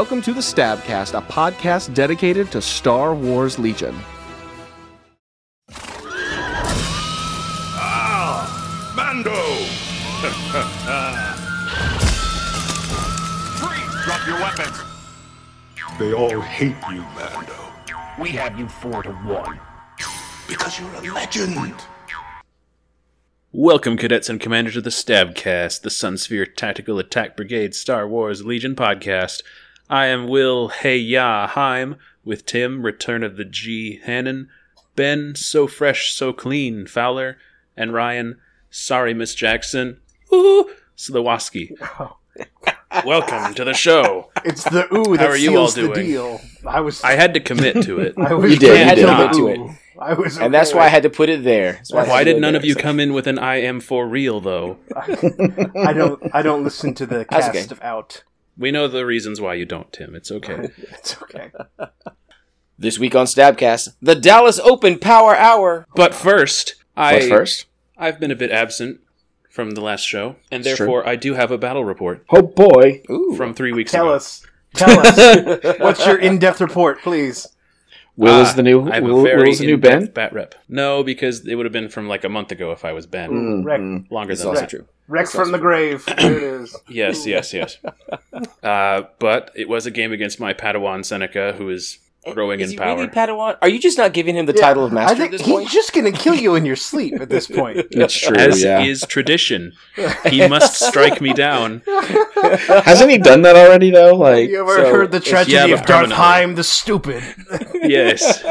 Welcome to the Stabcast, a podcast dedicated to Star Wars Legion. Ah, Mando! Freeze! Drop your weapons! They all hate you, Mando. We have you four to one. Because you're a legend. Welcome, cadets and commanders of the Stabcast, the Sunsphere Tactical Attack Brigade Star Wars Legion podcast. I am Will Hey Ya Heim with Tim, Return of the G Hannon, Ben, So Fresh, So Clean Fowler, and Ryan, Sorry Miss Jackson, Ooh, Slowoski. Welcome to the show. It's the ooh that How are you all seals the doing? deal. I was I had to commit to it. I was You did, you had to commit to it. I was and that's why I had to put it there. That's I Why had to did put none it of there. you come in with an I am for real, though? I don't I don't listen to the That's cast okay. of out. We know the reasons why you don't, Tim. It's okay. It's okay. This week on Stabcast, the Dallas Open Power Hour. But first, I What first? I've been a bit absent from the last show, and It's true. therefore I do have a battle report Oh boy! Ooh. from three weeks Tell ago. us. Tell us. What's your in-depth report, please? Will Ah, is the new I have Will, a very Will is the new Ben. bat rep. No, because it would have been from like a month ago if I was Ben. Mm, Wreck- mm. Longer It's than also that. true. Rex from the grave. There it is. Yes, yes, yes. uh, but it was a game against my Padawan Seneca, who is growing Is in he power. really Padawan? Are you just not giving him the Yeah, title of master I think at this he's point? just gonna kill you in your sleep at this point. That's true. As yeah. is tradition, he must strike me down. Hasn't he done that already though? Like, Have you ever so- heard the tragedy yeah, of Darth. Heim the Stupid? Yes.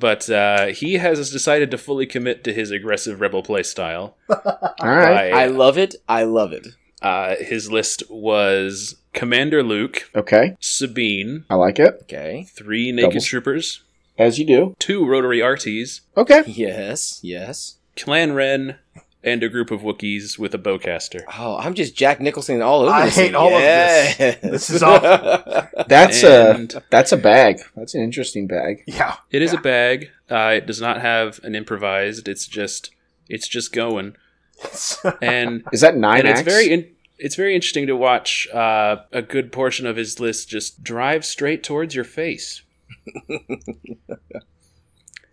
But uh, he has decided to fully commit to his aggressive rebel play style. All right. By- I love it. I love it. Uh, his list was Commander Luke, Okay, Sabine, I like it. Okay. three Naked Doubles. Troopers, As you do. two Rotary RTs, Okay. Yes. Yes. Clan Wren, and a group of Wookiees with a bowcaster. Oh, I'm just Jack Nicholson all over I this. hate thing. all of this. This is awful. That's And- a that's a bag. That's an interesting bag. Yeah. It is Yeah. a bag. Uh, it does not have an improvised. It's just it's just going. And Is that nine and it's very in, it's very interesting to watch uh, a good portion of his list just drive straight towards your face. I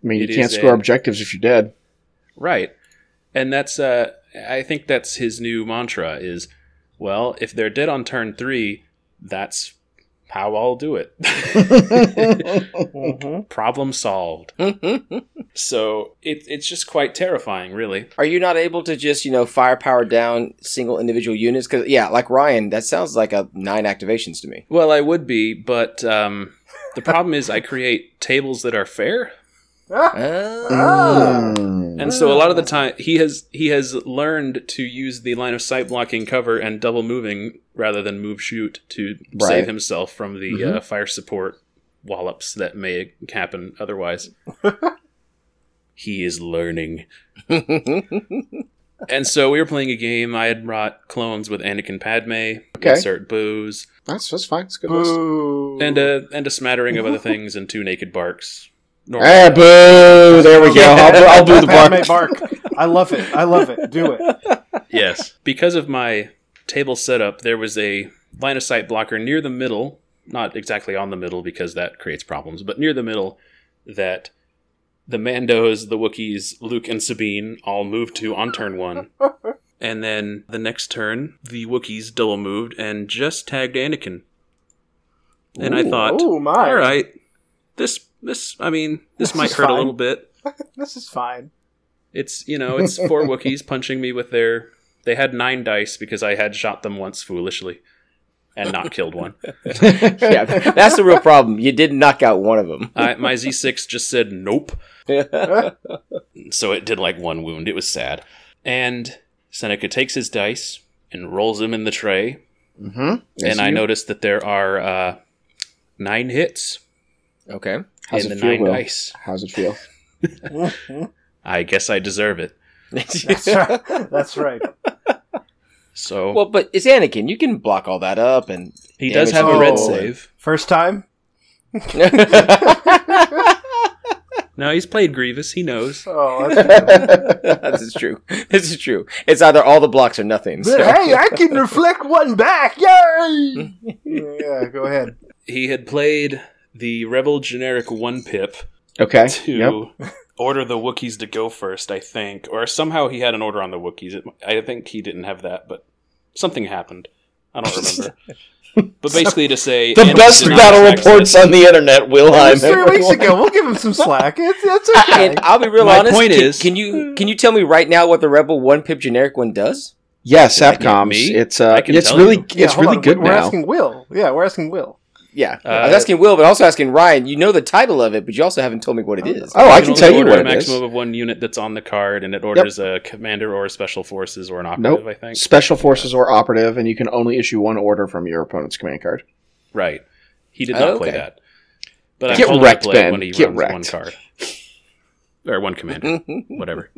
mean, you can't score a- objectives if you're dead. Right. And that's uh I think that's his new mantra is well, if they're dead on turn 3, that's how I'll do it. Mhm. Problem solved. so it, it's just quite terrifying, really. Are you not able to just, you know, firepower down single individual units? Because, yeah, like Ryan, that sounds like a nine activations to me. Well, I would be, but um, the problem is I create tables that are fair, Oh. Mm. and so a lot of the time he has he has learned to use the line of sight blocking cover and double moving rather than move shoot to Right. save himself from the uh, fire support wallops that may happen otherwise. he is learning. And so we were playing a game. I had brought clones with Anakin Padme, Okay. insert booze, That's that's fine. It's a good list. Boo. and a and a smattering of other things, and two naked BARCs. Normal. Hey, boo! There we go. I'll, I'll do the Padme bark. bark. I love it. I love it. Do it. Yes. Because of my table setup, there was a line of sight blocker near the middle, not exactly on the middle because that creates problems, but near the middle that the Mandos, the Wookiees, Luke, and Sabine all moved to on turn one. And then the next turn, the Wookiees double moved and just tagged Anakin. And I thought, Ooh, my. all right, this, this, I mean, this, This might hurt a little bit. This is fine. It's you know, it's four Wookiees punching me with their. They had nine dice because I had shot them once foolishly, and not killed one. yeah, that's the real problem. You did knock out one of them. I, my Z6 just said nope, so it did like one wound. It was sad. And Seneca takes his dice and rolls them in the tray, Mm-hmm. and I noticed that there are uh, nine hits Okay. How's in it the feel, nine Will? dice. How's it feel? I guess I deserve it. That's right. That's right. So well, but it's Anakin. You can block all that up and. he does have damage a red roll. save. First time. No, he's played Grievous. He knows. Oh, that's this is true. This is true. It's either all the blocks or nothing. But so- hey, I can reflect one back. Yay! yeah, go ahead. He had played the Rebel generic one pip Okay. to Yep. order the Wookiees to go first, I think, or somehow he had an order on the Wookiees. I think he didn't have that, but something happened. I don't remember. but basically, to say The best battle reports access- on the internet, It Wilhelm. was three weeks ago. We'll give him some slack. It's, it's okay. And I'll be real My honest. point can, is- can you can you tell me right now what the Rebel One Pip generic one does? Yeah, That Sapcoms. It's uh, it's really you. Yeah, it's hold really on. good We're now. asking Will. Yeah, we're asking Will. Yeah, Uh, I was asking Will, but also asking Ryan. You know the title of it, but you also haven't told me what it is. Oh, I You can tell you order what a it is. maximum of one unit that's on the card, and it orders a commander or a special forces or an operative. Nope. I think. Special forces or operative, and you can only issue one order from your opponent's command card. Right. He did Oh, not play that. But I Get told wrecked, play Ben. when he Get runs wrecked. one card. or one commander. Whatever.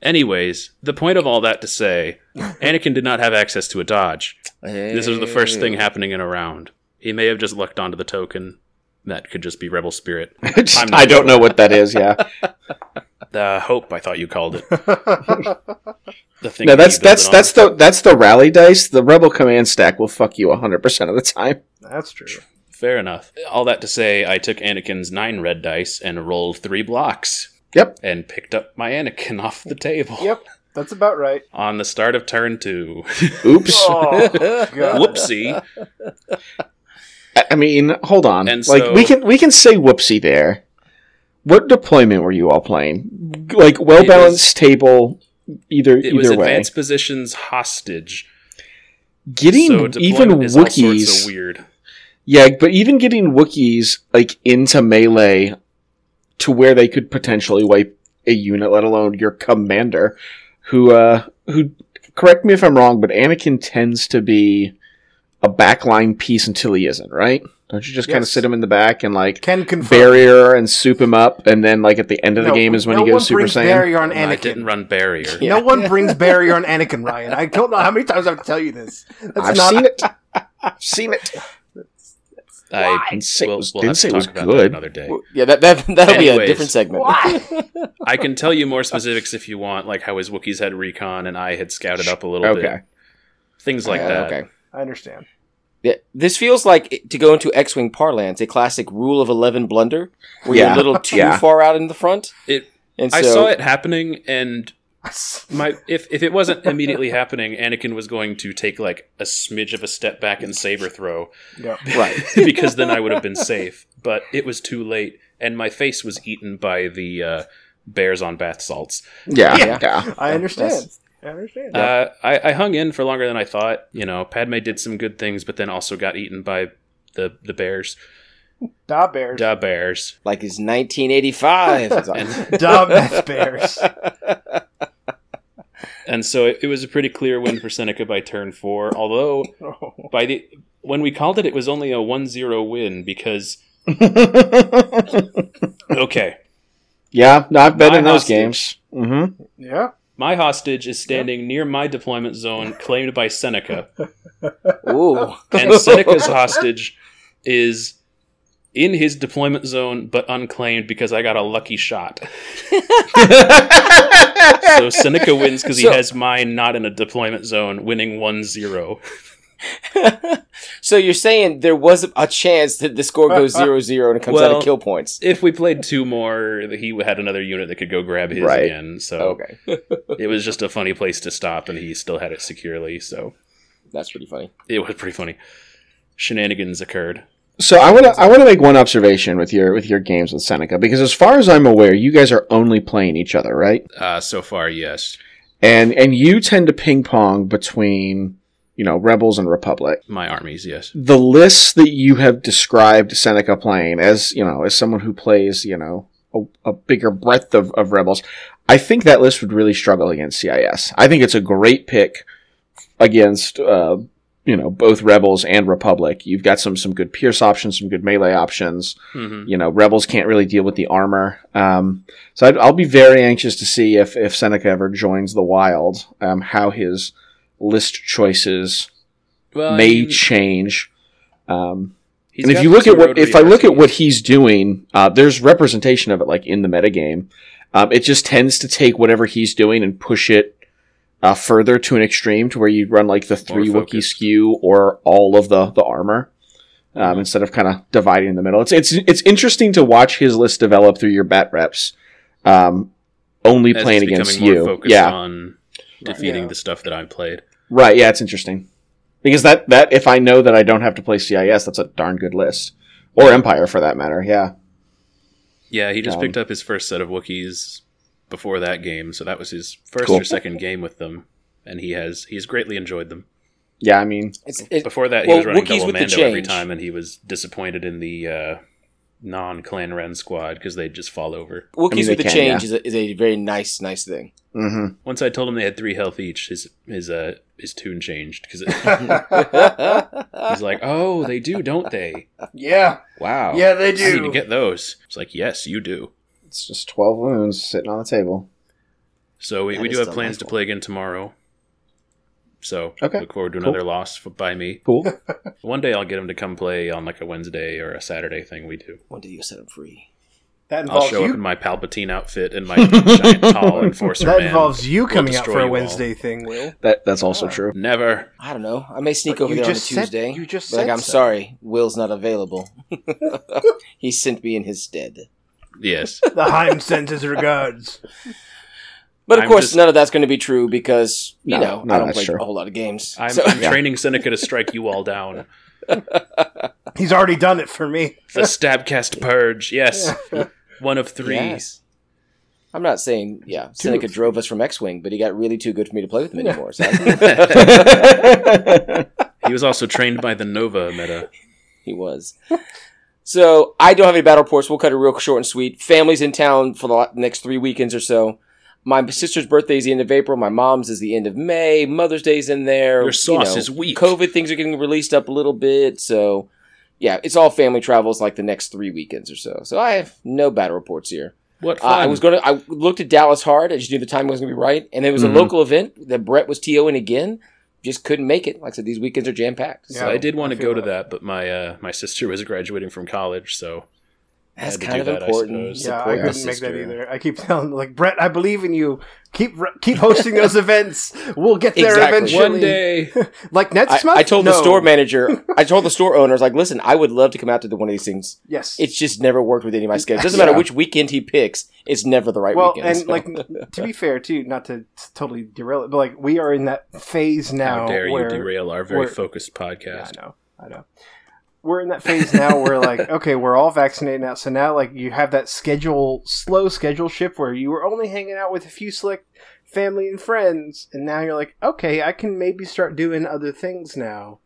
Anyways, the point of all that to say, Anakin did not have access to a dodge. This was the first thing happening in a round. He may have just lucked onto the token. That could just be Rebel Spirit. I'm I don't know what that is. Yeah, The hope, I thought you called it. The thing no, that that's that's on. that's the that's the rally dice. The rebel command stack will fuck you hundred percent of the time. That's true. Fair enough. All that to say, I took Anakin's nine red dice and rolled three blocks. Yep. And picked up my Anakin off the table. Yep, that's about right. On the start of turn two. Oops. Oh, Whoopsie. I mean, hold on. And like so- we can we can say whoopsie there. What deployment were you all playing? Like well balanced table, either It was either way. advanced positions hostage. Getting so even deployment is all Wookiees, weird. yeah, but even getting Wookiees like into melee to where they could potentially wipe a unit, let alone your commander, who uh who correct me if I'm wrong, but Anakin tends to be a backline piece until he isn't, right? Don't you just kind of sit him in the back and like Can confirm. barrier and soup him up, and then like at the end of the No, game is when no he goes Super brings Saiyan. barrier on Anakin. I didn't run barrier. No one brings barrier on Anakin, Ryan. I don't know how many times I have to tell you this. That's I've not, seen it. I've seen it. I Didn't say it we'll, was- we'll didn't have say to it was talk about that good. another day. Yeah, that, that that'll be a different segment. I can tell you more specifics if you want, like how his Wookiees had recon and I had scouted up a little Okay. bit. Things like Yeah, that. Okay. I understand. Yeah, this feels like to go into X-wing parlance, a classic rule of eleven blunder, where Yeah. you're a little too Yeah. far out in the front. It And so, I saw it happening, and my if if it wasn't immediately happening, Anakin was going to take like a smidge of a step back and saber throw, Yeah. right. because then I would have been safe. But it was too late, and my face was eaten by the uh, bears on bath salts. Yeah, Yeah. yeah. I understand. That's- I understand. Uh, I, I hung in for longer than I thought. You know, Padme did some good things, but then also got eaten by the the bears, da Bears. da bears. Like it's 1985. It's like- And Da Meth Bears. and so it, it was a pretty clear win for Seneca by turn four. Although by the when we called it, it was only a 1-0 win because okay, yeah, no, I've been My in those hostage. games. Mm-hmm. yeah. My hostage is standing near my deployment zone, claimed by Seneca, Ooh. and Seneca's hostage is in his deployment zone but unclaimed because I got a lucky shot. so Seneca wins because he So- has mine not in a deployment zone, winning 1-0. so you're saying there was a chance that the score goes 0-0 and it comes out of kill points. If we played two more, he had another unit that could go grab his Right. again. So Okay. it was just a funny place to stop, and he still had it securely. So That's pretty funny. it was pretty funny. Shenanigans occurred. So I want to I want to make one observation with your with your games with Seneca because as far as I'm aware, you guys are only playing each other, right? Uh, so far, yes. And and you tend to ping pong between you know rebels and republic. My armies, yes. The lists that you have described Seneca playing as you know as someone who plays you know a, a bigger breadth of, of rebels, I think that list would really struggle against CIS. I think it's a great pick against uh, you know both rebels and republic. You've got some some good Pierce options, some good melee options. hmm You know, rebels can't really deal with the armor. Um, so I'd, I'll be very anxious to see if if Seneca ever joins the wild, um, how his list choices Well, I may mean, change. Um, and if you look at what if I look at what he's doing, uh, there's representation of it like in the metagame. Um, it just tends to take whatever he's doing and push it uh, further to an extreme to where you run like the three Wookiee skew or all of the the armor. Um, Mm-hmm. Instead of kind of dividing in the middle, it's it's it's interesting to watch his list develop through your bat reps. Um, only As playing against you, yeah, on defeating Yeah. the stuff that I've played. Right, yeah, it's interesting because that that if I know that I don't have to play CIS, that's a darn good list, or Empire for that matter. Yeah, Yeah, he just Um, picked up his first set of Wookiees before that game, so that was his first Cool. or second game with them, and he has he's greatly enjoyed them. yeah. I mean, It's, it, Before that, he was running Wookiees double with the Mando every time, and he was disappointed in the uh, non-Clan Wren squad because they'd just fall over. Wookiees I mean, with the can, change yeah. is, a, is a very nice, nice thing. hmm Once I told him they had three health each, his his uh his tune changed because he's like, "Oh, they do, don't they? yeah, Wow, yeah, they do. I need to get those." It's like, "Yes, you do." It's just 12 wounds sitting on the table. So we, That we do have plans to play again tomorrow. So Okay, look forward to cool. another loss by me. Cool. One day I'll get him to come play on like a Wednesday or a Saturday thing we do. One day you set him free. That I'll involves show up you. in my Palpatine outfit and my giant tall enforcer That man. involves you will coming out for a you all. Wednesday thing, Will. That That's also true. Never. I don't know. I may sneak But over you there on a just said- Tuesday. you just Be like, I'm so." sorry, Will's not available. he sent me in his stead. Yes. The Heim sends his regards. But of I'm course, just- none of that's going to be true because you No, know no, I don't play true. a whole lot of games. I'm, So- I'm training Seneca to strike you all down. He's already done it for me. The Stabcast Purge. Yes. One of three. Yes. I'm not saying yeah. Seneca drove us from X-wing, but he got really too good for me to play with him anymore. So He was also trained by the Nova meta. he was. So I don't have any battle reports. We'll cut it real short and sweet. Family's in town for the next three weekends or so. My sister's birthday is the end of April. My mom's is the end of May. Mother's Day's in there. Your sauce is weak. COVID things are getting released up a little bit. So yeah, it's all family travels like the next three weekends or so. So I have no battle reports here. What Uh. I was gonna. I looked at Dallas hard. I just knew the timing was gonna be right, and it was Mhm. a local event that Brett was TOing again. Just couldn't make it. Like I said, these weekends are jam packed. So Yeah. I did want to go to that. that, but my uh, my sister was graduating from college, so That's kind of that, important. suppose. Yeah, I Support your couldn't make that either. I keep telling like Brett, I believe in you. Keep keep hosting those events. We'll get there Exactly. eventually. one day like next I, month. I told the store manager, I told the store owners, like, listen, I would love to come out to the, one of these things. Yes. It's just never worked with any of my schedules. Doesn't matter which weekend he picks, it's never the right weekend. well, weekend. and like to be fair too, not to totally derail it, but like we are in that phase now. how dare where, you derail our very where- focused Yeah, podcast. I know. I know. We're in that phase now where like, okay, we're all vaccinated now. So now like you have that schedule slow schedule shift where you were only hanging out with a few select family and friends, and now you're like, okay, I can maybe start doing other things now.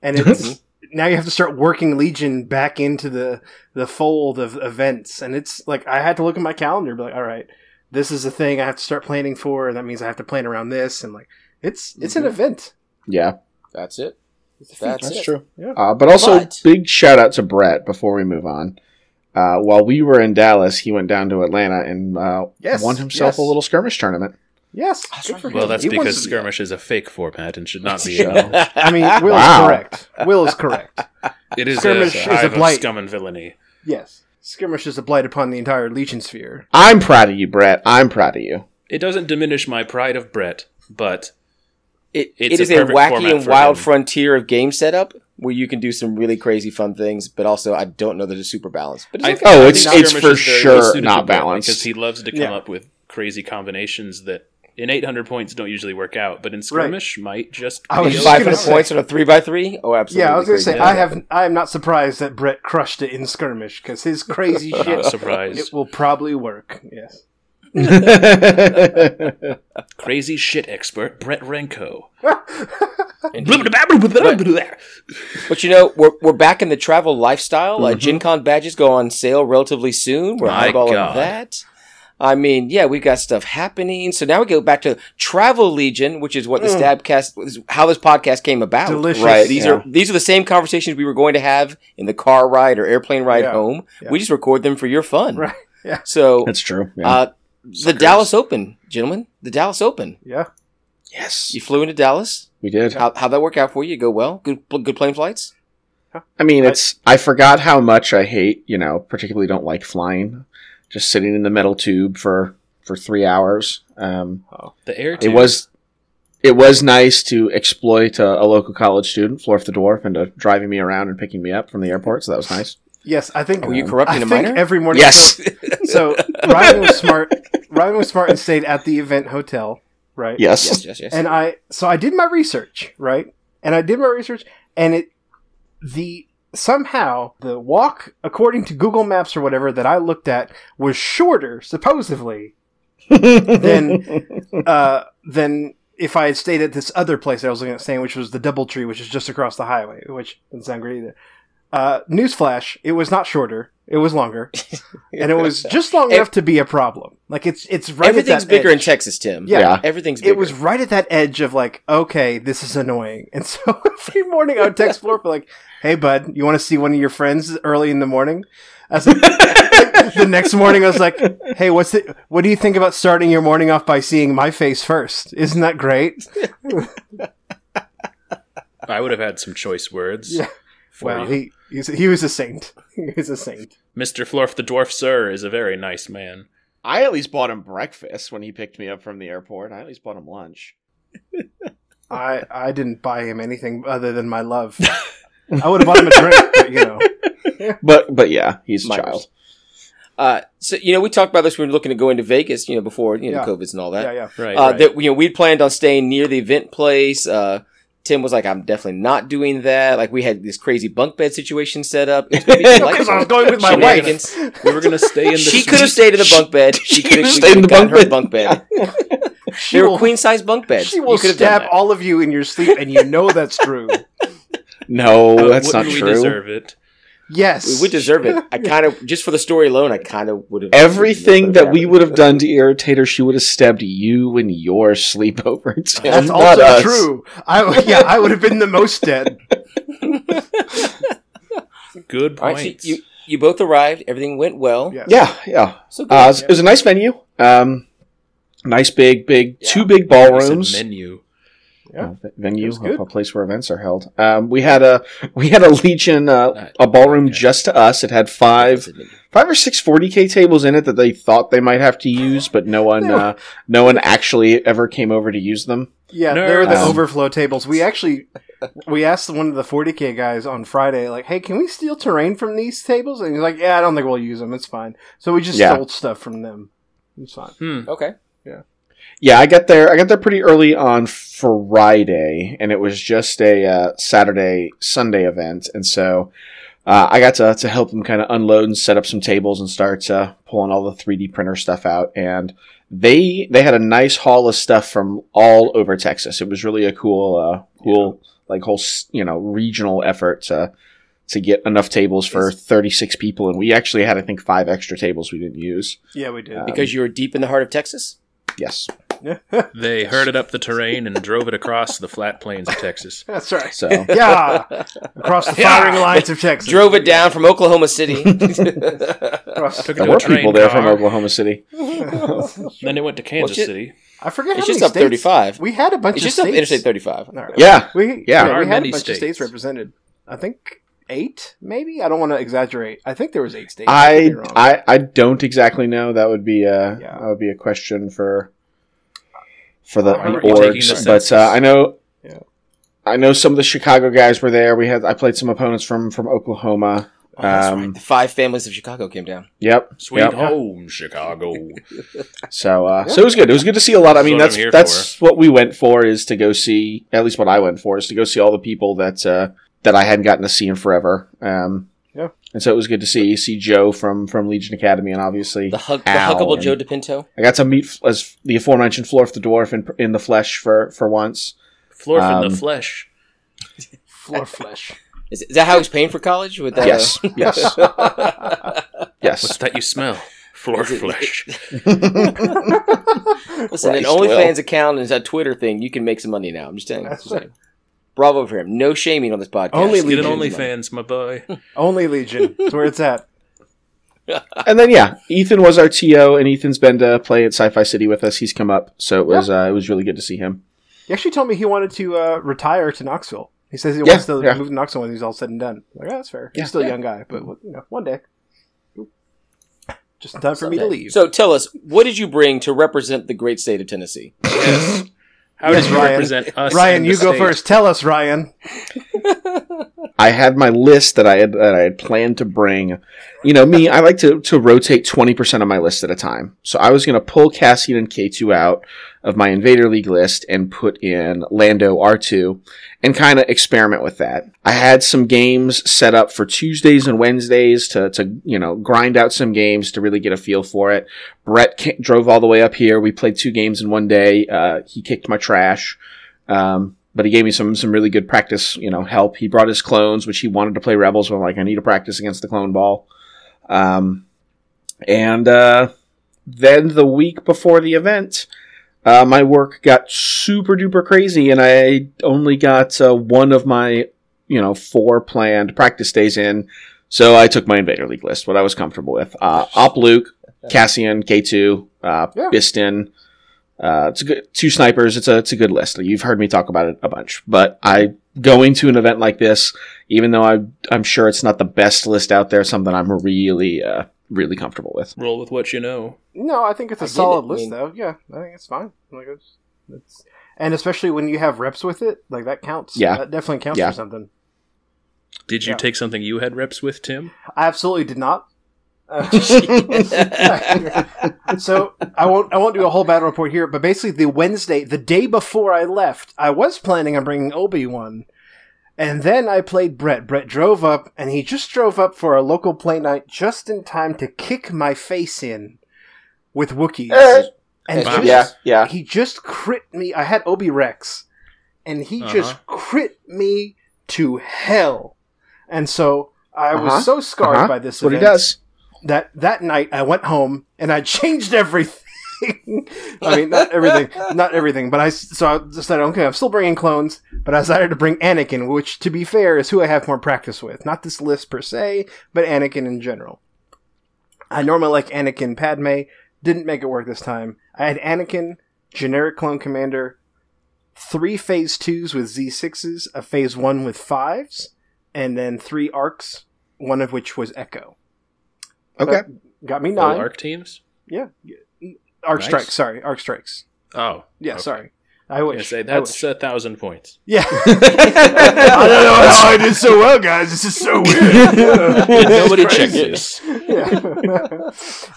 And it's now you have to start working Legion back into the the fold of events. And it's like I had to look at my calendar and be like, all right, this is a thing I have to start planning for, and that means I have to plan around this and like it's it's an mm-hmm. event. Yeah, That's it. It's a feat. That's, that's true. Yeah. Uh, but also, But- big shout out to Brett before we move on. Uh, while we were in Dallas, he went down to Atlanta and uh, Yes, won himself yes. a little skirmish tournament. Yes, That's good right. Well, that's He because to skirmish is a fake format and should not be. Uh, Yeah. I mean, Will Wow. is correct. Will is correct. it is Skirmish a is a hive of blight. scum and villainy. Yes, skirmish is a blight upon the entire Legion sphere. I'm proud of you, Brett. I'm proud of you. It doesn't diminish my pride of Brett, but It, It's it is a a, wacky and wild him. frontier of game setup where you can do some really crazy fun things, but also I don't know that it's super balanced. But it's I okay. Oh, I it's- it's for sure not balanced. because he loves to come Yeah. up with crazy combinations that in 800 points don't usually work out, but in skirmish might just. I was be just five okay. gonna hundred say- points on a three by three. Oh, absolutely. Yeah, I was going to crazy. say I have. I am not surprised that Brett crushed it in skirmish because his crazy shit. surprised. It will probably work. Yes. Crazy shit expert Brett Renko. But you know, we're, we're back in the travel lifestyle. Mm-hmm. Uh, Gen Con badges go on sale relatively soon. We're My eyeballing God. that. I mean, yeah, we've got stuff happening. So now we go back to Travel Legion, which is what the Stabcast, is how this podcast came about. Mm. Delicious. Right. These Yeah. are these are the same conversations we were going to have in the car ride or airplane ride Yeah. home. Yeah. We just record them for your fun. Right. Yeah. So That's true. Yeah. Uh, the Dallas Open, gentlemen, the Dallas Open. Yeah. yes, You flew into Dallas. we did. How how'd that work out for you? Go well? Good good plane flights. I mean, it's I forgot how much I hate, you know, particularly don't like flying. Just sitting in the metal tube for for three hours. Um, The air it was it was nice to exploit a, a local college student, Florf the dwarf, into driving me around and picking me up from the airport. So that was nice. Yes, I think. Were you corrupting I a think minor? every morning. Yes, So Ryan was smart. Ryan was smart and stayed at the event hotel, right? yes. yes, yes, yes. And I so I did my research, right? And I did my research, and it the somehow the walk according to Google Maps or whatever that I looked at was shorter, supposedly, than uh, than if I had stayed at this other place I was looking at staying, which was the DoubleTree, which is just across the highway, which doesn't sound great either. Uh, newsflash: it was not shorter; it was longer, and it was just long enough to be a problem. Like it's it's right. at Everything's that bigger in. Texas, Tim. Yeah. Yeah. Everything's bigger. It was right at that edge of like, okay, this is annoying. And so every morning I would text Florf like, "Hey, bud, you want to see one of your friends early in the morning?" I was like, the next morning I was like, "Hey, what's it? What do you think about starting your morning off by seeing my face first? Isn't that great?" I would have had some choice words. Yeah. For Well, you. he he's, he was a saint. He was a saint. Mr. Florf the Dwarf Sir is a very nice man. I at least bought him breakfast when he picked me up from the airport. I at least bought him lunch. I I didn't buy him anything other than my love. I would have bought him a drink, but you know. But but yeah, he's a Minors. child. Uh, so you know, we talked about this when we were looking to go into Vegas. You know, before you know Yeah. the COVIDs and all that. Yeah, yeah. Right. Uh, right. that you know, we'd planned on staying near the event place. Uh, Tim was like, "I'm definitely not doing that." Like, we had this crazy bunk bed situation set up. It was gonna be Because I was going with my wife. We were going to stay in the She could have stayed in the bunk bed. She could have stayed in the bunk her bed. bunk bed. She They were queen size bunk beds. She will could have done stab all of you in your sleep, and you know that's true. No, But that's not wouldn't we true. deserve it? Yes, We would deserve it. I kind of just for the story alone. I kind of would have Everything that we would have done to irritate her, she would have stabbed you in your sleepover. Tim, That's not also us. true. I yeah, I would have been the most dead. Good point. right, so you you both arrived. Everything went well. Yes. Yeah, yeah. So good. Uh, it, was, it was a nice venue. Um, nice big, big, two big You said ballrooms. menu. Yeah. Uh, venue, a a place where events are held. Um, we had a we had a Legion, uh, a ballroom okay. just to us. It had five five or six 40k tables in it that they thought they might have to use, but no one uh, no one actually ever came over to use them. Yeah, they were the Nerds. overflow tables. We actually we asked one of the 40k guys on Friday, like, "Hey, can we steal terrain from these tables?" And he's like, "Yeah, I don't think we'll use them. It's fine." So we just Yeah. stole stuff from them. It's fine. Hmm. Okay. Yeah, I got there. I got there pretty early on Friday, and it was just a uh, Saturday Sunday event, and so uh, I got to to help them kind of unload and set up some tables and start uh, pulling all the three D printer stuff out. And they they had a nice haul of stuff from all over Texas. It was really a cool uh, cool like whole you know regional effort to to get enough tables for thirty six people, and we actually had I think five extra tables we didn't use. Yeah, we did. Uh, Because you were deep in the heart of Texas. Yes, They herded up the terrain and drove it across the flat plains of Texas. That's right. so. Yeah, across the firing lines of Texas. Drove it down from Oklahoma City. Across- Took it There to were a train people there from car. Oklahoma City. Then it went to Kansas shit. City. I forget It's how just many up states- 35. We had a bunch it's of just up states. Interstate 35. All right. Yeah, We Yeah. yeah, There are we had a many bunch of states states. represented. I think eight, maybe. I don't want to exaggerate. I think there was eight states. could I, be wrong. I I don't exactly know. That would be uh Yeah. that would be a question for for the, Are the you the orgs. But uh, I know Yeah. I know some of the Chicago guys were there. We had I played some opponents from from Oklahoma. Oh, Um, right. The five families of Chicago came down. Yep. Sweet yep. home, Chicago. So uh, so it was good. It was good to see a lot. I mean, what I'm that's that's what we went for is to go see. At least what I went for is to go see all the people that uh, that I hadn't gotten to see in forever. Um, Yeah. And so it was good to see see Joe from from Legion Academy, and obviously The, hug, the huggable Joe DePinto. I got to meet as the aforementioned Florf the dwarf in in the flesh for for once. Florf in Um, the flesh. floor flesh. Is, is that how he's paying for college? With that, Yes, yes, yes. What's that you smell? Floor Is it- flesh. Listen, an OnlyFans account is a Twitter thing. You can make some money now. I'm just telling you. That's Just saying. Bravo for him. No shaming on this podcast. Only Get an Legion. OnlyFans, my boy. Only Legion. That's where it's at. And then yeah, Ethan was our TO, and Ethan's been to play at Sci-Fi City with us. He's come up, so it was uh, it was really good to see him. He actually told me he wanted to uh, retire to Knoxville. He says he Yeah, wants to yeah. move to Knoxville when he's all said and done. Like, oh, that's fair. Yeah. He's still a young guy, but you know, one day. Just in time for me to leave. So tell us, what did you bring to represent the great state of Tennessee? Yes. How Yes, did you Ryan. represent us? Ryan, in the you go state? first. Tell us, Ryan. I had my list that I had that I had planned to bring. You know, me, I like to to rotate twenty percent of my list at a time. So I was going to pull Cassian and K two out of my Invader League list and put in Lando R two, and kind of experiment with that. I had some games set up for Tuesdays and Wednesdays to to you know grind out some games to really get a feel for it. Brett ca- drove all the way up here. We played two games in one day. Uh, he kicked my trash. Um, but he gave me some some really good practice, you know, help. He brought his clones, which he wanted to play rebels. Well, like I need to practice against the clone ball. Um, and uh, then the week before the event, uh, my work got super duper crazy, and I only got uh, one of my you know four planned practice days in. So I took my Invader League list, what I was comfortable with. Uh, Op Luke, Cassian, K two, uh, Yeah. Bistan. Uh, it's a good two snipers. It's a it's a good list. You've heard me talk about it a bunch, but I going to an event like this, even though I I'm sure it's not the best list out there, something I'm really uh, really comfortable with. Roll with what you know. No, I think it's a I solid it. I list, mean- though. Yeah, I think it's fine. Like it's, it's, and especially when you have reps with it, like that counts. Yeah. that definitely counts Yeah. for something. Did you Yeah. take something you had reps with, Tim? I absolutely did not. Uh, so I won't I won't do a whole battle report here, but basically the Wednesday, the day before I left, I was planning on bringing Obi Wan, and then I played Brett. Brett drove up, and he just drove up for a local play night just in time to kick my face in with Wookiees. Eh. and Wow. just, Yeah, yeah. he just crit me. I had Obi Rex, and he Uh-huh. just crit me to hell. And so I was Uh-huh. so scarred Uh-huh. by this That's what he does. That that night I went home and I changed everything. I mean, not everything, not everything, but I so I decided, okay, I'm still bringing clones, but I decided to bring Anakin, which, to be fair, is who I have more practice with. Not this list per se, but Anakin in general. I normally like Anakin Padme. Didn't make it work this time. I had Anakin, generic clone commander, three phase twos with Z6s, a phase one with fives, and then three arcs, one of which was Echo. Okay. Got me Full nine. arc teams? Yeah. Arc Nice. strikes, sorry. Arc strikes. Oh. Yeah, okay. sorry. I I wish. say I that's wish. a thousand points. Yeah. I don't know how I did so well, guys. This is so weird. Nobody checked crazy. this. Yeah.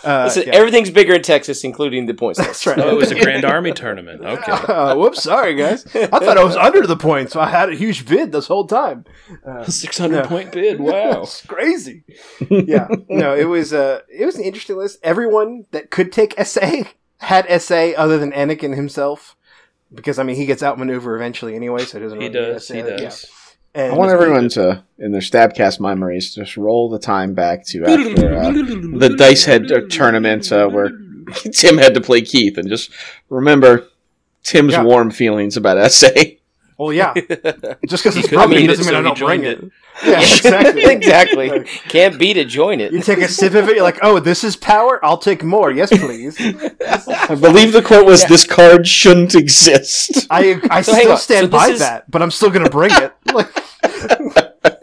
uh, Listen, yeah. everything's bigger in Texas, including the points. That's right. Oh, it was a Grand Army tournament. Okay. Uh, whoops, sorry guys. I thought I was under the point, so I had a huge bid this whole time. Uh, 600 Yeah. point bid. Wow. it's crazy. Yeah, no, it was uh, it was an interesting list. Everyone that could take SA had SA, other than Anakin himself, because I mean he gets outmaneuvered eventually anyway, so it doesn't. He really need does. SA. He Yeah. does. And I want everyone to, in their Stabcast memories, just roll the time back to after uh, the Dice Head uh, tournament uh, where Tim had to play Keith, and just remember Tim's Yeah. warm feelings about SA. Well, yeah, just because it's couldn't broken doesn't mean so I don't bring joined it. Yeah, exactly. exactly. Can't beat it, join it. You take a sip of it, you're like, oh, this is power. I'll take more. Yes, please. I believe the quote was, "This card shouldn't exist." I I So still stand So by is- that, but I'm still gonna bring it. Like,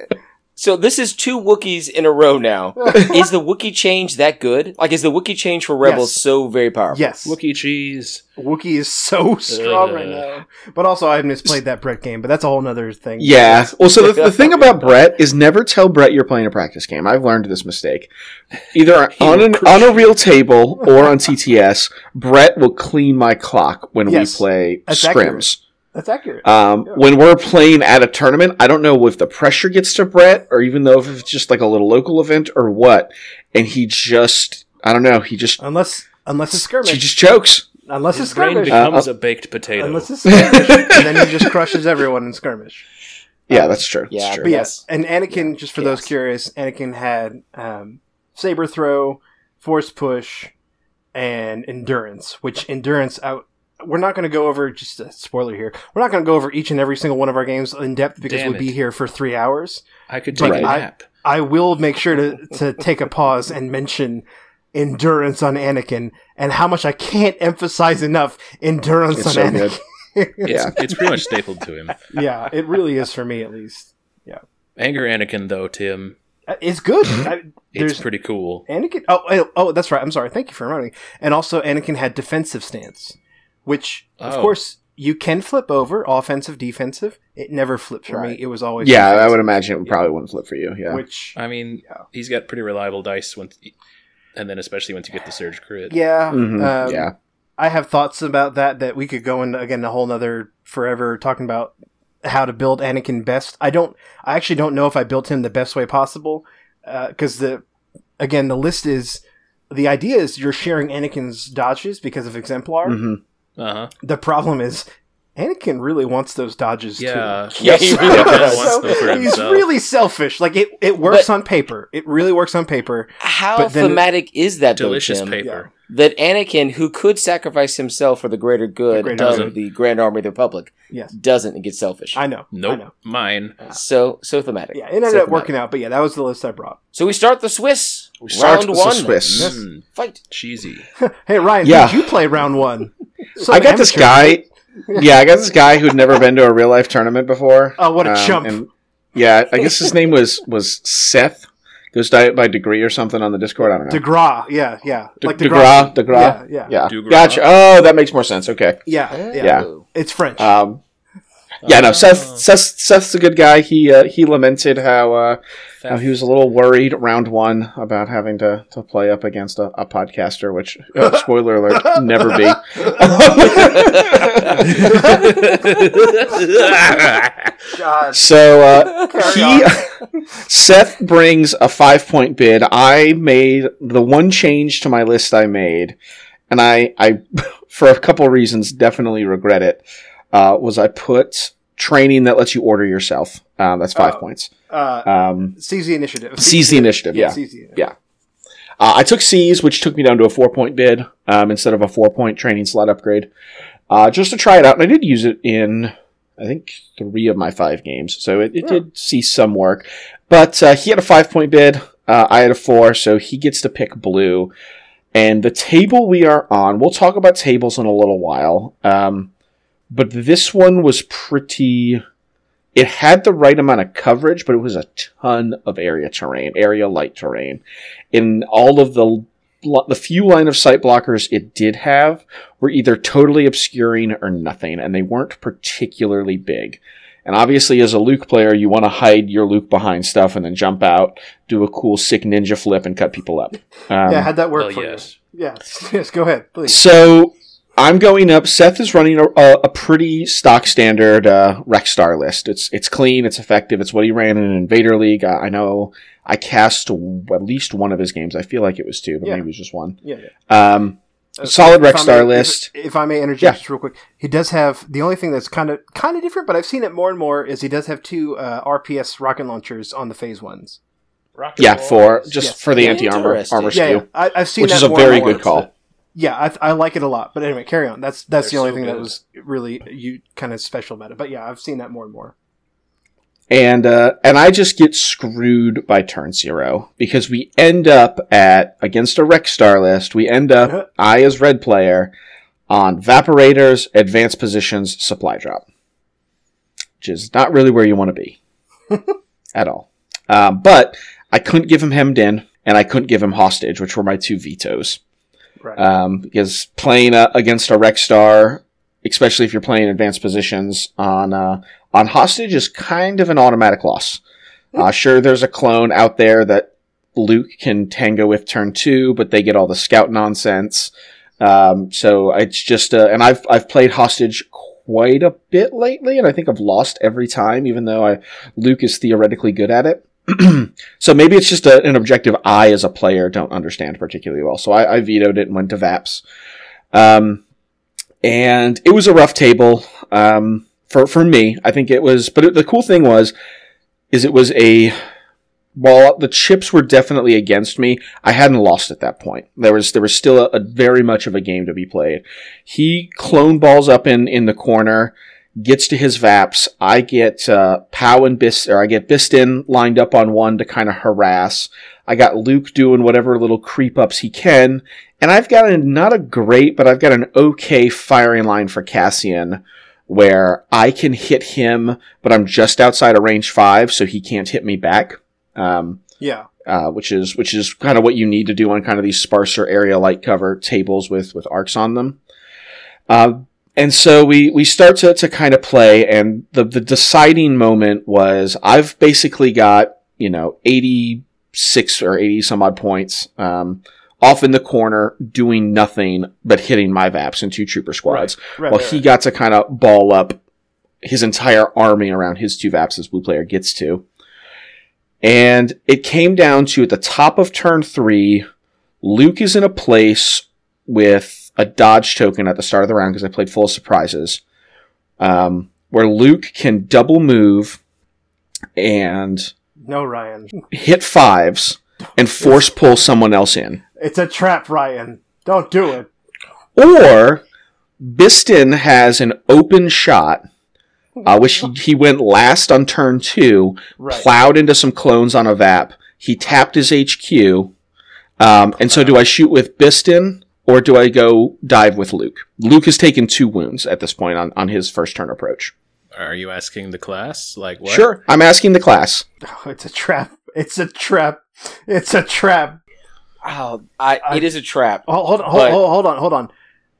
So this is two Wookiees in a row now. is the Wookiee change that good? Like, is the Wookiee change for Rebels Yes. so very powerful? yes, Wookie cheese. Wookiee is so strong right Uh. now. But also, I've misplayed that Brett game, but that's a whole nother thing. Yeah. Well, so the, the thing about Brett is never tell Brett you're playing a practice game. I've learned this mistake. Either on an on a real table or on TTS, Brett will clean my clock when Yes. we play That's scrims. accurate. That's accurate. Um, When we're playing at a tournament, I don't know if the pressure gets to Brett or even though if it's just like a little local event or what. And he just, I don't know, he just, unless unless it's skirmish. he just chokes. unless it's His brain skirmish. becomes Uh, a baked potato. unless it's skirmish, and then he just crushes everyone in skirmish. Yeah, that's true. Yeah, that's true. But Yes. yes, and Anakin, just for those curious, Anakin had um, saber throw, force push, and endurance. Which endurance, I, we're not going to go over. Just a spoiler here, we're not going to go over each and every single one of our games in depth because Damn we'll be here for three hours. I could take Right. a I- nap. I will make sure to to take a pause and mention endurance on Anakin and how much I can't emphasize enough endurance It's on so Anakin. good. It's, it's pretty much stapled to him. yeah, it really is for me at least. Yeah. Anger Anakin, though, Tim, Uh, It's good. I, it's pretty cool. Anakin. Oh, oh, oh, that's right. I'm sorry. Thank you for reminding. me. And also, Anakin had defensive stance, which of Oh. course you can flip over offensive, defensive. It never flipped for me. It was always Yeah, I would imagine it would probably wouldn't flip for you. Yeah. Which I mean, Yeah. he's got pretty reliable dice once, and then especially once you get the surge crit. yeah, Mhm, um, yeah. I have thoughts about that that we could go into again a whole nother forever talking about how to build Anakin best. I don't. I actually don't know if I built him the best way possible because the again the list is the idea is you're sharing Anakin's dodges because of exemplar. hmm Uh huh. The problem is Anakin really wants those dodges Yeah. too. Yeah, he really kinda wants them for he's really selfish. Like it, it works But- on paper. It really works on paper. How But then- thematic is that, though, delicious Tim? paper. That Anakin, who could sacrifice himself for the greater good The greater of the Grand Army of the Republic, Yes, doesn't and gets selfish. I know. I Nope. know. Mine. So so thematic. Yeah, it ended So up thematic. working out. But yeah, that was the list I brought. So we start the Swiss. We start round with the one. Swiss. Mm, Fight. cheesy. Hey Ryan, Yeah. did you play round one? So I got this amateur. guy. Yeah, I got this guy who'd never been to a real life tournament before. Oh, what a Um, chump! and- yeah, I guess his name was was Seth. Goes by, by degree or something on the Discord. I don't know. DeGraw, yeah, yeah, De- like DeGraw, DeGraw, DeGraw. yeah, yeah, Yeah, gotcha. Oh, that makes more sense. Okay. yeah, yeah. Yeah. It's French. Um, yeah, no, Seth, Seth, Seth's a good guy. He uh, he lamented how uh, how he was a little worried round one about having to, to play up against a, a podcaster, which uh, spoiler alert, never be. So uh, he Seth brings a five point bid. I made the one change to my list I made, and I I for a couple of reasons definitely regret it. Uh, was I put training that lets you order yourself? Um, that's five Oh. points. uh, Um, seize the initiative. seize the initiative. Yeah. seize the initiative. Yeah. Uh, I took C's, which took me down to a four point bid um, instead of a four point training slot upgrade, uh, just to try it out. And I did use it in, I think, three of my five games. So it, it did see some work. But uh, he had a five point bid. Uh, I had a four, so he gets to pick blue. And the table we are on, we'll talk about tables in a little while. Um, but this one was pretty. It had the right amount of coverage, but it was a ton of area terrain, area light terrain. In all of the the few line of sight blockers it did have were either totally obscuring or nothing, and they weren't particularly big. And obviously, as a Luke player, you want to hide your Luke behind stuff and then jump out, do a cool sick ninja flip, and cut people up. Um, yeah, how'd that work Well, for yes. you? Yes, yes. Go ahead, please. so I'm going up. Seth is running a, a, a pretty stock standard uh, Rex Star list. It's it's clean, it's effective. It's what he ran in Invader League. I, I know I cast w- at least one of his games. I feel like it was two, but Yeah. maybe it was just one. Yeah, yeah. Um, solid If Rex Star may- list. If, if I may interject Yeah. just real quick, he does have the only thing that's kind of kind of different, but I've seen it more and more. Is he does have two uh, RPS rocket launchers on the phase ones. yeah, for just Yes. for the anti armor armor Yeah, skew, yeah. I, I've seen which that is a more very good call. Yeah, I, I like it a lot. But anyway, carry on. That's that's They're the only so thing that was really you kind of special about it. But yeah, I've seen that more and more. and uh, and I just get screwed by turn zero because we end up at against a Rex Star list. We end up I as red player on Vaporators, Advanced Positions, Supply Drop, which is not really where you want to be at all. Um, but I couldn't give him hemmed in, and I couldn't give him hostage, which were my two vetoes. Right. Um, because playing uh, against a Rex Star, especially if you're playing advanced positions on uh, on hostage, is kind of an automatic loss. Uh, sure, there's a clone out there that Luke can tango with turn two, but they get all the scout nonsense. Um, so it's just, uh, and I've I've played hostage quite a bit lately, and I think I've lost every time, even though I Luke is theoretically good at it. so maybe it's just a, an objective I, as a player, don't understand particularly well. So I, I vetoed it and went to Vaps. Um, and it was a rough table um, for for me. I think it was, but it, the cool thing was, is it was a while the chips were definitely against me, I hadn't lost at that point. There was there was still a, a very much of a game to be played. He clone balls up in in the corner, gets to his Vaps. I get uh, Pao and Bist, or I get Bistan lined up on one to kind of harass. I got Luke doing whatever little creep ups he can, and I've got a not a great, but I've got an okay firing line for Cassian where I can hit him, but I'm just outside of range five, so he can't hit me back. Um, Yeah. uh, which is which is kind of what you need to do on kind of these sparser area light cover tables with with arcs on them. Uh, and so we we start to, to kind of play, and the the deciding moment was I've basically got you know eighty six or eighty some odd points. Um, off in the corner, doing nothing but hitting my Vaps and two trooper squads. Right. Well, right, he right. got to kind of ball up his entire army around his two Vaps as blue player gets to. And it came down to at the top of turn three, Luke is in a place with a dodge token at the start of the round because I played full of surprises, um, where Luke can double move and No, Ryan. hit fives and force pull someone else in. It's a trap, Ryan. Don't do it. Or Bistan has an open shot, uh, which he, he went last on turn two, Right. plowed into some clones on a VAP. He tapped his HQ. Um, and so do I shoot with Bistan or do I go dive with Luke? Luke has taken two wounds at this point on, on his first turn approach. Are you asking the class? Like what? Sure. I'm asking the class. Oh, it's a trap. It's a trap. It's a trap. Oh, I, it is a trap. Oh, hold on, hold, But- hold, hold on, hold on.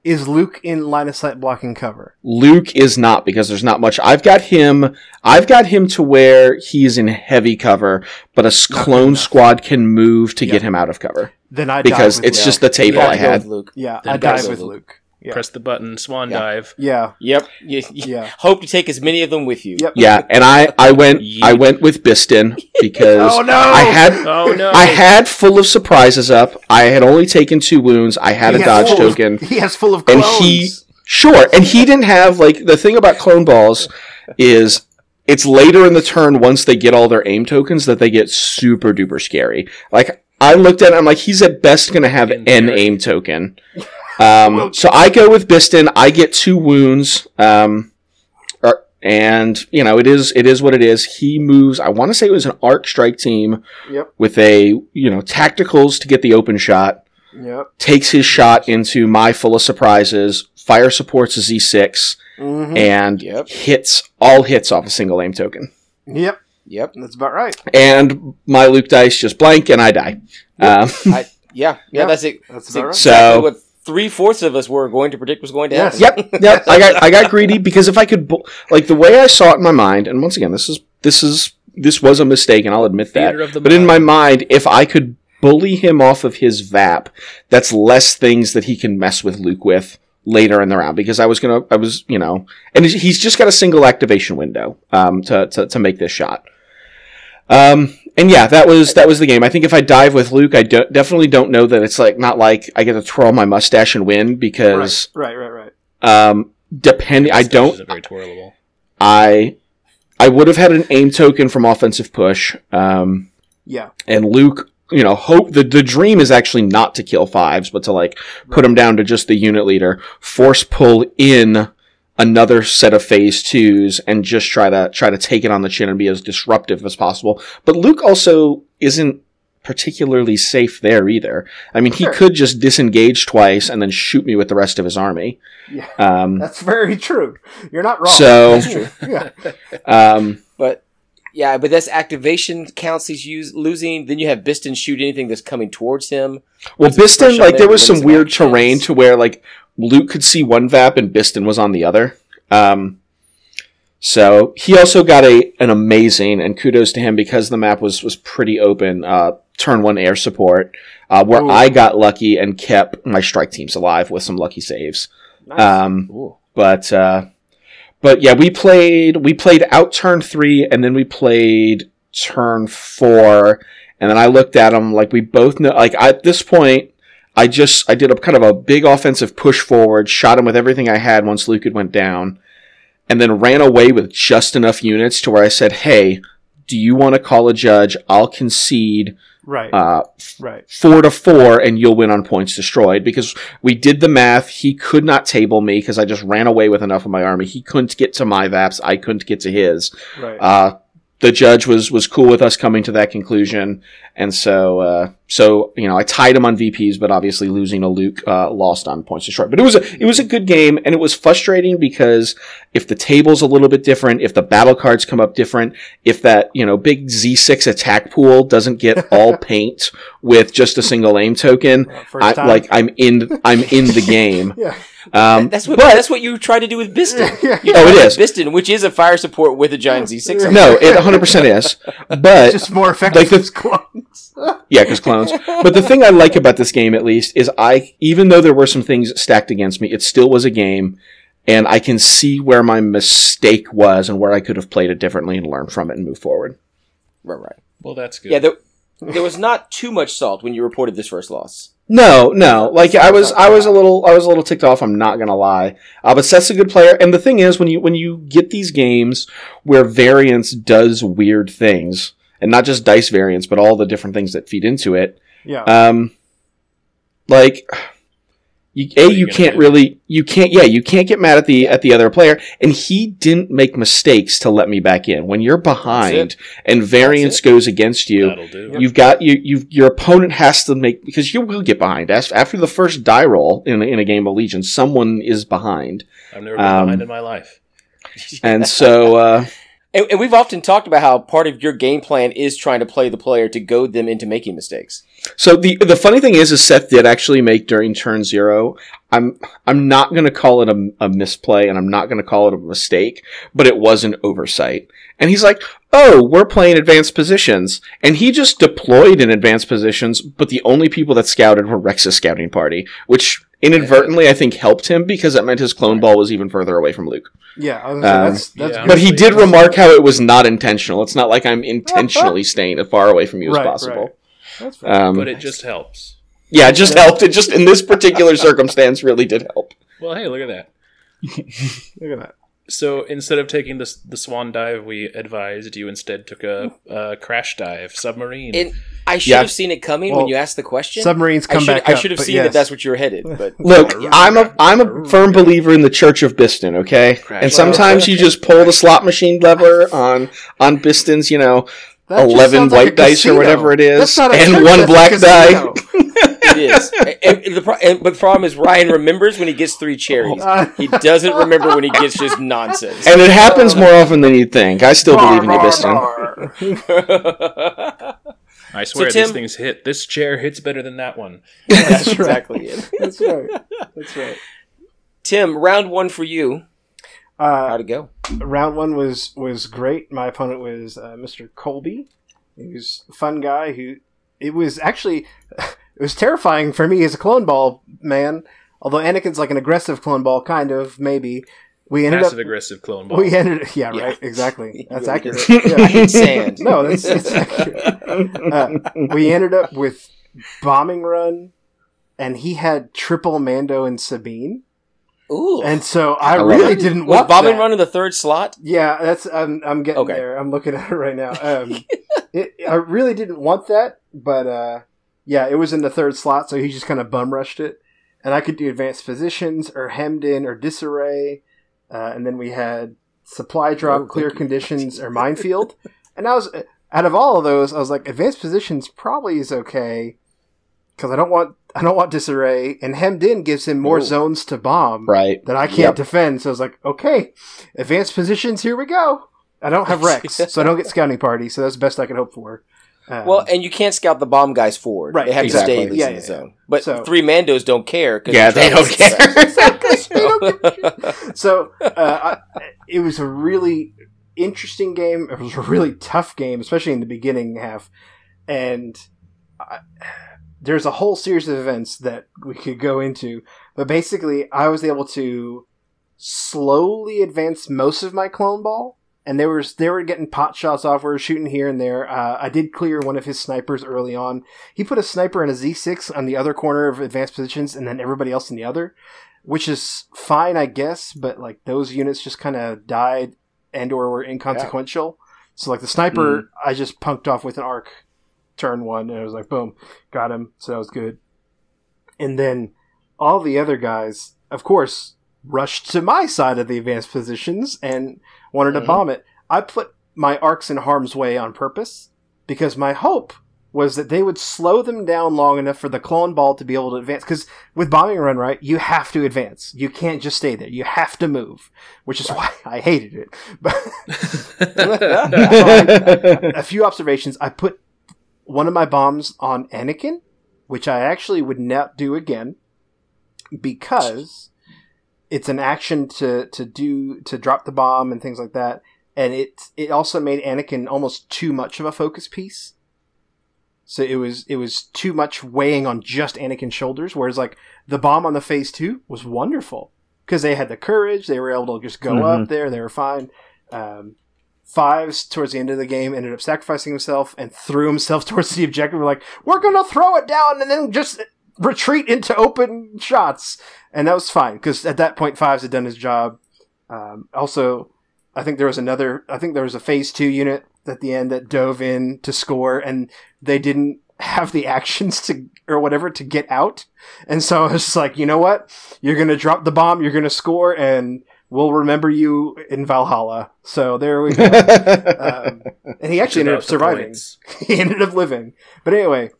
Is Luke in line of sight blocking cover? Luke is not because there's not much. I've got him. I've got him to where he's in heavy cover, but a Not clone squad can move to Yeah. get him out of cover Then I because dive with it's Luke. just the table You I have to go had. with Luke. yeah. Then I go dive with with Luke. Luke. Yeah, Press the button, swan Yeah. dive. yeah, Yep. You, you yeah. hope to take as many of them with you. Yep. Yeah, and I I went Yeet. I went with Bistan oh, because Oh no! I had Oh no! I had full of surprises up. I had only taken two wounds. I had a He has dodge full of- token. he has full of and he sure and he didn't have like the thing about clone balls is it's later in the turn once they get all their aim tokens that they get super duper scary like i looked at it i'm like he's at best going to have Getting an aim token um, so i go with bistan i get two wounds um, er, and you know it is it is what it is he moves i want to say it was an arc strike team Yep. with a you know tacticals to get the open shot Yep. takes his shot into my full of surprises, fire supports a Z6, hmm and Yep. hits all hits off a single aim token. Yep. Yep. That's about right. And my Luke dice just blank and I die. Um, I, yeah. Yeah. Yep. That's it. That's That's about right. So- exactly what three fourths of us were going to predict was going to Yes. happen. yep, yep. I got I got greedy because if I could bu- like the way I saw it in my mind, and once again, this is this is this was a mistake, and I'll admit that. Theater of the But in my mind. mind, if I could bully him off of his VAP, that's less things that he can mess with Luke with later in the round. Because I was gonna, I was, you know, and he's just got a single activation window um, to, to to make this shot. Um, and yeah, that was that was the game. I think if I dive with Luke, I do- definitely don't know that it's like not like I get to twirl my mustache and win because Right. Right. Right. um, depending, I don't. very twirlable. I I would have had an aim token from offensive push. Um, Yeah. and Luke, you know, hope the the dream is actually not to kill fives, but to like put them down to just the unit leader, force pull in another set of phase twos, and just try to try to take it on the chin and be as disruptive as possible. But Luke also isn't particularly safe there either. I mean, he could just disengage twice and then shoot me with the rest of his army. Yeah. Um, That's very true. You're not wrong. So- That's true. Yeah. um, But yeah, but that's activation counts he's use, losing. Then you have Bistan shoot anything that's coming towards him. Well, Bistan, like there there, was some weird actions. terrain to where like Luke could see one VAP and Bistan was on the other. Um, so he also got a an amazing and kudos to him because the map was was pretty open. Uh, turn one air support uh, where Ooh. I got lucky and kept my strike teams alive with some lucky saves. Nice. Um, but uh, but yeah, we played we played out turn three, and then we played turn four, and then I looked at them like we both know. Like at this point, I just I did a kind of a big offensive push forward, shot him with everything I had once Luke had went down, and then ran away with just enough units to where I said, "Hey, do you want to call a judge? I'll concede." right. Uh, right. four to four and you'll win on points destroyed because we did the math. He could not table me because I just ran away with enough of my army. He couldn't get to my VAPs. I couldn't get to his. Right. Uh, the judge was, was cool with us coming to that conclusion. And so, uh, So you know, I tied him on VPs, but obviously losing a Luke uh, lost on points to short. But it was a it was a good game, and it was frustrating because if the table's a little bit different, if the battle cards come up different, if that you know big Z6 attack pool doesn't get all paint with just a single aim token, First I, like I'm in I'm in the game. yeah. Um, That's what but- that's what you try to do with Bistan. You Oh, it tried is. Bistan, which is a fire support with a giant Z6. no, it 100 percent is. But Just more effective Like the- as clones. Yeah, because clones. But the thing I like about this game, at least, is I, even though there were some things stacked against me, it still was a game, and I can see where my mistake was and where I could have played it differently and learned from it and move forward. Right, right. Well, that's good. Yeah, there, there was not too much salt when you reported this first loss. No, no. Like I was, I was a little, I was a little ticked off. I'm not gonna lie. Uh, but Seth's a good player, and the thing is, when you when you get these games where variance does weird things, and not just dice variance, but all the different things that feed into it, Yeah. um like you, a you you can't do? really you can't yeah you can't get mad at the at the other player and he didn't make mistakes to let me back in when you're behind and variance goes against you do. you've got you you your opponent has to make because you will get behind As- after the first die roll in, a- in a game of legion someone is behind I've never been Um, behind in my life. and so uh And, and we've often talked about how part of your game plan is trying to play the player to goad them into making mistakes. So the the funny thing is, is Seth did actually make during turn zero. I'm I'm not going to call it a, a misplay, and I'm not going to call it a mistake, but it was an oversight. And he's like, "Oh, we're playing advanced positions," and he just deployed in advanced positions. But the only people that scouted were Rex's scouting party, which inadvertently I think helped him because it meant his clone ball was even further away from Luke. yeah. I was gonna say, um, that's, that's yeah. good But he did remark how it was not intentional. It's not like I'm intentionally staying as far away from you as Right, possible. right. That's fair. Um, But it just helps. yeah, it just helped. It just in this particular circumstance really did help. Well, hey, look at that. Look at that. So instead of taking the the swan dive, we advised you instead took a, a crash dive submarine. And I should Yeah. have seen it coming Well, when you asked the question. Submarines I come should, back I should have but seen yes. that that's what you're headed. But Look, I'm a I'm a firm believer in the Church of Bistan, okay? And sometimes you just pull the slot machine lever on on Bistan's, you know, That eleven sounds like white a dice or whatever it is, That's not a and church, one black die. casino. it is. and, and the and, but the problem is Ryan remembers when he gets three cherries. Uh, He doesn't remember when he gets just nonsense. And it happens more often than you'd think. I still believe in you, bar, Bistan. I swear Tim- these things hit. This chair hits better than that one. That's exactly it. That's right. That's right. Tim, round one for you. Uh, How'd it go? round one was was great. My opponent was uh, Mr. Colby. He was a fun guy who. It was actually it was terrifying for me as a clone ball man. Although Anakin's like an aggressive clone ball, kind of maybe. We ended Passive up. aggressive clone ball. We ended. Yeah, Yeah. right. Exactly. That's really accurate. did. Yeah. I hate sand. No, that's, that's accurate. Uh, we ended up with bombing run, and he had triple Mando and Sabine, Ooh. and so I, love really it. didn't was want bombing that. run in the third slot? Yeah, that's I'm I'm getting Okay. there. I'm looking at it right now. Um, it, I really didn't want that, but uh, yeah, it was in the third slot, so he just kind of bum rushed it, and I could do advanced positions or hemmed in or disarray, uh, and then we had supply drop, Oh, clear conditions, or minefield, and I was out of all of those, I was like, advanced positions probably is okay because I don't want I don't want disarray, and hemmed in gives him more Ooh. zones to bomb Right. that I can't Yep. defend. So I was like, okay, advanced positions, here we go. I don't have Rex, so I don't get scouting party. So that's the best I could hope for. Um, Well, and you can't scout the bomb guys forward. Right, They have exactly. to stay at least Yeah, in the yeah, zone. But So- three Mandos don't care. 'cause Yeah, they're don't trying to- care. so uh, I, it was a really interesting game. It was a really tough game, especially in the beginning half. And I, there's a whole series of events that we could go into, but basically, I was able to slowly advance most of my clone ball. And they were they were getting pot shots off. We were shooting here and there. Uh, I did clear one of his snipers early on. He put a sniper and a Z6 on the other corner of advanced positions, and then everybody else in the other which is fine, I guess. But like those units just kind of died and or were inconsequential. So like the sniper, I just punked off with an arc turn one, and I was like, boom, got him. So that was good. And then all the other guys, of course, rushed to my side of the advanced positions and wanted to Mhm. bomb it. I put my arcs in harm's way on purpose because my hope was that they would slow them down long enough for the clone ball to be able to advance. Because with bombing run, right, you have to advance. You can't just stay there. You have to move, which is why I hated it. But a few observations. I put one of my bombs on Anakin, which I actually would not do again because it's an action to to do to drop the bomb and things like that. And it it also made Anakin almost too much of a focus piece. So it was it was too much weighing on just Anakin's shoulders. Whereas like the bomb on the phase two was wonderful because they had the courage. They were able to just go Mhm. up there. They were fine. Um, Fives towards the end of the game ended up sacrificing himself and threw himself towards the objective. We're like, we're gonna throw it down and then just retreat into open shots, and that was fine because at that point Fives had done his job. Um, also, I think there was another. I think there was a phase two unit at the end that dove in to score, and they didn't have the actions to or whatever to get out. And so I was just like, you know what? You're gonna drop the bomb. You're gonna score, and we'll remember you in Valhalla. So there we go. um, and he actually ended up surviving. he ended up living. But anyway,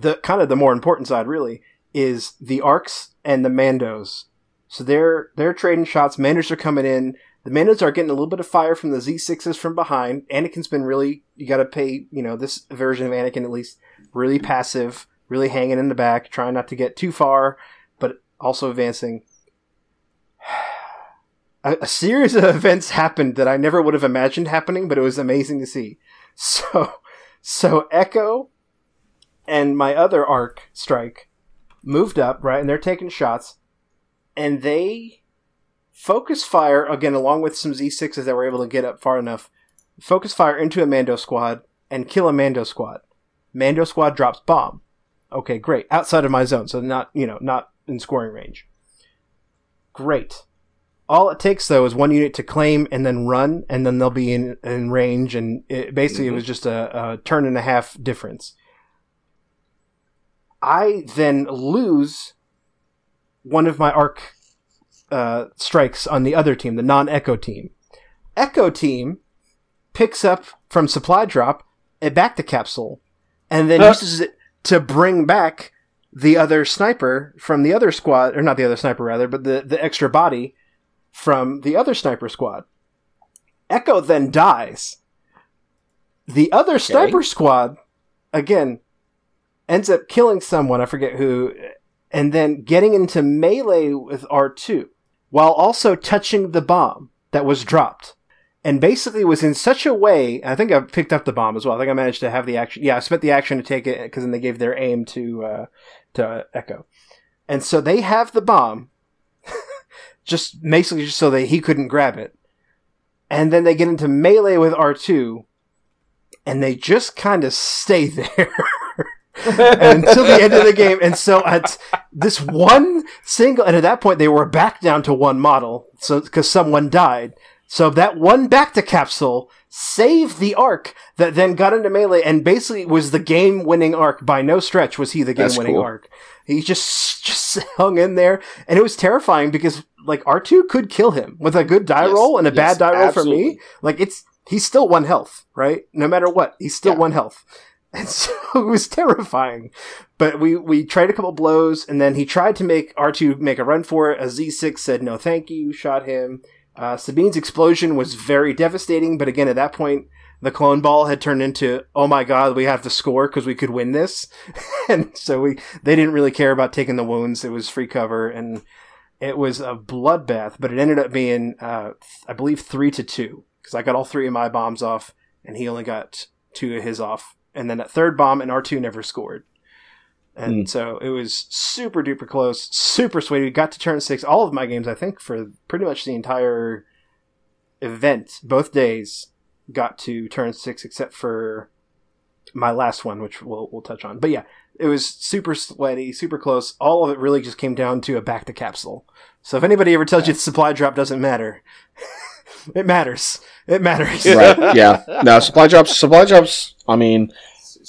the kind of the more important side really is the arcs and the Mandos. So they're they're trading shots. Mandos are coming in. The Mandos are getting a little bit of fire from the Z6s from behind. Anakin's been really you got to pay you know this version of Anakin at least really passive, really hanging in the back, trying not to get too far, but also advancing. A, a series of events happened that I never would have imagined happening, but it was amazing to see. So, so Echo and my other arc strike moved up right, and they're taking shots, and they focus fire again along with some Z6s that were able to get up far enough. Focus fire into a Mando squad and kill a Mando squad. Mando squad drops bomb. Okay, great. Outside of my zone, so not you know not in scoring range. Great. All it takes though is one unit to claim and then run, and then they'll be in, in range. And it, basically, it mm-hmm. was just a, a turn and a half difference. I then lose one of my arc uh, strikes on the other team, the non-Echo team. Echo team picks up from supply drop a bacta capsule, and then Huh. uses it to bring back the other sniper from the other squad, or not the other sniper rather, but the the extra body from the other sniper squad. Echo then dies. The other sniper squad, again, ends up killing someone, I forget who, and then getting into melee with R2 while also touching the bomb that was dropped. And basically was in such a way, I think I picked up the bomb as well. I think I managed to have the action. Yeah, I spent the action to take it because then they gave their aim to, uh, to Echo. And so they have the bomb, just basically just so that he couldn't grab it. And then they get into melee with R2, and they just kind of stay there until the end of the game. And so at this one single, and at that point they were back down to one model, so because someone died. So that one bacta capsule saved the arc that then got into melee and basically was the game winning arc. By no stretch was he the game winning cool. arc. He just just hung in there, and it was terrifying because like R two could kill him with a good die Yes, roll and a yes, bad die roll for me. Like it's he's still one health, right? No matter what, he's still Yeah. one health. And so it was terrifying. But we, we tried a couple blows, and then he tried to make R2 make a run for it. A Z6 said no thank you, shot him. Uh, Sabine's explosion was very devastating, but again, at that point, the clone ball had turned into, oh my god, we have to score because we could win this. and so we, they didn't really care about taking the wounds. It was free cover, and it was a bloodbath, but it ended up being, uh, I believe, three to two because I got all three of my bombs off, and he only got two of his off. And then that third bomb, and R2 never scored. And hmm. so it was super duper close, super sweet. We got to turn six. All of my games, I think, for pretty much the entire event, both days, got to turn six, except for my last one, which we'll we'll touch on. But yeah, it was super sweaty, super close. All of it really just came down to a bacta capsule. So if anybody ever tells you the supply drop doesn't matter, it matters. It matters. right? Yeah. No supply drops. Supply drops. I mean,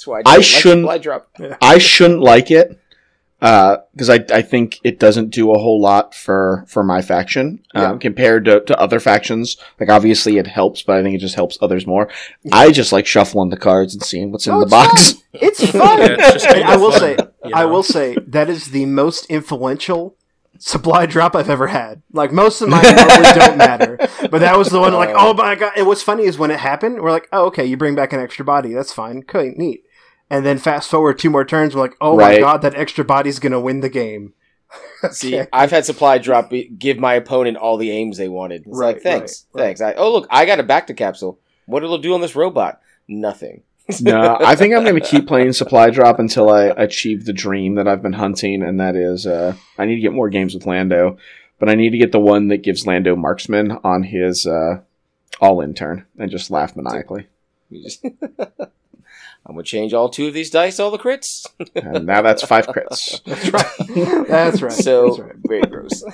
why I, I don't like shouldn't- supply drop. I shouldn't like it. because I I think it doesn't do a whole lot for for my faction um, compared to, to other factions. Like obviously it helps, but I think it just helps others more. I just like shuffling the cards and seeing what's in the it's box. fun. It's fun. Yeah, it's just I will fun, say, you I will say that is the most influential supply drop I've ever had. Like most of mine normally don't matter, but that was the one. Like, oh. oh my god! And what's funny is when it happened, we're like, oh okay, you bring back an extra body. That's fine. Okay, neat. And then fast forward two more turns, we're like, oh my god, that extra body's gonna win the game. See, I've had supply drop be- give my opponent all the aims they wanted. It's Right, like, thanks, right, right. thanks. I, oh look, I got a bacta capsule. What it'll do on this robot? Nothing. No, I think I'm going to keep playing supply drop until I achieve the dream that I've been hunting, and that is uh, I need to get more games with Lando, but I need to get the one that gives Lando marksman on his uh, all in turn and just laugh maniacally. I'm gonna change all two of these dice, all the crits. And now that's five crits. That's right. So That's right. very gross.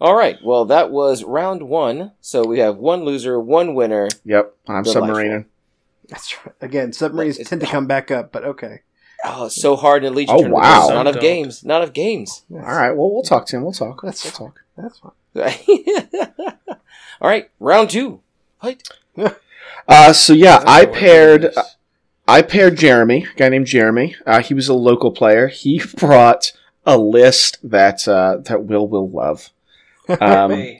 all right. Well, that was round one. So we have one loser, one winner. Yep, I'm Delightful. submarining. That's right. Again, submarines It's- tend to come back up, but okay. Oh, it's so hard in a Legion Oh, wow. Not enough games. Not enough games. All right, well we'll talk to him. We'll talk. That's we'll talk. That's fine. all right. Round two. Fight. Uh, so yeah, I That's paired. I paired Jeremy, a guy named Jeremy. Uh, he was a local player. He brought a list that uh, that Will will love. Um,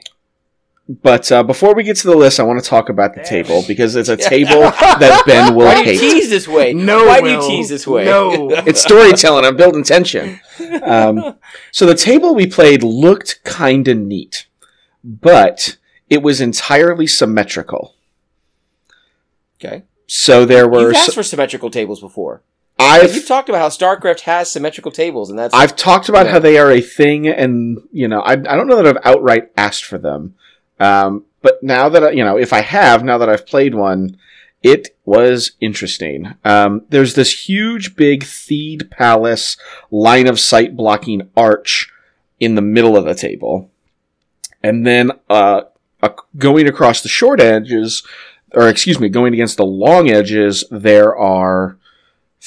but uh, before we get to the list, I want to talk about the table because it's a table that Ben will Why do you tease this way? No, Why do you tease this way? No. It's storytelling. I'm building tension. Um, so the table we played looked kind of neat, but it was entirely symmetrical. okay. So there were. You've asked for symmetrical tables before. I've You've talked about how StarCraft has symmetrical tables, and that's I've talked about Yeah. how they are a thing, and you know, I, I don't know that I've outright asked for them. Um, but now that I, you know, if I have, now that I've played one, it was interesting. Um, there's this huge, big Theed Palace line of sight blocking arch in the middle of the table, and then uh, uh, going across the short edges, or excuse me, going against the long edges, there are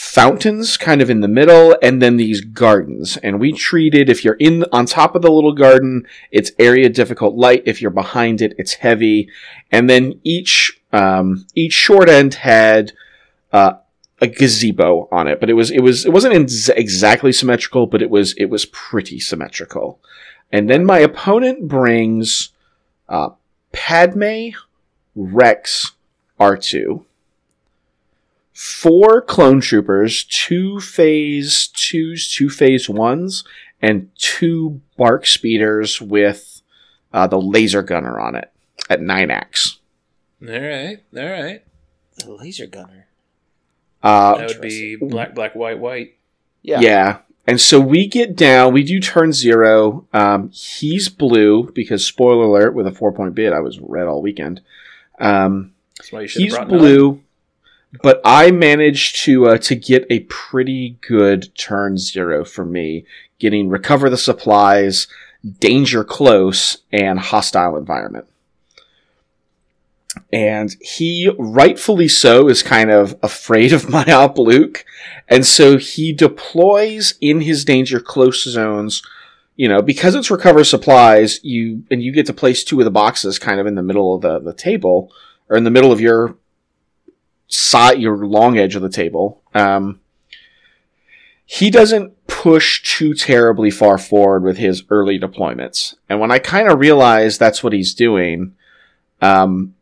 fountains kind of in the middle and then these gardens. And we treated if you're in on top of the little garden it's area difficult light. If you're behind it it's heavy. And then each um, each short end had uh, a gazebo on it. But it was it was it wasn't ex- exactly symmetrical but it was it was pretty symmetrical. And then my opponent brings uh, padme rex r2 four clone troopers, two phase twos, two phase ones, and two BARC speeders with uh, the laser gunner on it at nine axe. All right, all right. the laser gunner. Uh, That would be black, black, white, white. Yeah. yeah. And so we get down, we do turn zero. Um, he's blue because, spoiler alert, with a four point bid, I was red all weekend. Um, That's why you should he's have brought blue, but I managed to uh, to get a pretty good turn zero for me, getting recover the supplies, danger close, and hostile environment. And he, rightfully so, is kind of afraid of my op Luke, and so he deploys in his danger close zones. You know, because it's recover supplies, you and you get to place two of the boxes kind of in the middle of the, the table, or in the middle of your side, your long edge of the table. Um, he doesn't push too terribly far forward with his early deployments. And when I kind of realize that's what he's doing, um,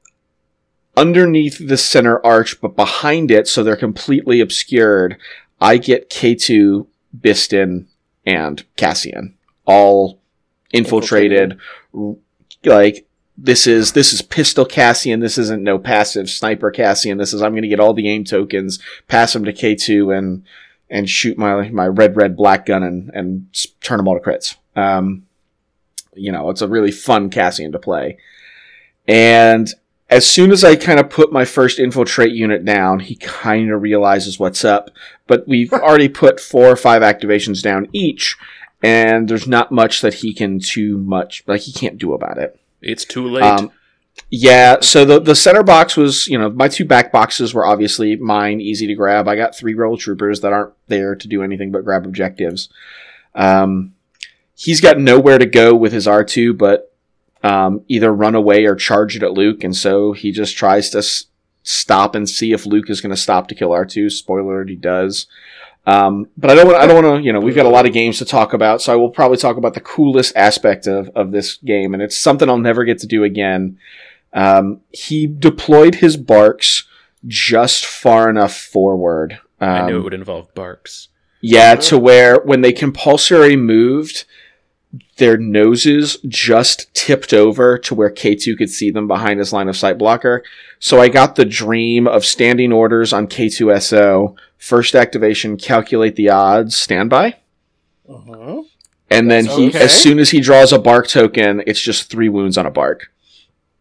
underneath the center arch, but behind it, so they're completely obscured, I get K2, Bistan, and Cassian all infiltrated. r- Like this is this is pistol Cassian. This isn't no passive sniper Cassian. This is I'm going to get all the aim tokens, pass them to K2, and and shoot my my red red black gun and and turn them all to crits. Um, you know, it's a really fun Cassian to play. And as soon as I kind of put my first infiltrate unit down, he kind of realizes what's up. But we've already put four or five activations down each, and there's not much that he can too much like he can't do about it. It's too late. Um, Yeah, so the the center box was, you know, my two back boxes were obviously mine, easy to grab. I got three rebel troopers that aren't there to do anything but grab objectives. Um, he's got nowhere to go with his R two, but um, either run away or charge it at Luke, and so he just tries to s- stop and see if Luke is going to stop to kill R two. Spoiler: he does. Um, but I don't want. I don't want to. You know, we've got a lot of games to talk about, so I will probably talk about the coolest aspect of of this game, and it's something I'll never get to do again. Um, he deployed his BARCs just far enough forward. Um, I knew it would involve BARCs. yeah, to where when they compulsory moved, their noses just tipped over to where K2 could see them behind his line of sight blocker. So I got the dream of standing orders on K2SO, first activation, calculate the odds, standby. Uh-huh. And then That's he, okay. as soon as he draws a BARC token, it's just three wounds on a BARC.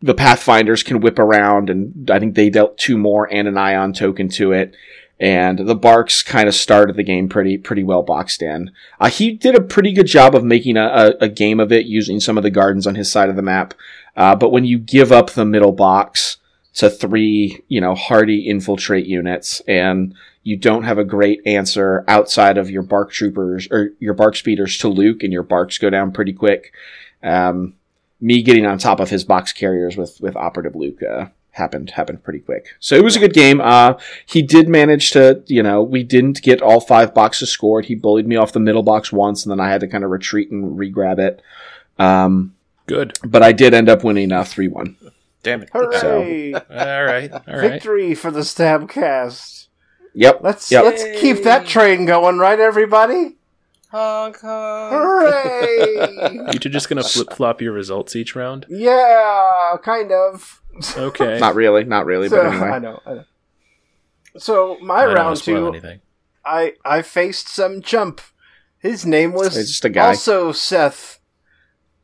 The Pathfinders can whip around, and I think they dealt two more and an ion token to it. And the BARCs kind of started the game pretty pretty well boxed in. Uh, he did a pretty good job of making a, a, a game of it using some of the gardens on his side of the map. Uh, but when you give up the middle box to three, you know, hardy infiltrate units, and you don't have a great answer outside of your bark troopers or your BARC speeders to Luke, and your BARCs go down pretty quick. Um, me getting on top of his box carriers with with operative Luke uh, happened happened pretty quick. So it was a good game. Uh, he did manage to, you know, we didn't get all five boxes scored. He bullied me off the middle box once, and then I had to kind of retreat and re-grab it. Um, Good. but I did end up winning uh, three one. Damn it. Hooray! All right. All right. Victory for the Stabcast. Yep. Let's Yep. let's keep that train going, right, everybody? Honk, honk. Hooray! You two just gonna flip flop your results each round? yeah, kind of. Okay. Not really, not really, So, but I know, I know. So my I round two, Anything. I I faced some chump. His name was It's just a guy. also Seth,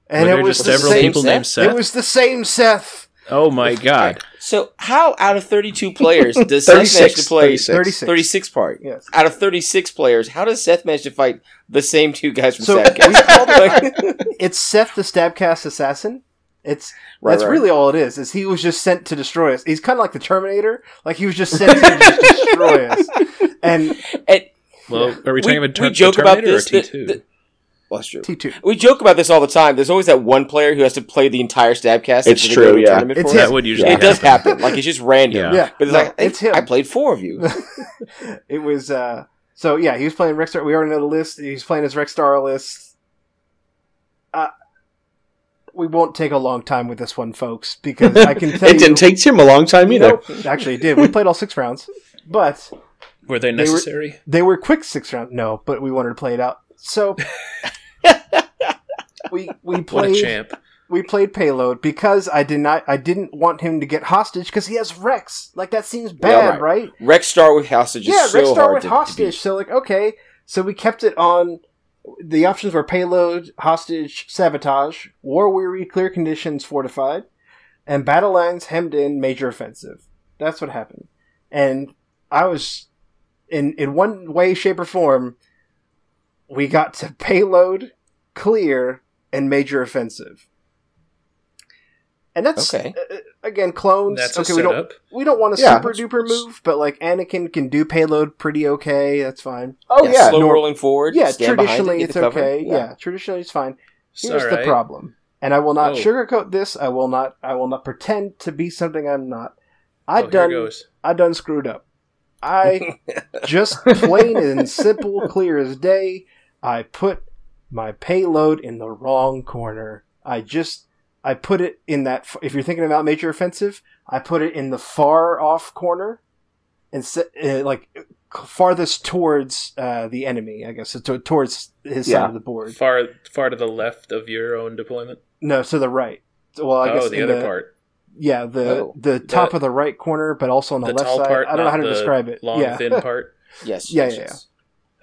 and Were it was just the several same. people Seth? named Seth? It was the same Seth. Oh my god. So, how out of 32 players does Seth manage 36, to play 36. 36. 36 part? Yes. Out of 36 players, how does Seth manage to fight the same two guys from So Sadcast? we called it. It's Seth the Stabcast assassin. It's Right, that's right. really all it is. Is he was just sent to destroy us. He's kind of like the Terminator. Like he was just sent to just destroy us. And And Well, are we talking we, about ter- we joke about Terminator this. or that- T2? that- well, that's true. T two. We joke about this all the time. There's always that one player who has to play the entire Stabcast. It's true, go to a yeah. tournament It's for him. it. that would usually It does happen. Like it's just random. Yeah. Yeah, But it's no, like it's him. I played four of you. it was uh so yeah he was playing Rexstar. We already know the list. He's playing his Rexstar list. Uh, we won't take a long time with this one, folks, because I can tell It you. didn't take Tim a long time either. Nope, actually, it did. We played all six rounds, but Were they were- necessary? they were quick six rounds. No, but we wanted to play it out. So we we What a played champ. we played payload because I did not I didn't want him to get hostage because he has Rex. Like that seems bad, right. right? Rex Star with hostage yeah, so Rex Star hard with to, to hostage. beat. so like, okay, so we kept it on. The options were payload, hostage, sabotage, war weary, clear conditions, fortified, and battle lines hemmed in, major offensive. That's what happened, and I was in in one way, shape, or form. We got to payload, clear, and major offensive. And that's Okay. uh, again clones. That's okay, a we don't we don't want a Yeah, super duper move, but like Anakin can do payload pretty okay. That's fine. Oh Yeah, yeah, slow nor- rolling forward. Yeah, stand behind it, traditionally it's okay. Yeah. traditionally it's fine. It's Here's all the problem, and I will not Oh. sugarcoat this. I will not. I will not pretend to be something I'm not. I Oh, done. goes. I done screwed up. I just plain and simple, clear as day. I put my payload in the wrong corner. I just I put it in that. If you're thinking about major offensive, I put it in the far off corner, and se- uh, like farthest towards uh, the enemy. I guess so to, towards his Yeah. side of the board. Far, far to the left of your own deployment. No, to the right. Well, I guess oh, the in other part. Yeah, the Oh, the top the- of the right corner, but also on the, The left tall side. part. I don't know how to describe it. Long, yeah. thin part. Yes. Yeah, yes, yeah, yes.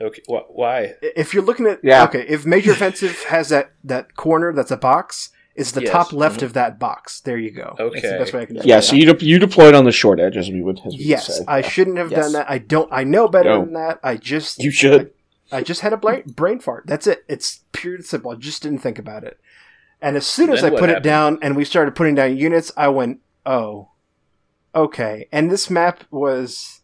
Okay. Wh- why? if you're looking at Yeah. okay, if major offensive has that that corner that's a box, it's the Yes. top left Mm-hmm. of that box. There you go. Okay, That's the Okay. best way I can. yeah. So you de- you deployed on the short edge, as we would, as we Yes, say. I shouldn't have Yes. done that. I don't. I know better No. than that. I just You should. I just had a bla- brain fart. That's it. It's pure and simple. I just didn't think about it. And as soon as Then I what put it down and we started putting down units, I went, "Oh, okay." And this map was,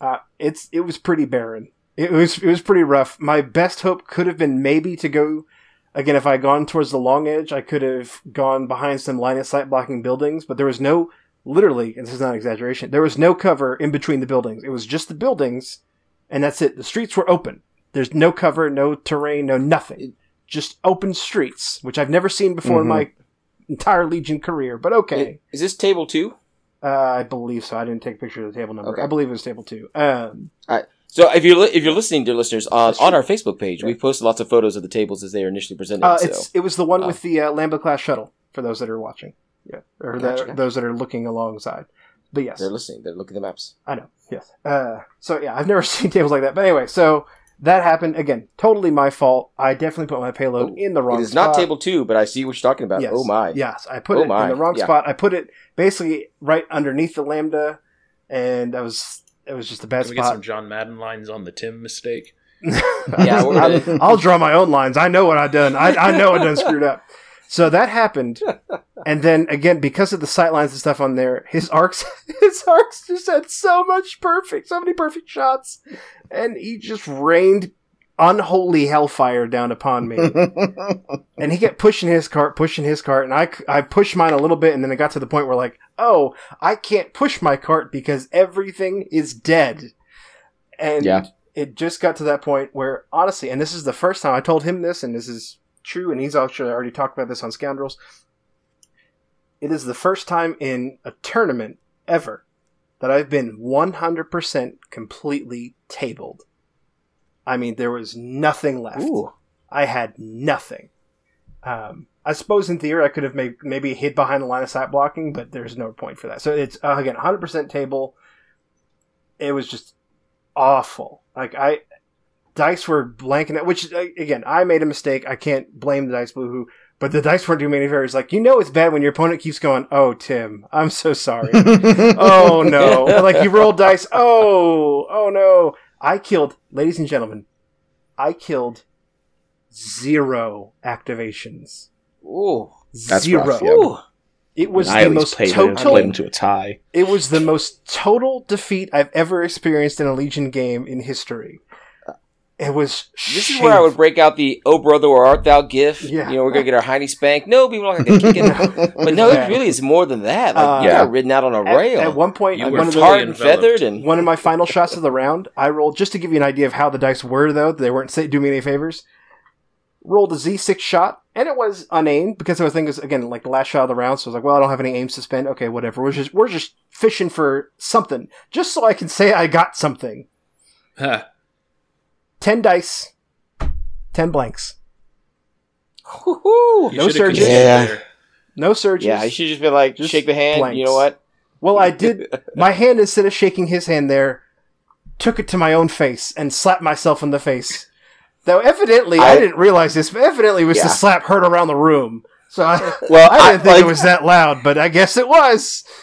uh, it's it was pretty barren. It was it was pretty rough. My best hope could have been maybe to go again if I had gone towards the long edge. I could have gone behind some line of sight blocking buildings, but there was no literally, and this is not an exaggeration. There was no cover in between the buildings. It was just the buildings, and that's it. The streets were open. There's no cover, no terrain, no nothing. Just open streets, which I've never seen before in my entire Legion career. But okay. Is this table two? Uh, I believe so. I didn't take a picture of the table number. Okay. I believe it was table two. Um, So if you're li- if you're listening, dear listeners, on, on our Facebook page, we've posted lots of photos of the tables as they are initially presented. uh, so. it was the one uh, with the uh, Lambda class shuttle for those that are watching. Yeah, or Gotcha. those that are looking alongside. But yes, They're listening. They're looking at the maps. I know. Yes. Uh, so yeah, I've never seen tables like that. But anyway, so that happened again. Totally my fault. I definitely put my payload Oh, in the wrong. It is not table two, but I see what you're talking about. Yes. Oh my! Yes, I put Oh it my. in the wrong Yeah. spot. I put it basically right underneath the lambda, and that was it was just a bad Can we get some John Madden lines on the Tim mistake? Yeah, I'll, I'll draw my own lines. I know what I've done. I, I know I done screwed up. So that happened, and then again because of the sightlines and stuff on there, his arcs, his arcs just had so much perfect, so many perfect shots, and he just rained unholy hellfire down upon me. and he kept pushing his cart, pushing his cart, and I, I pushed mine a little bit, and then it got to the point where like, oh, I can't push my cart because everything is dead. And Yeah. it just got to that point where, honestly, and this is the first time I told him this, and this is true, and he's actually already talked about this on Scoundrels. It is the first time in a tournament ever that I've been 100% completely tabled. I mean, there was nothing left. Ooh. I had nothing. Um, I suppose in theory I could have made, maybe hid behind the line of sight blocking, but there's no point for that. So it's uh, again 100% table. It was just awful. Like I, dice were blanking out. Which again, I made a mistake. I can't blame the dice boohoo. But the dice weren't doing me any favors. Like you know, it's bad when your opponent keeps going, "Oh, Tim, I'm so sorry." oh no! like you roll dice. Oh, oh no! I killed, ladies and gentlemen, I killed zero activations. Ooh. That's zero. rough, yeah. Ooh. It was the at most played, it, total. played into a tie. It was the most total defeat I've ever experienced in a Legion game in history. It was. This shameful. is where I would break out the "Oh brother, where art thou?" GIF. Yeah. You know, we're gonna get our Heidi spanked. No, people are not gonna kick it. but no, yeah. it really is more than that. Like uh, you got ridden out on a at, rail. At one point, you were of tarred and feathered, and one of my final shots of the round, I rolled just to give you an idea of how the dice were. Though they weren't doing me any favors. Rolled a Z6 shot, and it was unaimed because I was thinking, again, like the last shot of the round, so I was like, well, I don't have any aim spend. Okay, whatever. We're just we're just fishing for something, just so I can say I got something. Huh. 10 dice, 10 blanks. No surges. Yeah. No surges. Yeah, you should just be like, just shake the hand. Blanks. You know what? Well, I did. my hand, instead of shaking his hand there, took it to my own face and slapped myself in the face. Though evidently, I, I didn't realize this, but evidently it was yeah. the slap heard around the room. So I, Well, I didn't think like, it was that loud, but I guess it was.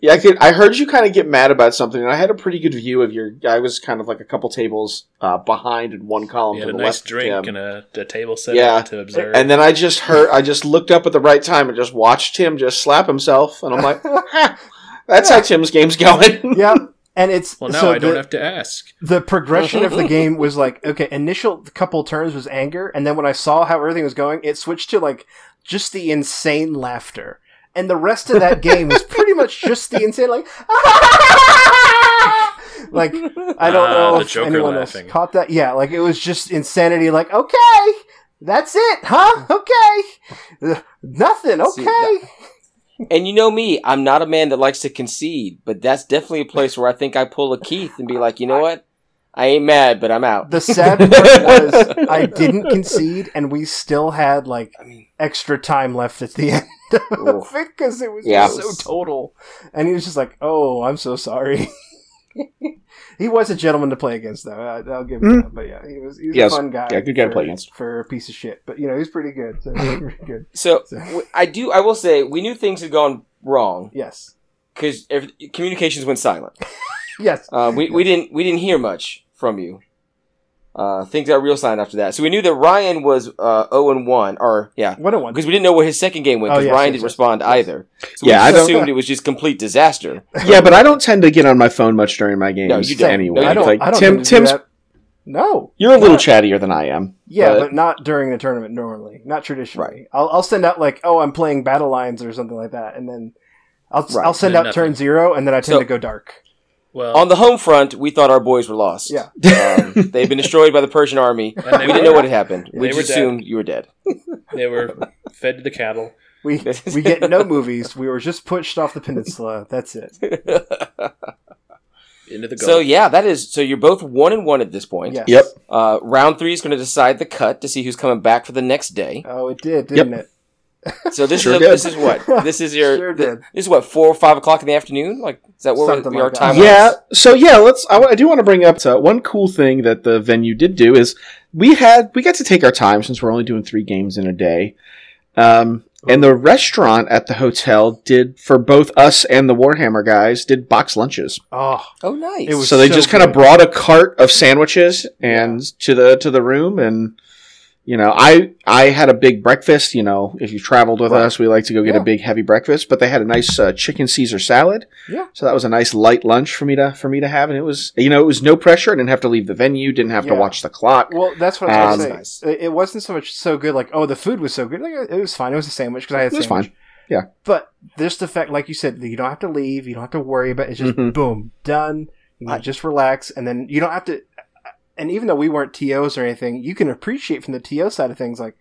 Yeah, I could. I heard you kind of get mad about something, and I had a pretty good view of your. I was kind of like a couple tables uh, behind in one column You to had a the nice left. of drink and a, a table set Yeah. to observe. And then I just heard. I just looked up at the right time and just watched Tim just slap himself, and I'm like, "Ha, "That's how Tim's game's going." yeah. And it's well, now so I don't have to ask. the progression of the game was like okay. Initial couple turns was anger, and then when I saw how everything was going, it switched to like just the insane laughter. And the rest of that game was pretty much just the insane like like I don't Ah, know the if Joker anyone laughing. else caught that. Yeah, like it was just insanity. Like okay, that's it, huh? Okay, Uh, nothing. See, Okay, And you know me, I'm not a man that likes to concede, but that's definitely a place where I think I pull a Keith and be like, you know what? I ain't mad, but I'm out. the sad part was I didn't concede, and we still had like I mean, extra time left at the end of it because it was Yeah. just so total. And he was just like, "Oh, I'm so sorry." he was a gentleman to play against, though. I, I'll give him Mhm. that. But yeah, he was. He was Yes. a fun guy. Yeah, good guy to play against. for a piece of shit. But you know, he's pretty good. So he's pretty good. so So- w- I do. I will say we knew things had gone wrong Yes. because communications went silent. Yes. Uh, we, we didn't we didn't hear much from you. Uh, things got real silent after that. So we knew that Ryan was uh, 0 and 1, or yeah, One on one. because we didn't know where his second game went Oh, because yes, Ryan yes, didn't yes, respond yes. either. So Yeah, we I just don't- assumed it was just complete disaster. yeah, but I don't tend to get on my phone much during my games. No, you don't. anyway. No, I don't. like I don't Tim, tend do Tim's. No. you're a little Not- chattier than I am. Yeah, but- but, not during the tournament normally. Not traditionally. I'll, I'll send out like, oh, I'm playing battle lines or something like that, and then I'll Right. I'll send And out turn zero, and then I tend So- to go dark. Well, On the home front, we thought our boys were lost. Yeah. Um, they'd been destroyed by the Persian army. and We they, didn't were, know what had happened. we They were just dead. assumed you were dead. they were fed to the cattle. We we get no movies. We were just pushed off the peninsula. That's it. Into the Gulf. So yeah, that is. So you're both one and one at this point. Yes. Yep. Uh, round three is going to decide the cut to see who's coming back for the next day. Oh, it did, didn't it? So this Sure is a, this is what this is your Sure did. this is what four or five o'clock in the afternoon. Like is that where Something we, our like that. time? Yeah. So yeah, let's. I, I do want to bring up uh, one cool thing that the venue did do is we had we got to take our time since we're only doing three games in a day. Um, and the restaurant at the hotel did for both us and the Warhammer guys did box lunches. Oh, Oh, nice. It was so they so just kind of brought a cart of sandwiches and to the to the room and you know i i had a big breakfast you know if you traveled with Right. us we like to go get Yeah. a big heavy breakfast but they had a nice uh, chicken caesar salad Yeah. so that was a nice light lunch for me to for me to have and it was you know it was no pressure i didn't have to leave the venue didn't have to watch the clock well, that's what I was Um, say. It- wasn't so much so good. Like, oh, the food was so good. Like, it was fine. It was a sandwich because I had it was sandwich. fine yeah But just the fact, like you said, you don't have to leave. You don't have to worry about. it. It's just Mhm. boom, done. You can just relax, and then you don't have to. And even though we weren't tos or anything, you can appreciate from the to side of things. Like,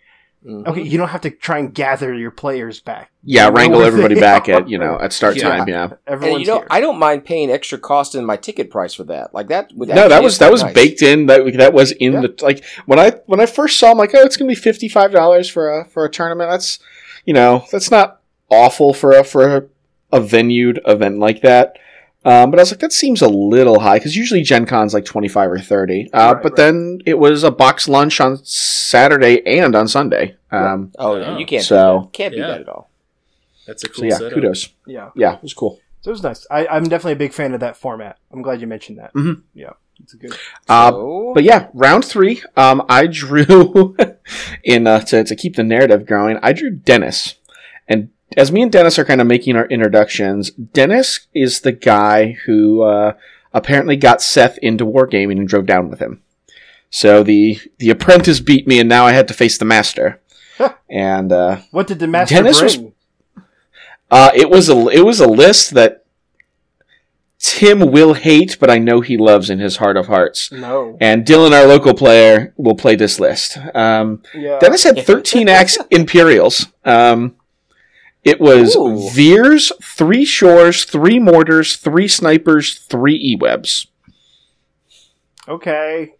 Mhm. okay, you don't have to try and gather your players back. yeah You wrangle everybody back at you know at start Yeah. time yeah And you know, here. I don't mind paying extra cost in my ticket price for that. Like that. Would no, that was that was nice. baked in. That that was in Yeah. the like when I when I first saw, I'm like, oh, it's gonna be fifty five dollars for a for a tournament. That's you know that's not awful for a for a, a venued event like that. Um, but I was like, that seems a little high because usually Gen Con's like twenty five or thirty. Uh, Right, but right. then it was a box lunch on Saturday and on Sunday. Um, Oh, yeah, you can't. So- that. can't beat Yeah. that at all. That's a cool so yeah, setup. kudos. yeah, Yeah, it was cool. so it was nice. I, I'm definitely a big fan of that format. I'm glad you mentioned that. Mhm. Yeah, it's a good. Uh, So, But yeah, round three, um, I drew in uh, to to keep the narrative going. I drew Dennis, and as me and Dennis are kind of making our introductions, Dennis is the guy who uh, apparently got Seth into wargaming and drove down with him. So the the apprentice beat me, and now I had to face the master. and uh, What did the master Dennis was- bring? uh, it was a it was a list that Tim will hate, but I know he loves in his heart of hearts. No. And Dylan, our local player, will play this list. Um, Yeah. Dennis had 13 axe Imperials. Um, it was Ooh. Veers, three Shores, three Mortars, three Snipers, three E-Webs. Okay.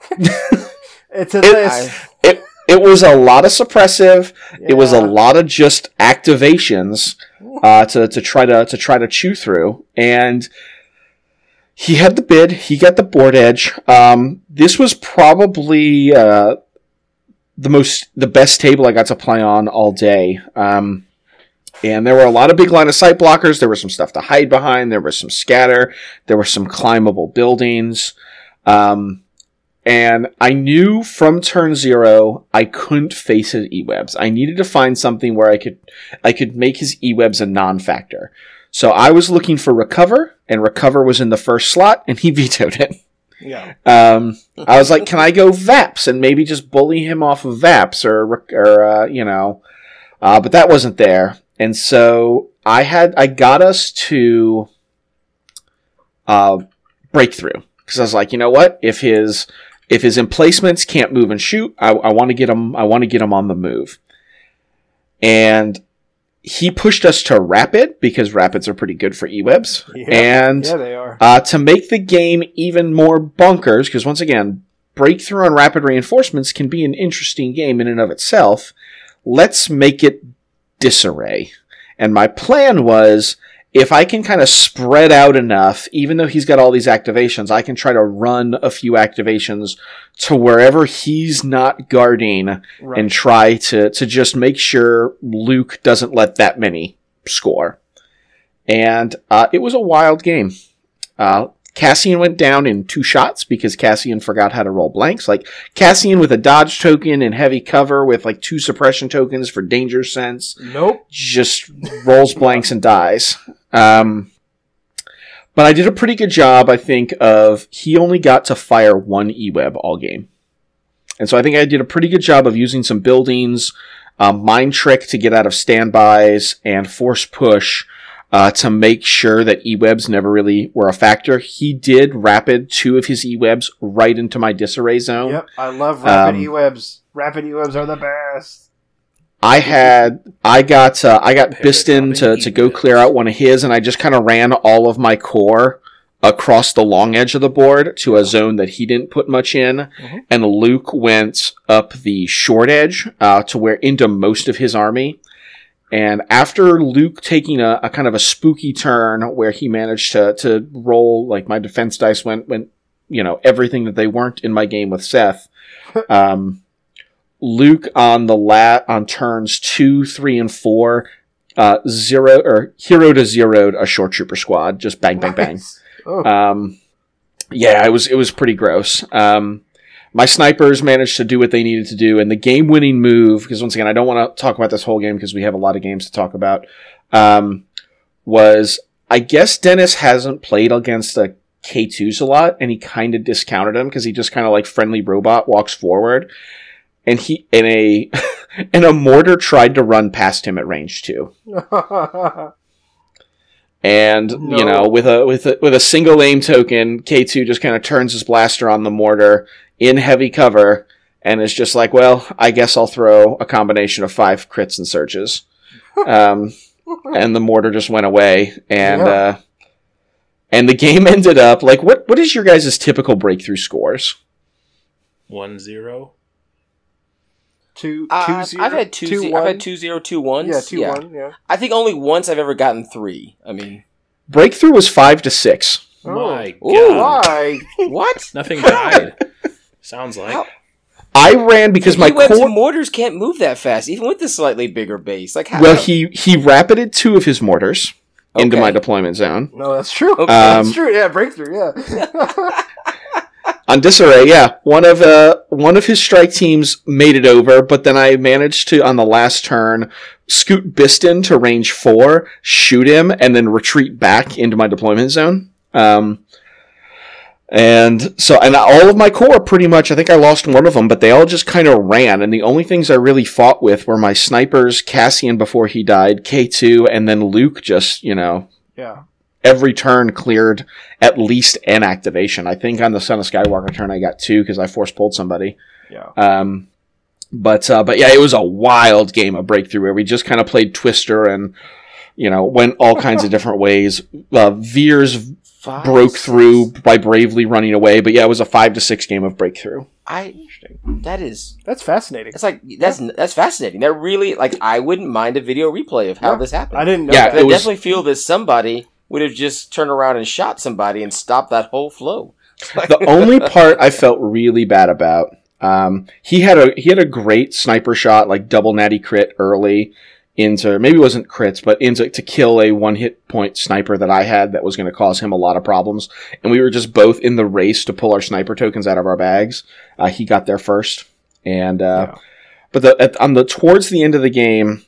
it's a It- list. It, it was a lot of suppressive. It was a lot of just activations uh, to, to try to to try to chew through. And he had the bid. He got the board edge. Um, this was probably uh, the most the best table I got to play on all day. Um, and there were a lot of big line of sight blockers. There was some stuff to hide behind. There was some scatter. There were some climbable buildings. Um, and I knew from turn zero I couldn't face his e-webs. I needed to find something where I could I could make his e-webs a non-factor. So I was looking for recover, and recover was in the first slot, and he vetoed it. Yeah. Um, I was like, can I go Vaps and maybe just bully him off of Vaps or or uh, you know, uh, but that wasn't there, and so I had I got us to uh, breakthrough because I was like, you know what, if his if his emplacements can't move and shoot, I, I want to get him. I want to get him on the move, and he pushed us to rapid because rapids are pretty good for e-webs, Yeah. and Yeah, they are. uh, to make the game even more bonkers, because once again, breakthrough on rapid reinforcements can be an interesting game in and of itself. Let's make it disarray. And my plan was if I can kind of spread out enough, even though he's got all these activations, I can try to run a few activations to wherever he's not guarding Right. and try to, to just make sure Luke doesn't let that many score. And uh, it was a wild game. Uh, Cassian went down in two shots because Cassian forgot how to roll blanks. Like Cassian with a dodge token and heavy cover with like two suppression tokens for danger sense Nope. just rolls blanks and dies. Um, but I did a pretty good job, I think, of he only got to fire one E-web all game. And so I think I did a pretty good job of using some buildings, um, mind trick to get out of standbys, and force push uh, to make sure that E-webs never really were a factor. He did rapid two of his E-webs right into my disarray zone. Yep. I love rapid Um, e-webs. Rapid e-webs are the best. I had I got uh, I got Bistan Paratopic to, to go clear out one of his, and I just kind of ran all of my core across the long edge of the board to a zone that he didn't put much in, and Luke went up the short edge uh, to where into most of his army. And after Luke taking a, a kind of a spooky turn where he managed to to roll like my defense dice went went you know everything that they weren't in my game with Seth. Um, Luke on the lat on turns two, three, and four, uh, zero or hero to zeroed a short trooper squad. Just bang, bang, bang. Oh, Um, yeah, it was it was pretty gross. Um, my snipers managed to do what they needed to do, and the game-winning move. Because once again, I don't want to talk about this whole game because we have a lot of games to talk about. Um, was I guess Dennis hasn't played against the K2s a lot, and he kind of discounted him because he just kind of like friendly robot walks forward, and he in a and a mortar tried to run past him at range two and you know with a with a with a single aim token k2 just kind of turns his blaster on the mortar in heavy cover and is just like well i guess i'll throw a combination of five crits and surges um, and the mortar just went away and Yeah. uh, and the game ended up like what what is your guys' typical breakthrough scores One zero. two, Uh, two zero, I've had two. two ze- one. I've had two zero two ones. Yeah, two one. Yeah. I think only once I've ever gotten three. I mean, breakthrough was five to six My Ooh, God. Why? what? Nothing died. Sounds like. How- i ran because my E-webs core mortars can't move that fast, even with the slightly bigger base. Like how? well he he rapided two of his mortars into my deployment zone No, that's true. Okay. that's Um, true. Yeah, breakthrough. Yeah. on disarray yeah one of uh one of his strike teams made it over but then i managed to on the last turn scoot bistan to range four shoot him and then retreat back into my deployment zone um and so and all of my core pretty much i think i lost one of them but they all just kind of ran and the only things i really fought with were my snipers cassian before he died k2 and then luke just you know yeah. every turn cleared at least an activation. I think on the Son of Skywalker turn I got two because I force pulled somebody. Yeah. Um, but uh, but yeah, it was a wild game of breakthrough where we just kind of played Twister and you know went all kinds of different ways. Uh, Veers Five, broke six. through by bravely running away, but yeah, it was a five to six game of breakthrough. I. That is. That's fascinating. That's like that's that's fascinating. That really like I wouldn't mind a video replay of how Yeah. this happened. I didn't know Yeah, that. I was- definitely feel that somebody would have just turned around and shot somebody and stopped that whole flow. the only part I felt really bad about, um, he had a he had a great sniper shot, like double natty crit early into maybe it wasn't crits, but into to kill a one hit point sniper that I had that was going to cause him a lot of problems, and we were just both in the race to pull our sniper tokens out of our bags. Uh, he got there first, and uh, Yeah. but the, at, on the towards the end of the game.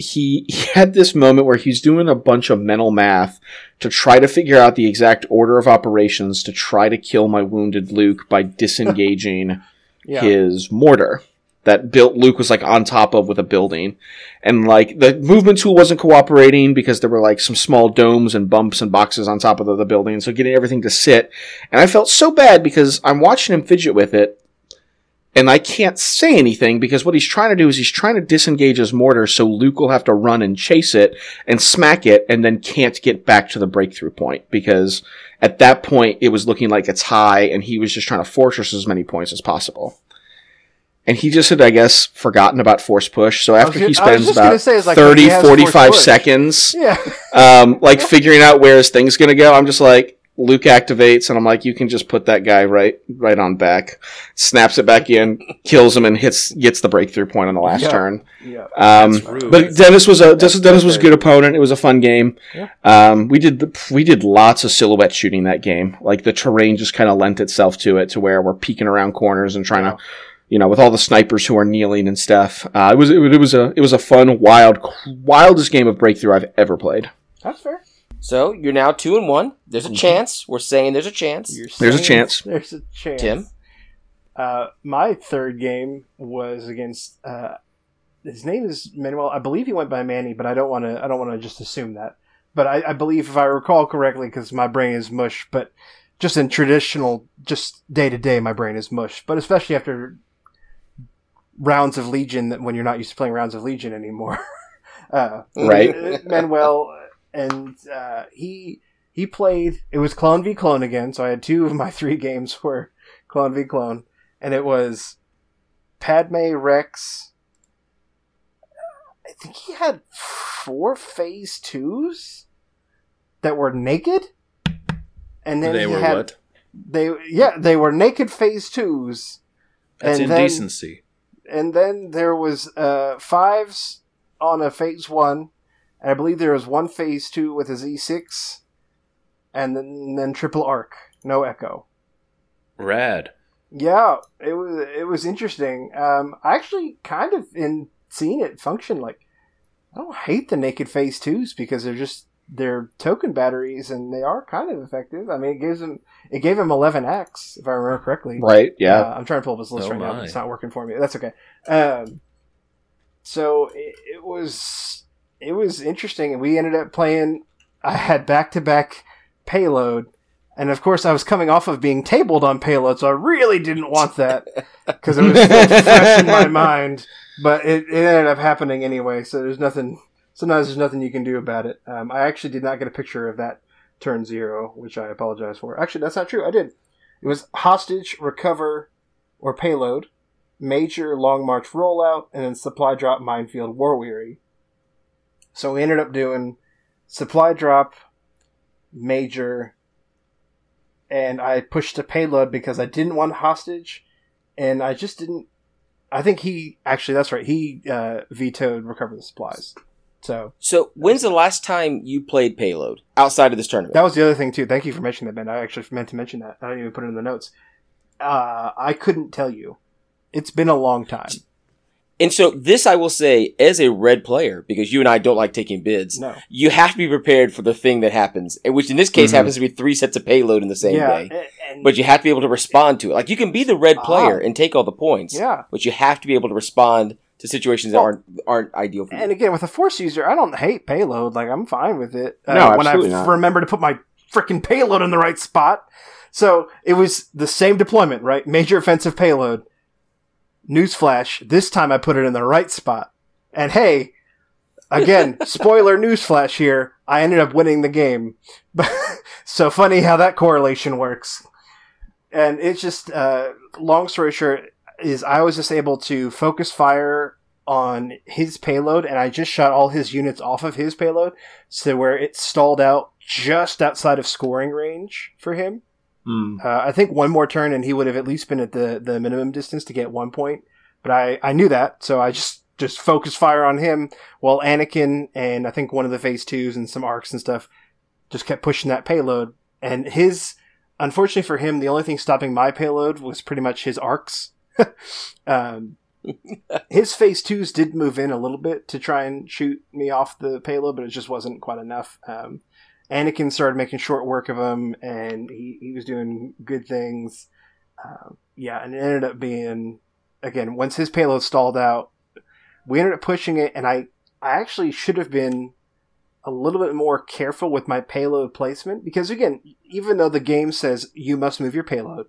He, he had this moment where he's doing a bunch of mental math to try to figure out the exact order of operations to try to kill my wounded Luke by disengaging Yeah. his mortar that built Luke was like on top of with a building. And like the movement tool wasn't cooperating because there were like some small domes and bumps and boxes on top of the, the building. So getting everything to sit. And I felt so bad because I'm watching him fidget with it and I can't say anything because what he's trying to do is he's trying to disengage his mortar so Luke will have to run and chase it and smack it and then can't get back to the breakthrough point because at that point it was looking like it's high and he was just trying to fortress as many points as possible. And he just had, I guess, forgotten about force push. So after he spends about say, like, 30, 45 seconds, Yeah. um, like figuring out where his thing's going to go, I'm just like, Luke activates, and I'm like, you can just put that guy right right on back. Snaps it back in, kills him, and hits gets the breakthrough point on the last Yeah. turn. Yeah. Um, but Dennis was a Dennis, Dennis was a good opponent. It was a fun game. Yeah. Um, we did the, we did lots of silhouette shooting that game. Like the terrain just kind of lent itself to it, to where we're peeking around corners and trying to, you know, with all the snipers who are kneeling and stuff. Uh, it was it, was- it was a it was a fun, wild, wildest game of breakthrough I've ever played. That's fair. So you're now two and one. There's a chance. We're saying there's a chance. There's a chance. There's a chance. Tim? Uh, my third game was against. Uh, his name is Manuel. I believe he went by Manny, but I don't want to. I don't want to just assume that. But I, I believe, if I recall correctly, because my brain is mush. But just in traditional, just day to day, my brain is mush. But especially after rounds of Legion, that when you're not used to playing rounds of Legion anymore. uh, Right. Manuel, and uh, he he played. It was clone v clone again. So I had two of my three games were clone v clone, and it was Padme Rex. I think he had four phase twos that were naked, and then they he were had, what? They yeah, they were naked phase twos. That's and indecency. And then there was uh, fives on a phase one, and I believe there was one phase two with a Z6, and then then triple arc, no echo. Rad. Yeah, it was it was interesting. Um, I actually kind of in seeing it function like I don't hate the naked phase twos because they're just they're token batteries and they are kind of effective. I mean, it gives them it gave him 11x if I remember correctly. Right? Yeah. Uh, I'm trying to pull up his list Oh right now. my. But it's not working for me. That's okay. Um, so it, it was it was interesting, and we ended up playing. I had back to back payload, and of course, I was coming off of being tabled on payload, so I really didn't want that because it was still fresh in my mind. But it, it ended up happening anyway. So there's nothing. Sometimes there's nothing you can do about it. Um, I actually did not get a picture of that turn zero, which I apologize for. Actually, that's not true. I did. It was hostage, recover, or payload, major long march rollout, and then supply drop, minefield, war weary. So we ended up doing supply drop, major, and I pushed a payload because I didn't want hostage, and I just didn't. I think he actually that's right. He uh, vetoed recover the supplies. So So when's the last time you played Payload outside of this tournament? That was the other thing too. Thank you for mentioning that, Ben. I actually meant to mention that. I didn't even put it in the notes. Uh, I couldn't tell you. It's been a long time. And so this I will say as a red player, because you and I don't like taking bids, No. you have to be prepared for the thing that happens, which in this case Mhm. happens to be three sets of payload in the same yeah, day. But you have to be able to respond to it. Like you can be the red player Ah. and take all the points, yeah. but you have to be able to respond to situations that Well, aren't aren't ideal for you. And again, with a force user, I don't hate payload. Like I'm fine with it. Uh, No, when I not. remember to put my freaking payload in the right spot. So it was the same deployment, right? Major offensive payload. Newsflash. This time I put it in the right spot. And hey, again, spoiler newsflash here. I ended up winning the game. so funny how that correlation works. And it's just, uh, long story short, is I was just able to focus fire on his payload, and I just shot all his units off of his payload, so where it stalled out just outside of scoring range for him. Hmm. Uh, I think one more turn, and he would have at least been at the, the minimum distance to get one point. But I, I knew that, so I just just focused fire on him while Anakin and I think one of the phase twos and some arcs and stuff just kept pushing that payload. And his, unfortunately for him, the only thing stopping my payload was pretty much his arcs. um, his phase twos did move in a little bit to try and shoot me off the payload, but it just wasn't quite enough. Um, Anakin started making short work of him, and he, he was doing good things. Um, yeah, and it ended up being again once his payload stalled out, we ended up pushing it, and I I actually should have been a little bit more careful with my payload placement because again, even though the game says you must move your payload,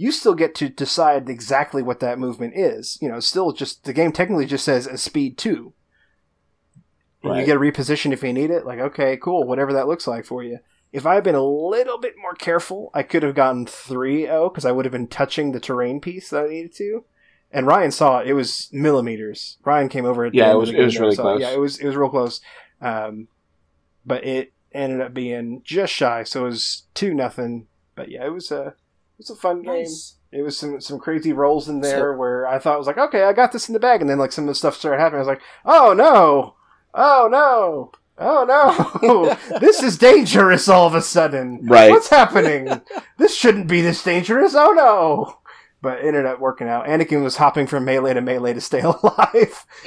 you still get to decide exactly what that movement is. You know, still just the game technically just says a speed two. And you get a reposition if you need it. Like, okay, cool, whatever that looks like for you. If I had been a little bit more careful, I could have gotten 3 0 because I would have been touching the terrain piece that I needed to. And Ryan saw it; it was millimeters. Ryan came over. At Yeah, end it was- it was really close. Yeah, it was it was real close. Um, but it ended up being just shy, so it was two nothing. But yeah, it was a it was a fun game. It was some some crazy rolls in there where I thought it was like, okay, I got this in the bag, and then like some of the stuff started happening. I was like, oh no, oh no, oh no, this is dangerous all of a sudden. Right. What's happening? this shouldn't be this dangerous. Oh no. But it ended up working out. Anakin was hopping from melee to melee to stay alive.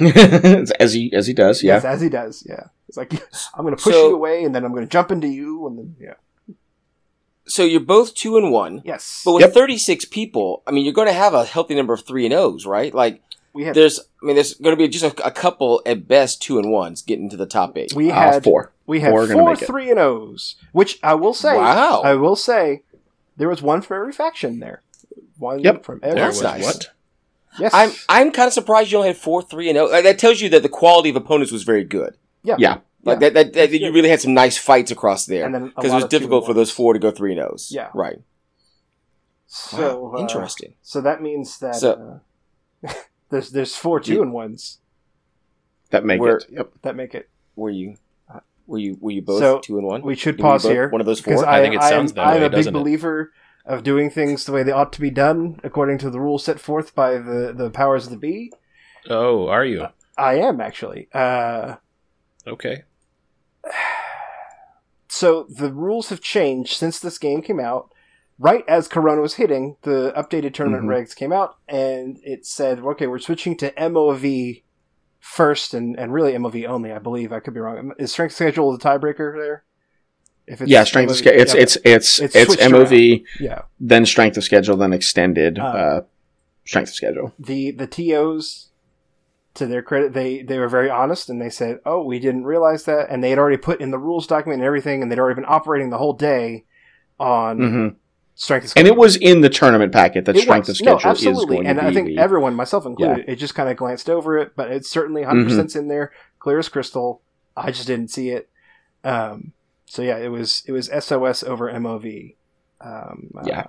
as he as he does, yeah. Yes, as he does. Yeah, it's like I'm going to push So- you away, and then I'm going to jump into you, and then yeah. So you're both two and one. Yes, But with Yep. 36 people, I mean, you're going to have a healthy number of three and O's, right? Like, we had there's, I mean, there's going to be just a, a couple at best two and ones getting to the top eight. we Uh, had four. We had Four are gonna four make it. three and O's, which I will say. Wow. I will say there was one for every faction there. One Yep. from every. That's nice. what? Yes, I'm I'm kind of surprised you only had four three and oh. Like, That tells you that the quality of opponents was very good. yeah, Yeah. Like Yeah. that, that, that you really had some nice fights across there And then a because it was difficult for those four to go three and O's. Yeah. right. So Wow, uh, interesting. So that means that So- uh, there's there's four two and ones That make Where- it. Yep. that make it. Were you were you were you both So, two and one? We should pause both here One of those four. I, I think it sounds I'm, that I'm way, a big doesn't it? believer of doing things the way they ought to be done according to the rules set forth by the the powers of the bee. Oh, are you? I am actually. Uh, Okay. so the rules have changed since this game came out. Right as Corona was hitting, the updated tournament Mhm. regs came out, and it said, "Okay, we're switching to MOV first, and, and really MOV only. I believe I could be wrong. Is strength schedule the tiebreaker there? If Yeah, strength of schedule. It's, yeah, it's it's It's it's MOV, yeah. then strength of schedule, then extended Uh, uh, strength of schedule. the the TOs to their credit they they were very honest and they said oh we didn't realize that and they had already put in the rules document and everything and they'd already been operating the whole day on hmm strength of And it was in the tournament packet that It strength was. of schedule no, is going and to be. And I think the- everyone, myself included, it just kind of glanced over it, but it's certainly 100% Mm-hmm. in there, clear as crystal. I just didn't see it. Um, so yeah, it was it was SOS over MOV. Um, uh, Yeah.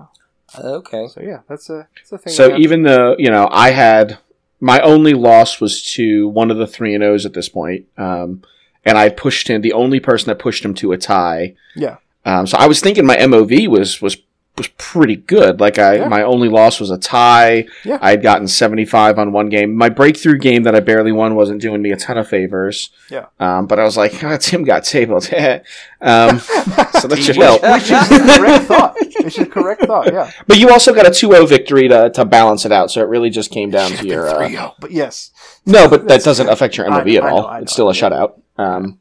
Okay. So yeah, that's a that's a thing. So even though you know I had my only loss was to one of the three and O's at this point, um, and I pushed him. The only person that pushed him to a tie. Yeah. Um, so I was thinking my MOV was was was pretty good. Like I, Yeah. my only loss was a tie. Yeah. I had gotten seventy five on one game. My breakthrough game that I barely won wasn't doing me a ton of favors. Yeah. Um, but I was like, oh, Tim got tabled. um, so that should help. which is the correct thought. Which is correct thought. Yeah. But you also got a 2-0 victory to, to balance it out, so it really just came down to your. Uh, 3-0, but yes, no, but that doesn't affect your I- MOV at I know, all. Know, it's still a know. shutout. Um,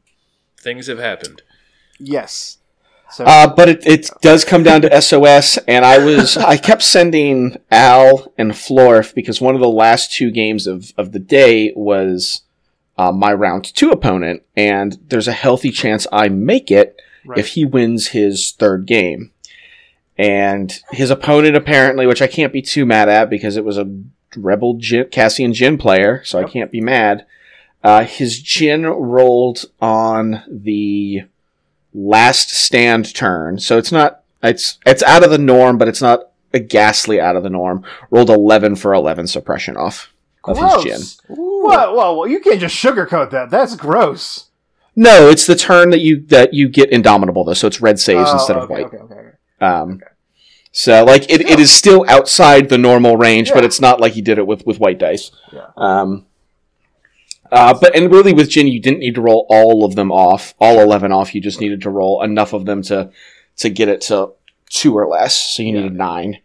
Things have happened. yes. So uh, but it, it does come down to SOS, and I was I kept sending Al and Florf because one of the last two games of, of the day was uh, my round two opponent, and there's a healthy chance I make it right. if he wins his third game. And his opponent apparently, which I can't be too mad at because it was a Rebel Jyn, Cassian Jyn player, so I can't be mad. Uh, his Jyn rolled on the last stand turn, so it's not it's it's out of the norm, but it's not a ghastly out of the norm. Rolled eleven for eleven suppression off of his Jyn. gross. Whoa, whoa, whoa! You can't just sugarcoat that. That's gross. No, it's the turn that you that you get indomitable though, so it's red saves Oh, instead of white. Okay, okay, okay. Um, So like it, it is still outside the normal range, but it's not like you did it with, with white dice. Yeah. Um, uh, but and really with Jyn, you didn't need to roll all of them off, all eleven off. You just needed to roll enough of them to to get it to two or less. So you needed nine.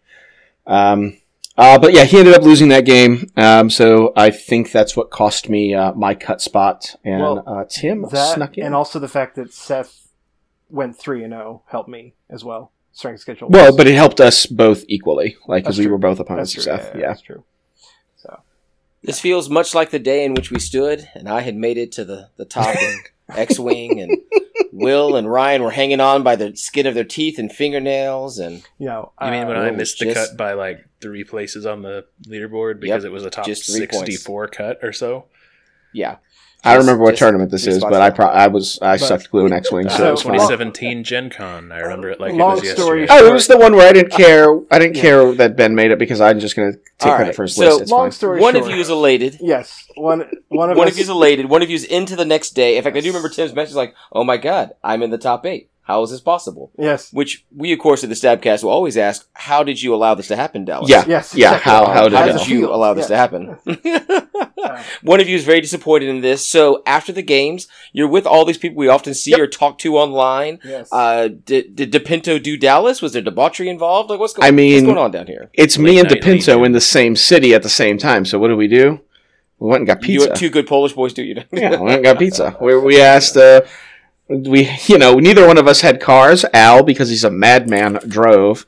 Um, uh, but yeah, he ended up losing that game. Um, so I think that's what cost me uh, my cut spot. And Well, uh, Tim That snuck in. and also the fact that Seth went three and zero helped me as well. Strength schedule. well, but it helped us both equally, like because we were both opponents of. Seth. yeah, yeah. that's true. This feels much like the day in which we stood, and I had made it to the, the top in X Wing, and Will and Ryan were hanging on by the skin of their teeth and fingernails, and You know, You mean when uh, I it was missed the just- cut by like three places on the leaderboard because Yep, it was a top just three points. 64 cut or so? yeah. I don't remember what Just tournament this is, but I pro- I was I But- sucked glue in X Wing, so So- it was 2017 Gen Con. I remember it like Long it was story yesterday. Oh, it was the one where I didn't uh, care. I didn't care that Ben made it because I'm just going to take All credit right, for his so list. It's Long fine. story One short, of you is elated. yes, one one of One us. of you is elated. One of you is into the next day. In fact, I do remember Tim's message like, "Oh my god, I'm in the top eight. How is this possible?" yes, Which we, of course, at the Stabcast will always ask, "How did you allow this to happen, Dallas?" Yeah, yes, yeah. exactly. How how did How did you allow this Yeah. to happen? One of you is very disappointed in this. So after the games, you're with all these people we often see or talk to online. Yes. Uh, did, did DePinto do Dallas? Was there debauchery involved? Like what's going? I mean- what's going on down here? It's Late me and DePinto Legion. in the same city at the same time. So what do we do? We went and got pizza. You two good Polish boys, do you? yeah, we went and got pizza. We, we asked. Uh, we you know neither one of us had cars. Al because he's a madman drove,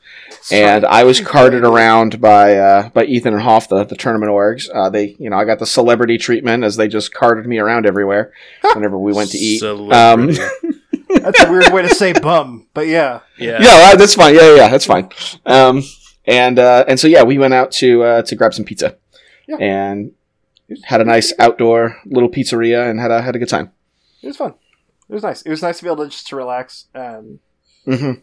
and I was carted around by uh, by Ethan and Hoff, the, the tournament orgs. Uh, they you know I got the celebrity treatment as they just carted me around everywhere whenever we went to eat. Um, That's a weird way to say bum, but yeah. yeah. yeah, uh, that's fine. Yeah, yeah, yeah, that's fine. Um, and uh, and so yeah, we went out to uh, to grab some pizza, Yeah. and had a nice outdoor little pizzeria and had a had a good time. It was fun. It was nice. It was nice to be able to just to relax. Um, hmm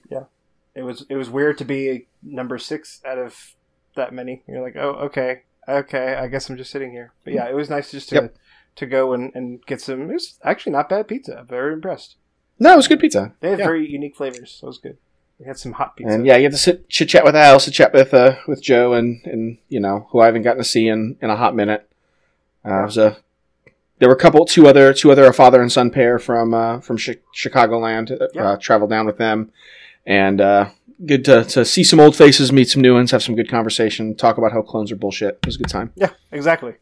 it was it was weird to be number six out of that many. You're like, oh, okay, okay. I guess I'm just sitting here. But yeah, it was nice just to Yep. to go and, and get some. It was actually not bad pizza. I'm very impressed. No, it was good pizza. They had Yeah. very unique flavors. So it was good. We had some hot pizza. And yeah, you get to sit chit chat with Al, sit chat with uh, with Joe, and and you know who I haven't gotten to see in, in a hot minute. Uh, it was a there were a couple, two other, two other a father and son pair from uh, from chi- Chicagoland. Uh, Yeah. traveled down with them, and uh, good to, to see some old faces, meet some new ones, have some good conversation, talk about how clones are bullshit. It was a good time. yeah, exactly.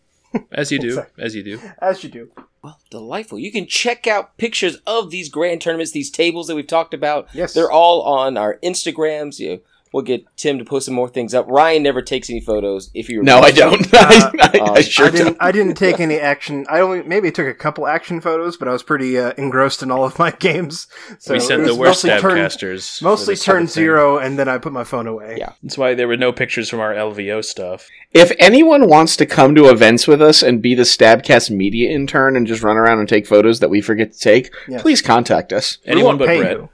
As you do. As you do. As you do. Well, delightful. You can check out pictures of these grand tournaments, these tables that we've talked about. Yes. They're all on our Instagrams. You, we'll get Tim to post some more things up. Ryan never takes any photos. If you remember. No, I don't. Uh, I, I, I um, sure I didn't. don't. I didn't take any action. I only maybe took a couple action photos, but I was pretty uh, engrossed in all of my games. So we sent the was worst mostly turn- stabcasters. Mostly this turn zero, and then I put my phone away. Yeah. That's why there were no pictures from our LVO stuff. If anyone wants to come to events with us and be the Stabcast media intern and just run around and take photos that we forget to take, Yes. please contact us. Anyone but pay Brett. you.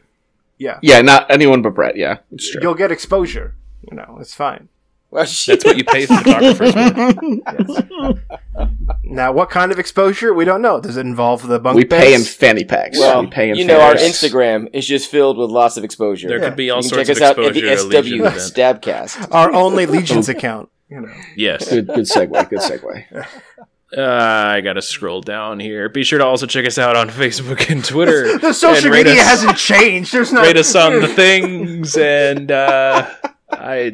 Yeah, Yeah, not anyone but Brett. Yeah, it's true. you'll get exposure. You know, it's fine. Well, That's what you pay photographers with. Now, what kind of exposure? We don't know. Does it involve the bunk we pay in fanny packs. Well, we pay in you fanny know, our packs. Instagram is just filled with lots of exposure. There Yeah. could be all you can sorts check of us out at the exposure at a SW Stabcast. Our only Legions account. You know. Yes. Good, good segue. Good segue. Uh, I gotta scroll down here. Be sure to also check us out on Facebook and Twitter. The social and media us, hasn't changed. There's not. rate us on the things, and uh, I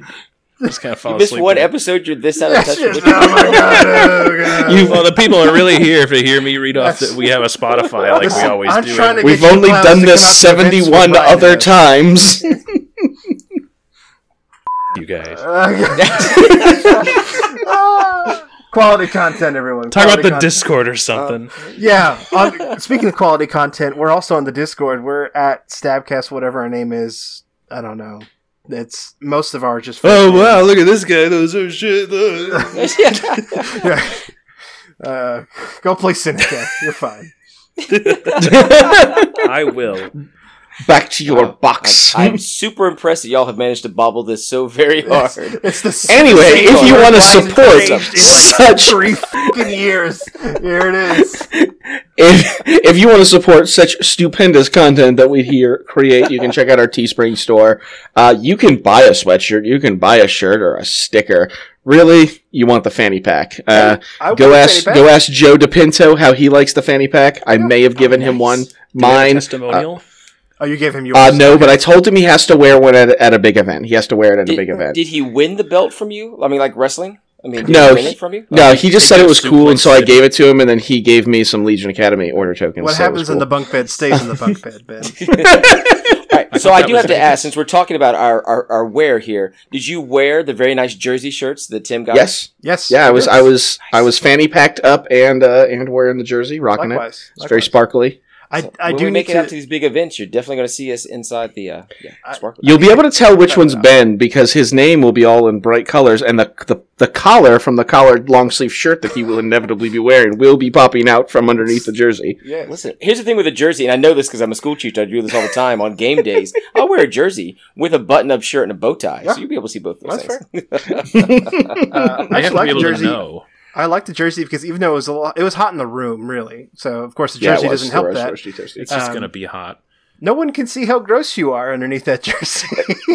just kind of fall You missed one there. episode. You're this out of touch Yes, with. Oh my god! Oh god. You, well, the people are really here If to hear me read off that we have a Spotify like we always I'm do. trying to We've get only done this come out to events with 71 Ryan. other times. you guys. Quality content, everyone. Talk about the content. Discord or something. Yeah. On, speaking of quality content, we're also on the Discord. We're at Stabcast, whatever our name is. I don't know. It's most of our just. oh wow! Look at this guy. Those are shit. Yeah. Uh, go play Seneca. You're fine. I will. Back to your box. I'm super impressed that y'all have managed to bobble this so very hard. It's the Anyway, if you wanna support changed in such- three fucking years, here it is. if, if you want to support such stupendous content that we here create, you can check out our Teespring store. Uh, you can buy a sweatshirt, you can buy a shirt or a sticker. Really, you want the fanny pack? Uh, I go ask go ask Joe DePinto how he likes the fanny pack. I may have given him one. Do we have a Mine. testimonial. Oh, you gave him yours. Uh, no, but I told him he has to wear one at, at a big event. He has to wear it at a big event. did he win the belt from you? I mean, like wrestling? I mean, did No, he win he- it from you? no, he just said it was cool, and so I gave it to him, and then he gave me some Legion Academy order tokens. what so it was happens in the bunk bed stays in the bunk bed, Ben. All right, so thought I do have to Vegas. ask, since we're talking about our, our, our wear here, did you wear the very nice jersey shirts that Tim got? Yes, Yes. yeah, I was. I was, I was fanny packed up and uh, and wearing the jersey, rocking Likewise. it. It's very sparkly. I, So I when do we need make it to. out to these big events, you're definitely going to see us inside the uh, yeah, I- You'll be able to tell which one's Ben because his name will be all in bright colors, and the the, the collar from the collared long sleeve shirt that he will inevitably be wearing will be popping out from underneath the jersey. yeah. Listen, here's the thing with a jersey, and I know this because I'm a school teacher. I do this all the time on game days. I'll wear a jersey with a button-up shirt and a bow tie, Yeah. so you'll be able to see both those That's things. Uh, I I have to like be able jersey. to know. I like the jersey because even though it was a lot, it was hot in the room, really. So of course the Yeah, jersey was. doesn't The help roast- that. roasty toasty. It's just Um, gonna be hot. No one can see how gross you are underneath that jersey.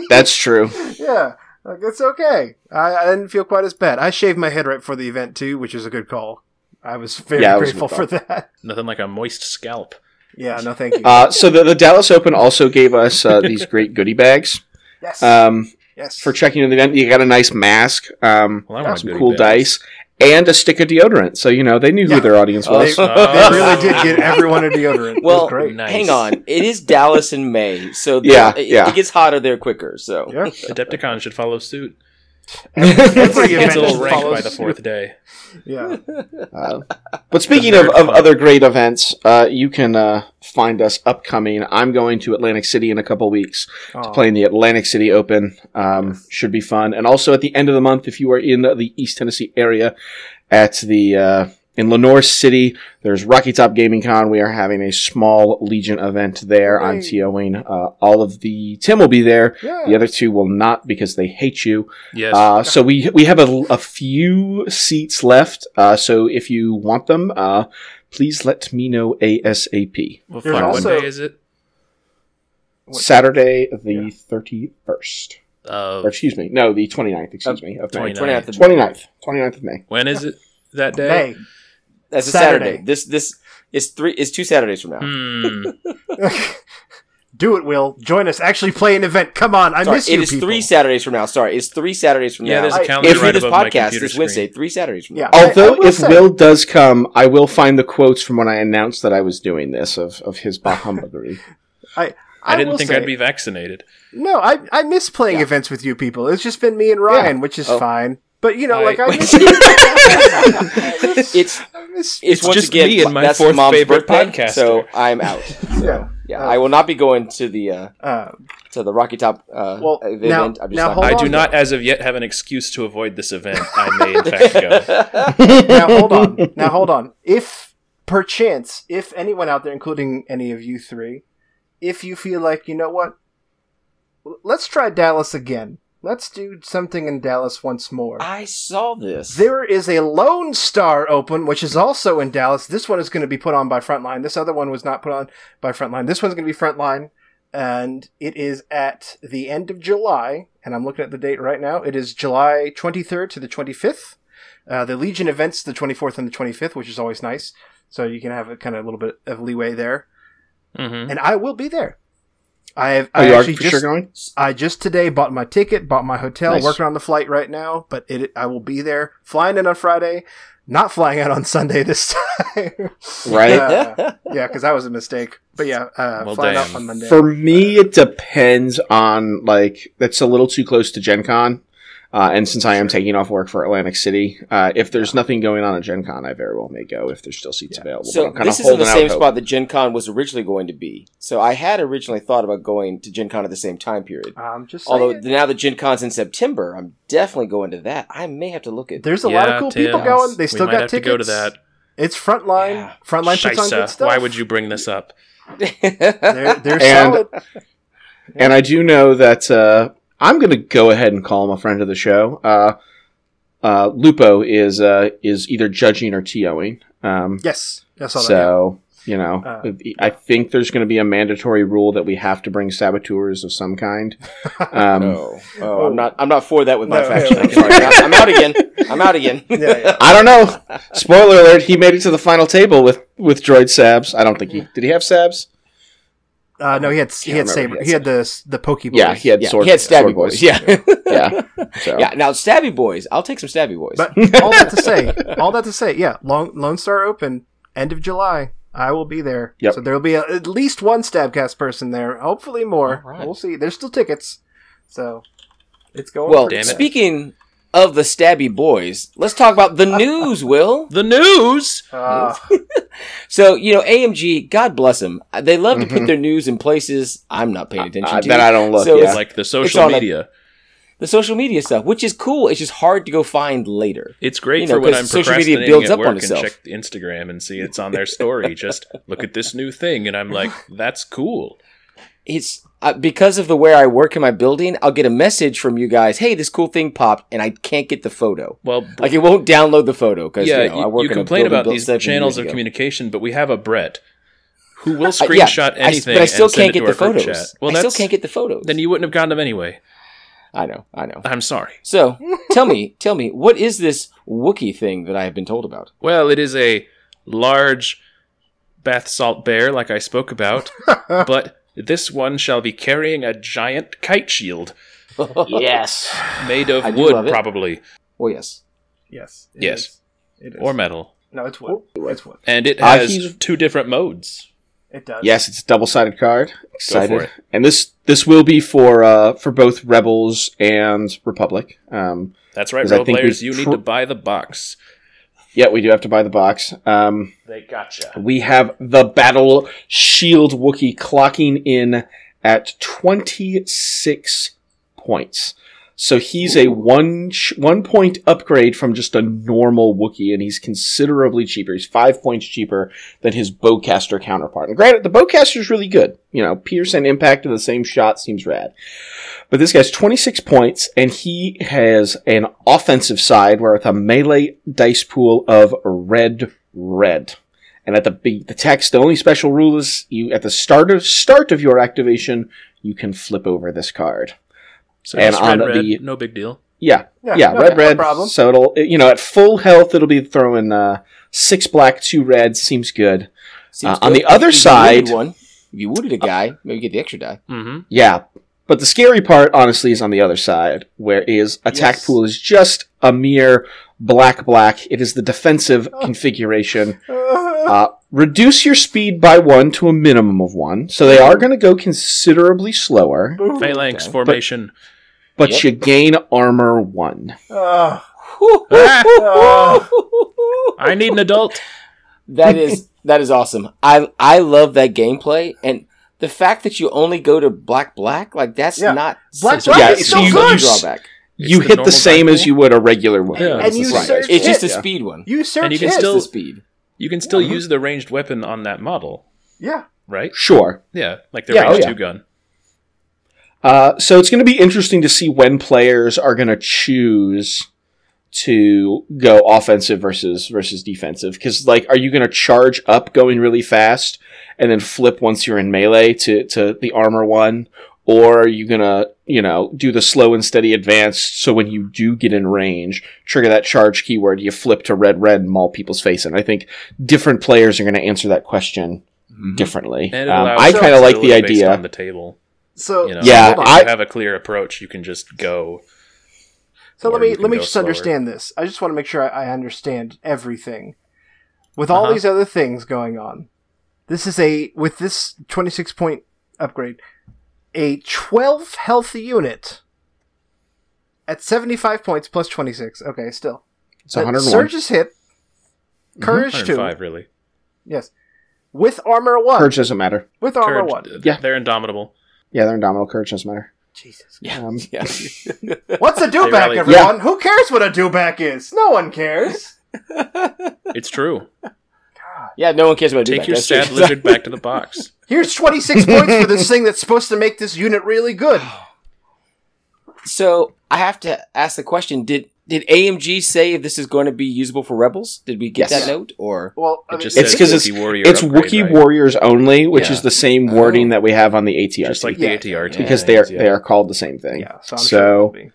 That's true. yeah, like it's okay. I, I didn't feel quite as bad. I shaved my head right before the event too, which is a good call. I was very Yeah, it was a grateful for that. Nothing like a moist scalp. Yeah, no, thank you. Uh, so the, the Dallas Open also gave us uh, these great goodie bags yes, um, yes. for checking in the event. You got a nice mask, um, Well, I want some cool bags. dice, and a stick of deodorant. So you know they knew Yeah. who their audience was. they, Oh. they really did get everyone a deodorant. it Well, was great. Nice. hang on. It is Dallas in May, so the- Yeah, it, yeah. it gets hotter there quicker. So Yeah, Adepticon should follow suit. Every It's event a little ranked by the fourth day. Yeah, Uh, but speaking of, of other great events, uh, you can uh, find us upcoming. I'm going to Atlantic City in a couple weeks to play in the Atlantic City Open. Um, Should be fun. And also at the end of the month, if you are in the East Tennessee area, at the uh, in Lenoir City, there's Rocky Top Gaming Con. We are having a small Legion event there. I'm Hooray. TOing. Uh, all of the Tim will be there. yeah. The other two will not because they hate you. Yes. Uh, so we we have a, a few seats left. Uh, so if you want them, uh, please let me know ASAP. well, there's fun. also- day is it? What- Saturday the thirty first. Uh, Or excuse me, no, the 29th, excuse me, of May. 29th. 29th of 29th. 29th of May. when is it that day? Hey, that's a Saturday. Saturday. This this is three is two Saturdays from now. Hmm. do it, Will. Join us. Actually, play an event. Come on, I Sorry, miss it you. is people. three Saturdays from now. Sorry, it's three Saturdays from Yeah, now. there's a I- calendar if you right this above my podcast computer this screen. Wednesday, three Saturdays from Yeah. now. I- I Although, will if say- Will does come, I will find the quotes from when I announced that I was doing this of, of his bah humbuggery. I, I didn't think say- I'd be vaccinated. No, I I miss playing Yeah. events with you people. It's just been me and Ryan, which is Oh. fine. But you know, I- like I Wait. miss. it's miss it's, just again me and my that's fourth mom's favorite birthday, podcaster. so I'm out. yeah. Yeah, I will not be going to the uh, Uh, to the Rocky Top uh, Well, event. now- I'm just now not hold I on do then. not, as of yet, have an excuse to avoid this event. I may, in fact, go. now hold on. Now hold on. If perchance, if anyone out there, including any of you three, if you feel like you know what, let's try Dallas again. Let's do something in Dallas once more. I saw this. There is a Lone Star Open, which is also in Dallas. This one is going to be put on by Frontline. This other one was not put on by Frontline. This one's going to be Frontline, and it is at the end of July. And I'm looking at the date right now. It is July 23rd to the 25th. Uh, the Legion events the 24th and the 25th, which is always nice. So you can have a kind of a little bit of leeway there. hmm And I will be there. I have. Oh, I you are actually for just, sure going? I just today bought my ticket, bought my hotel, Nice. working on the flight right now, but it I will be there. Flying in on Friday, not flying out on Sunday this time. Right? Uh, yeah, because that was a mistake. But yeah, uh, Well, flying damn. out on Monday. For me, it depends on like that's a little too close to Gen Con. Uh, and since I am taking off work for Atlantic City, uh, if there's nothing going on at Gen Con, I very well may go if there's still seats available. So I'm this is in the same hope. spot that Gen Con was originally going to be. So I had originally thought about going to Gen Con at the same time period. I'm just saying. Although now that Gen Con's in September, I'm definitely going to that. I may have to look at. there's a lot of cool people going. They we still might got have tickets. to go to that. It's Frontline. Yeah. Frontline puts on good stuff. Why would you bring this up? They're, they're And- solid. And I do know that uh, I'm going to go ahead and call him a friend of the show. Uh, uh, Lupo is uh, is either judging or TOing. Um, Yes, I saw that. so you know, Uh, I think there's going to be a mandatory rule that we have to bring saboteurs of some kind. Um, oh, oh, I'm not. I'm not for that with my No, faction. yeah, I'm. I'm out again. I'm out again. yeah. yeah, yeah. I don't know. Spoiler alert: He made it to the final table with with Droid Sabs. I don't think he did. He have Sabs? Uh, no, he had he had remember saber. if he He had had the the Pokey Boys. Yeah, he had Yeah, sword. he had Stabby sword Boys. Yeah, yeah. So. yeah. Now Stabby Boys. I'll take some Stabby Boys. But all that to say, all that to say, yeah, Long, Lone Star Open, end of July. I will be there. Yep. So there will be a, at least one Stabcast person there. Hopefully more. All right. We'll see. There's still tickets, so it's going. well, Damn it. speaking of the Stabby Boys, let's talk about the news, Will. The news. Uh, So, you know, AMG, God bless them. They love to put their news in places I'm not paying attention Mm-hmm. I to. That I don't look, So yeah. it's Like the social on a- media. the social media stuff, which is cool. It's just hard to go find later. It's great You know, for when I'm social media procrastinating builds at up on work and itself. check Instagram and see it's on their story. Just look at this new thing, and I'm like, that's cool. It's uh, because of the way I work in my building. I'll get a message from you guys. Hey, this cool thing popped, and I can't get the photo. Well, Like it won't download the photo because yeah, you, know, I you, work you in complain about these channels of communication, but we have a Brett who will Uh, yeah, screenshot I s- anything, but I still can't get the photos. chat. Well, I still can't get the photos. then you wouldn't have gotten them anyway. I know, I know. I'm sorry. So tell me, tell me, what is this Wookiee thing that I have been told about? Well, it is a large bath salt bear, like I spoke about, but this one shall be carrying a giant kite shield yes. made of I do love wood, it. probably, Oh yes. yes. it Yes. is. It is. or metal, no, it's wood. It's wood. and it Uh, has he's- two different modes. It does. Yes, it's a double-sided card. Excited. for it. And this this will be for uh for both Rebels and Republic. Um That's right, 'Cause I role think we players. You need pr- to buy the box. Yeah, we do have to buy the box. Um They gotcha. we have the Battle Shield Wookiee clocking in at 26 points. So he's a one sh- one point upgrade from just a normal Wookiee, and he's considerably cheaper. He's five points cheaper than his bowcaster counterpart. And granted, the bowcaster is really good. You know, pierce and impact of the same shot seems rad. But this guy's 26 points, and he has an offensive side where with a melee dice pool of red, red. And at the big, the text, the only special rule is you at the start of start of your activation, you can flip over this card. So And just on red, red, the- no big deal. Yeah, Yeah, yeah, okay, red, no red. problem. So it'll, you know, at full health, it'll be throwing uh, six black, two red. Seems good. Seems Uh, on the other If side- one, if you wounded a guy, maybe get the extra die. Mm-hmm. Yeah, but the scary part, honestly, is on the other side, where is attack Yes. pool is just a mere black, black. It is the defensive configuration. Uh, reduce your speed by one to a minimum of one, so they are going to go considerably slower, Phalanx Okay. formation. but Yep. you gain armor one. Uh, Ah, uh, I need an adult. That is that is awesome. I I love that gameplay and the fact that you only go to black black like that's Yeah. not Black such black big is so huge good. drawback. you the hit the same as you would a regular one. Yeah. And you Right. search It's just a hit. speed one. you search And you can hit. still- the speed. You can still Mm-hmm. use the ranged weapon on that model, Yeah. right? Sure. Yeah, like the Yeah, oh ranged yeah. two gun. Uh, so it's going to be interesting to see when players are going to choose to go offensive versus versus defensive. Because like, are you going to charge up going really fast and then flip once you're in melee to to the armor one, or are you going to you know do the slow and steady advance? So when you do get in range, trigger that charge keyword, you flip to red red and maul people's face. And I think different players are going to answer that question differently. And it Um, I kind of like the idea. on the table. So You know, Yeah, if I- you have a clear approach, you can just go. So let me let me just slower. understand this. I just want to make sure I, I understand everything. With all Uh-huh. these other things going on, this is a with this twenty six point upgrade, a twelve health unit at seventy five points plus twenty six. Okay, still. It's That 101. Surge's hit, courage two, 105, really. yes, with armor one, Courage doesn't matter. with armor Courage, one. Yeah. they're indomitable. Yeah, they're indomitable. Courage doesn't matter. Jesus. Um, Yeah. What's a dewback, rally- everyone? Who cares what a dewback is? No one cares. It's true. yeah, no one cares about Take Dewback, your that's sad true. lizard back to the box. Here's 26 points for this thing that's supposed to make this unit really good. So I have to ask the question: Did did AMG say if this is going to be usable for rebels? Did we get Yes. that note or? Well, I It just It's because it's- Wookiee warrior it's upgrade, Wookiee right? Warriors only, which Yeah. is the same wording Oh. that we have on the ATR, Just like Yeah. the ATRT. because Yeah, they are yeah. they are called the same thing. yeah, so I'm So- sure it will be.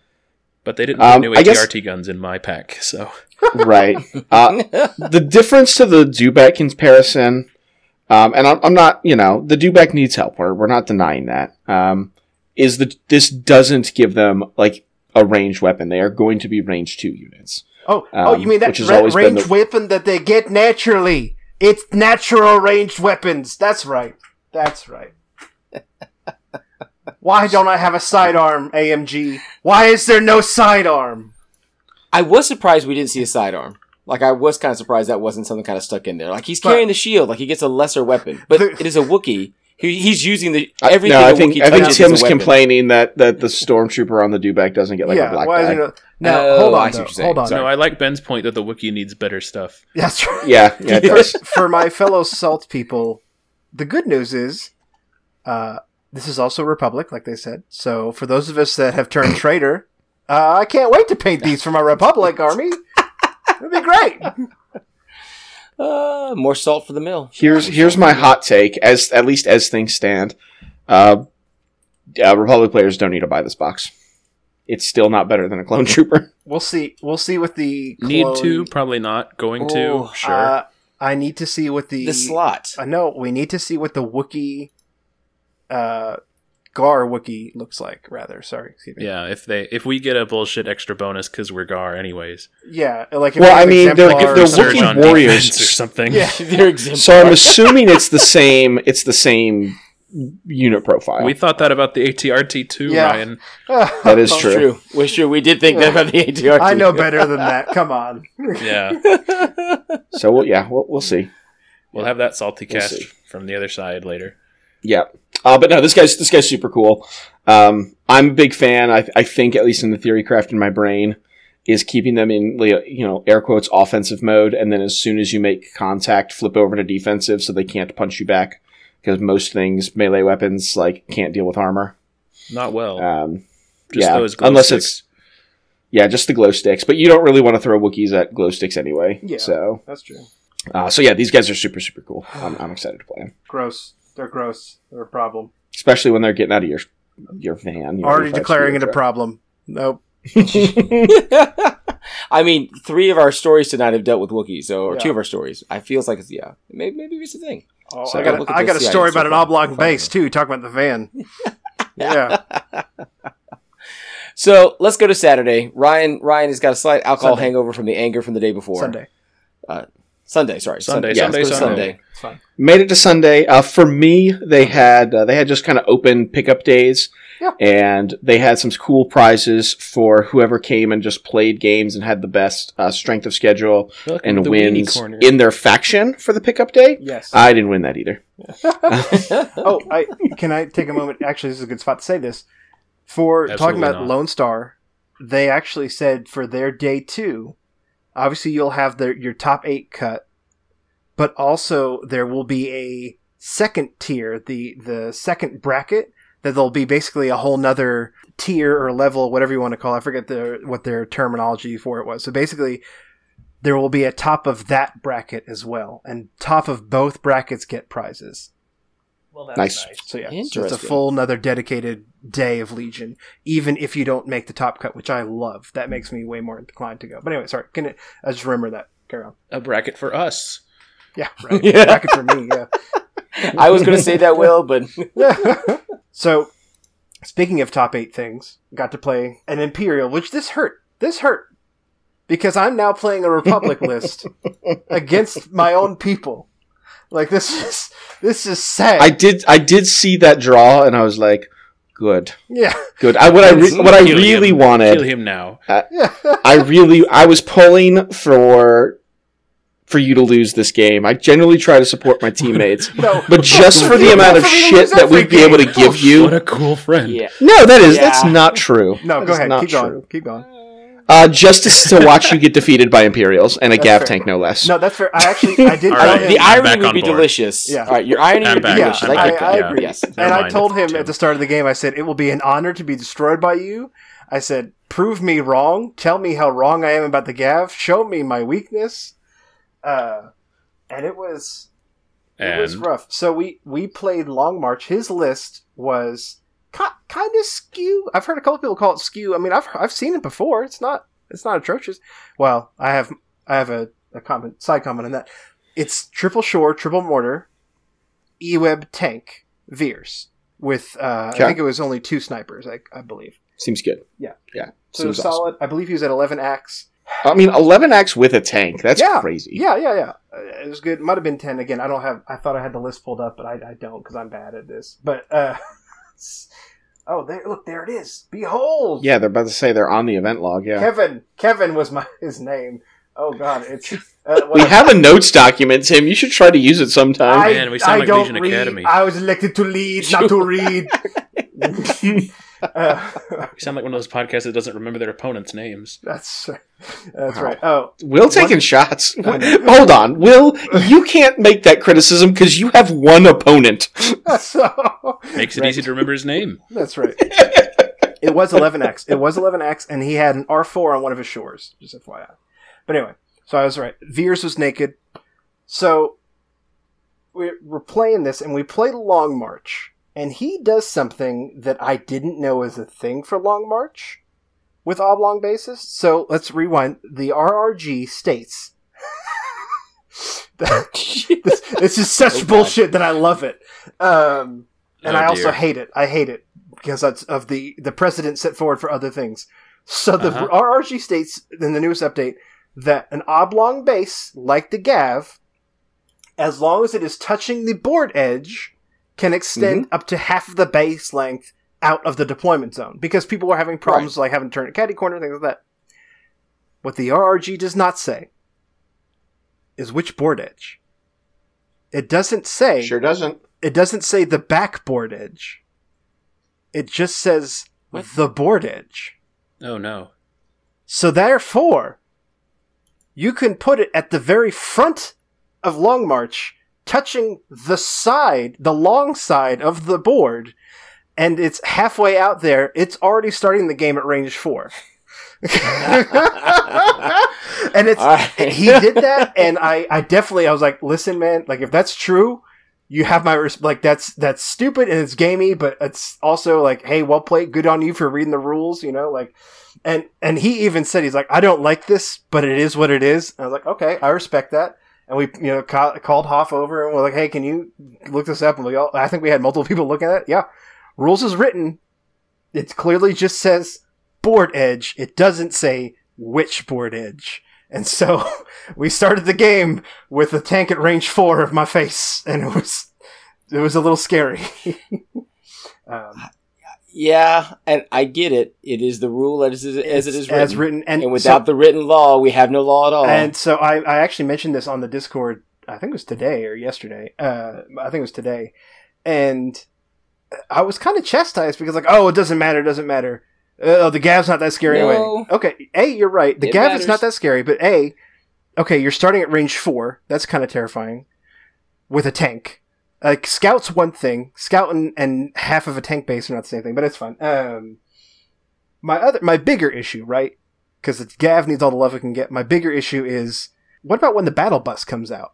But they didn't Um, new I guess- ATRT guns in my pack, so right. Uh, the difference to the Dewback comparison, um, and I'm, I'm not, you know, the Dewback needs help. We're we're not denying that. Um, is that this doesn't give them like a ranged weapon? They are going to be range two units. Oh, oh, Um, you mean that which has ra- always ranged the- weapon that they get naturally? It's natural ranged weapons. That's right. That's right. Why don't I have a sidearm, AMG? Why is there no sidearm? I was surprised we didn't see a sidearm. Like I was kind of surprised that wasn't something kind of stuck in there. Like he's carrying the shield, like he gets a lesser weapon, but The- it is a Wookiee. He, he's using the I- everything. no, I a think I think touches is a Tim's complaining that, that the stormtrooper on the dewback doesn't get like a black why is die. it now Oh, hold I on, though, what you're saying. hold on. Sorry. No, I like Ben's point that the Wookiee needs better stuff. That's right. Yeah, yeah, it does. for my fellow salt people, the good news is, uh, this is also Republic, like they said. So for those of us that have turned traitor, uh, I can't wait to paint these for my Republic army. It'd be great. Uh, more salt for the mill. Here's here's my hot take. As at least as things stand, uh, uh, Republic players don't need to buy this box. It's still not better than a clone trooper. We'll see. We'll see what the Need to, probably not. Going to, Oh, sure. Uh, I need to see what the The slot. I know we need to see what the Wookie uh, Gar Wookiee looks like. Rather, sorry. Excuse me. yeah, if they if we get a bullshit extra bonus because we're Gar anyways, Yeah, like if Well, I mean, they're- exemplar they're or Wookiee warriors. or something. Yeah. They're exemplar. So I'm assuming it's the same. It's the same unit profile. we thought that about the ATRT too, Yeah. Ryan. that is true. True. Well, sure. We did think that about the ATRT. I know better than that. Come on. Yeah, So we'll, yeah, we'll, we'll see. we'll have that salty We'll cast see. from the other side later. Yeah. Uh, but no, this guy's this guy's super cool. Um, I'm a big fan. I, I think at least in the theory craft in my brain is keeping them in like, you know air quotes offensive mode, and then as soon as you make contact, flip over to defensive so they can't punch you back because most things melee weapons like can't deal with armor. Not well. Um, Just yeah, those glow unless sticks. it's yeah, just the glow sticks. But you don't really want to throw Wookiees at glow sticks anyway. Yeah. So That's true. uh, so yeah, these guys are super super cool. I'm, I'm excited to play them, Gross. They're gross. They're a problem. especially when they're getting out of your your van. your Already declaring it a problem. Nope. I mean, three of our stories tonight have dealt with Wookiees, so or Yeah. two of our stories. I feels like it's yeah, maybe maybe it's a thing. Oh, So I got a, I got a story about an oblong base too. Talking about the van. yeah. So let's go to Saturday. Ryan Ryan has got a slight alcohol Sunday. hangover from the anger from the day before. Sunday. Uh, Sunday, sorry, Sunday, Yeah, Sunday, let's go to Sunday. Fine. made it to Sunday. Uh, for me, they had uh, they had just kind of open pickup days, Yeah. and they had some cool prizes for whoever came and just played games and had the best uh, strength of schedule Welcome and to the weenie wins in their faction for the pickup day. Yes. I didn't win that either. oh, I can I take a moment? Actually, this is a good spot to say this. For talking about not. Lone Star, they actually said for their day two, obviously you'll have the, your top eight cut, but also there will be a second tier, the the second bracket that there'll be basically a whole nother tier or level, whatever you want to call. it. I forget the what their terminology for it was. So basically, there will be a top of that bracket as well, and top of both brackets get prizes. Well, that's Nice. So yeah, so it's a full another dedicated day of Legion, even if you don't make the top cut, which I love. That makes me way more inclined to go. But anyway, sorry. Can it, I just remember that. Carry on. A bracket for us. Yeah, right. Yeah. Bracket for me. Yeah. I was going to say that, Will, but so, speaking of top eight things, got to play an Imperial, which this hurt. This hurt because I'm now playing a Republic list against my own people. Like this is this is sad. I did I did see that draw, and I was like, good, yeah. good. I, what I re- what I really him. wanted Kill him now. I really I was pulling for for you to lose this game. I generally try to support my teammates. No, But just for the amount of For me to shit that we'd be able to give oh, you. What a cool friend. yeah. No, that is Yeah. that's not true. No, That go is ahead. not Keep going. Keep going. Uh, just to, to watch you get defeated by Imperials and a That's Gav fair. tank, no less. No, that's fair. I actually I did All right. The I'm irony would be board. delicious. Yeah. All right, your irony I'm would be back. delicious. I'm I I, get I that. agree. Yes. And I told him Tim. at the start of the game, I said, it will be an honor to be destroyed by you. I said, prove me wrong. Tell me how wrong I am about the Gav. Show me my weakness. Uh, and it was it was rough. So we we played Long March. His list was ki- kind of skew. I've heard a couple people call it skew. I mean, I've I've seen it before. It's not it's not atrocious. Well, I have I have a, a comment side comment on that. It's triple shore, triple mortar, E-web tank, Veers with uh, Okay. I think it was only two snipers. I, I believe. Seems good. Yeah. yeah. So was awesome. solid. I believe he was at eleven axe. I mean, eleven acts with a tank. That's Yeah. crazy. Yeah, yeah, yeah. Uh, It was good. Might have been ten again. I don't have. I thought I had the list pulled up, but I, I don't because I'm bad at this. But uh, Oh, there! Look, there it is. Behold. Yeah, they're about to say they're on the event log. Yeah, Kevin. Kevin was my his name. Oh God, it's. Uh, we have a notes document, Tim. You should try to use it sometime. I, Man, we sound I like don't Legion read. Academy. I was elected to lead, not to read. uh, You sound like one of those podcasts that doesn't remember their opponent's names. that's that's right. Oh, Will taking shots. Hold on, Will. You can't make that criticism because you have one opponent. so Makes it Right. easy to remember his name. That's right. it was 11x. It was 11x, and he had an R4 on one of his shores. Just FYI. But anyway, so I was right. Veers was naked. So we're, we're playing this, and we played Long March, and he does something that I didn't know was a thing for Long March with oblong bases. So let's rewind. The RRG states. this, this is such Oh, God. bullshit that I love it. Um, and Oh, I also dear. hate it. I hate it because that's of the the precedent set forward for other things. So the Uh-huh. RRG states in the newest update that an oblong base like the Gav, as long as it is touching the board edge, can extend Mm-hmm. up to half of the base length out of the deployment zone because people were having problems like having to turn a caddy corner things like that. What the RRG does not say is which board edge. It doesn't say Sure doesn't. it doesn't say the backboard edge. It just says the board edge. Oh no. So therefore, you can put it at the very front of Long March, touching the side, the long side of the board, and it's halfway out there. It's already starting the game at range four. and it's right. he did that, and I, I definitely, I was like, listen, man, like if that's true, you have my res- like that's that's stupid and it's gamey, but it's also like, hey, well played, good on you for reading the rules, you know, like, and and he even said he's like, I don't like this, but it is what it is. And I was like, okay, I respect that. And we, you know, ca- called Hoff over and we're like, hey, can you look this up? And we all, I think we had multiple people looking at it. Yeah, rules is written. It clearly just says board edge. It doesn't say which board edge. And so we started the game with a tank at range four of my face, and it was it was a little scary. um, Yeah, and I get it. It is the rule as, as it is written. as written, and, And without so, the written law, we have no law at all. and so I, I actually mentioned this on the Discord. I think it was today or yesterday. Uh, I think it was today, and I was kind of chastised because like, oh, it doesn't matter, it doesn't matter. Oh, the Gav's not that scary No. anyway. Okay, a you're right. The It Gav matters. is not that scary, but a okay, you're starting at range four. That's kind of terrifying with a tank. Like scout's one thing. Scout and, and half of a tank base are not the same thing, but it's fun. Um, my other, my bigger issue, right? Because Gav needs all the love it can get. My bigger issue is what about when the battle bus comes out?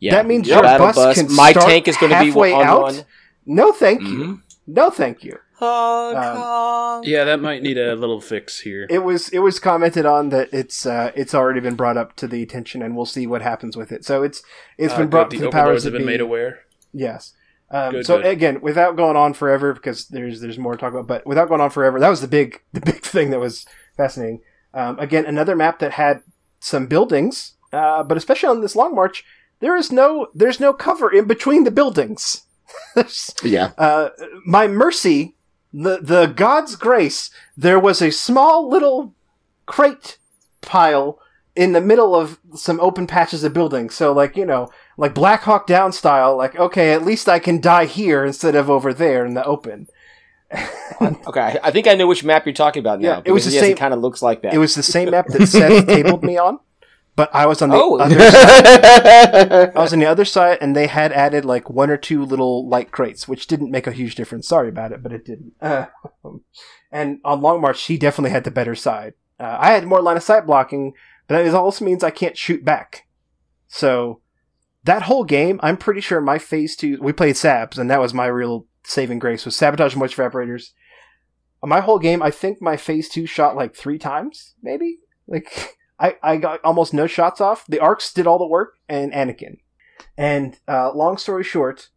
yeah, that means Yep. your Battle bus can My start tank is going to be halfway on out? one. No, thank you. Mhm. No, thank you. Honk, Um, honk. Yeah, that might need a little fix here. It was it was commented on that it's uh, it's already been brought up to the attention, and we'll see what happens with it. So it's it's Uh, been brought good, to the the powers overlords that have been be. made aware. Yes. Um, Good, so good. again, without going on forever, because there's there's more to talk about, but without going on forever, that was the big the big thing that was fascinating. Um, again, another map that had some buildings, uh, but especially on this long march, there is no there's no cover in between the buildings. Yeah. uh, my mercy, the the God's grace, there was a small little crate pile in the middle of some open patches of buildings. So like you know, like Black Hawk Down style. Like okay, at least I can die here instead of over there in the open. Okay, I- I think I know which map you're talking about now. Yeah, it was the yes, same- It kind of looks like that. It was the same map that Seth tabled me on, but I was on the Oh. other side. I was on the other side, and they had added like one or two little light crates, which didn't make a huge difference. Sorry about it, but it didn't. Uh, and on Long March, he definitely had the better side. Uh, I had more line of sight blocking, but that also means I can't shoot back. So that whole game, I'm pretty sure my phase two, we played Sabs, and that was my real saving grace was sabotage and moisture evaporators. My whole game, I think my phase two shot like three times, maybe. Like I, I got almost no shots off. The ARCs did all the work, and Anakin. And uh, long story short,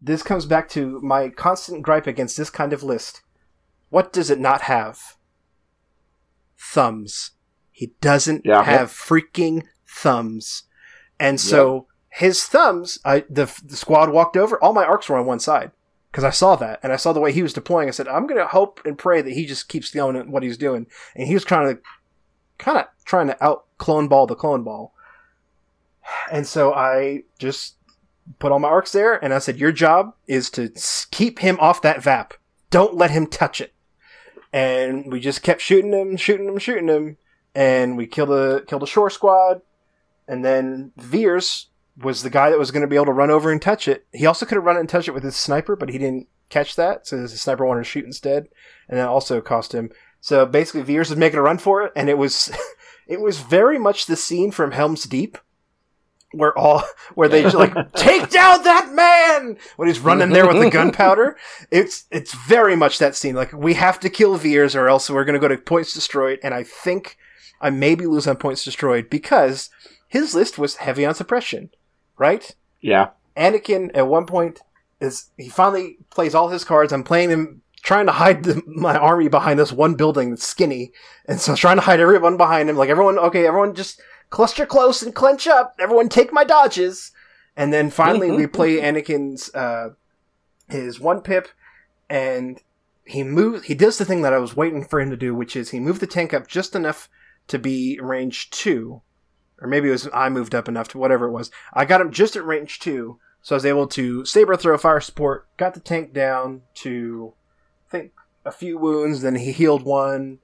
this comes back to my constant gripe against this kind of list. What does it not have? Thumbs. He doesn't Yeah. have freaking thumbs. And so his thumbs, I the, the squad walked over. All my ARCs were on one side. because I saw that and I saw the way he was deploying. I said, I'm going to hope and pray that he just keeps doing what he's doing. And he was trying to, kind of trying to out clone ball the clone ball. And so I just put all my ARCs there and I said, Your job is to keep him off that VAP. Don't let him touch it. And we just kept shooting him, shooting him, shooting him. And we killed a, killed a shore squad. And then Veers was the guy that was going to be able to run over and touch it. He also could have run it and touched it with his sniper, but he didn't catch that, so his sniper wanted to shoot instead, and that also cost him. So basically, Veers was making a run for it, and it was it was very much the scene from Helm's Deep, where all where they just like take down that man when he's running there with the gunpowder. It's it's very much that scene. Like we have to kill Veers, or else we're going to go to points destroyed. And I think I maybe lose on points destroyed because his list was heavy on suppression, right? Yeah. Anakin at one point is he finally plays all his cards. I'm playing him trying to hide the, my army behind this one building that's skinny, and so trying to hide everyone behind him. Like everyone, okay, everyone just cluster close and clench up. Everyone take my dodges, and then finally we play Anakin's uh, his one pip, and he moves. He does the thing that I was waiting for him to do, which is he moved the tank up just enough to be range two, or maybe it was I moved up enough to whatever it was. I got him just at range two, so I was able to saber throw fire support, got the tank down to I think a few wounds, then he healed one.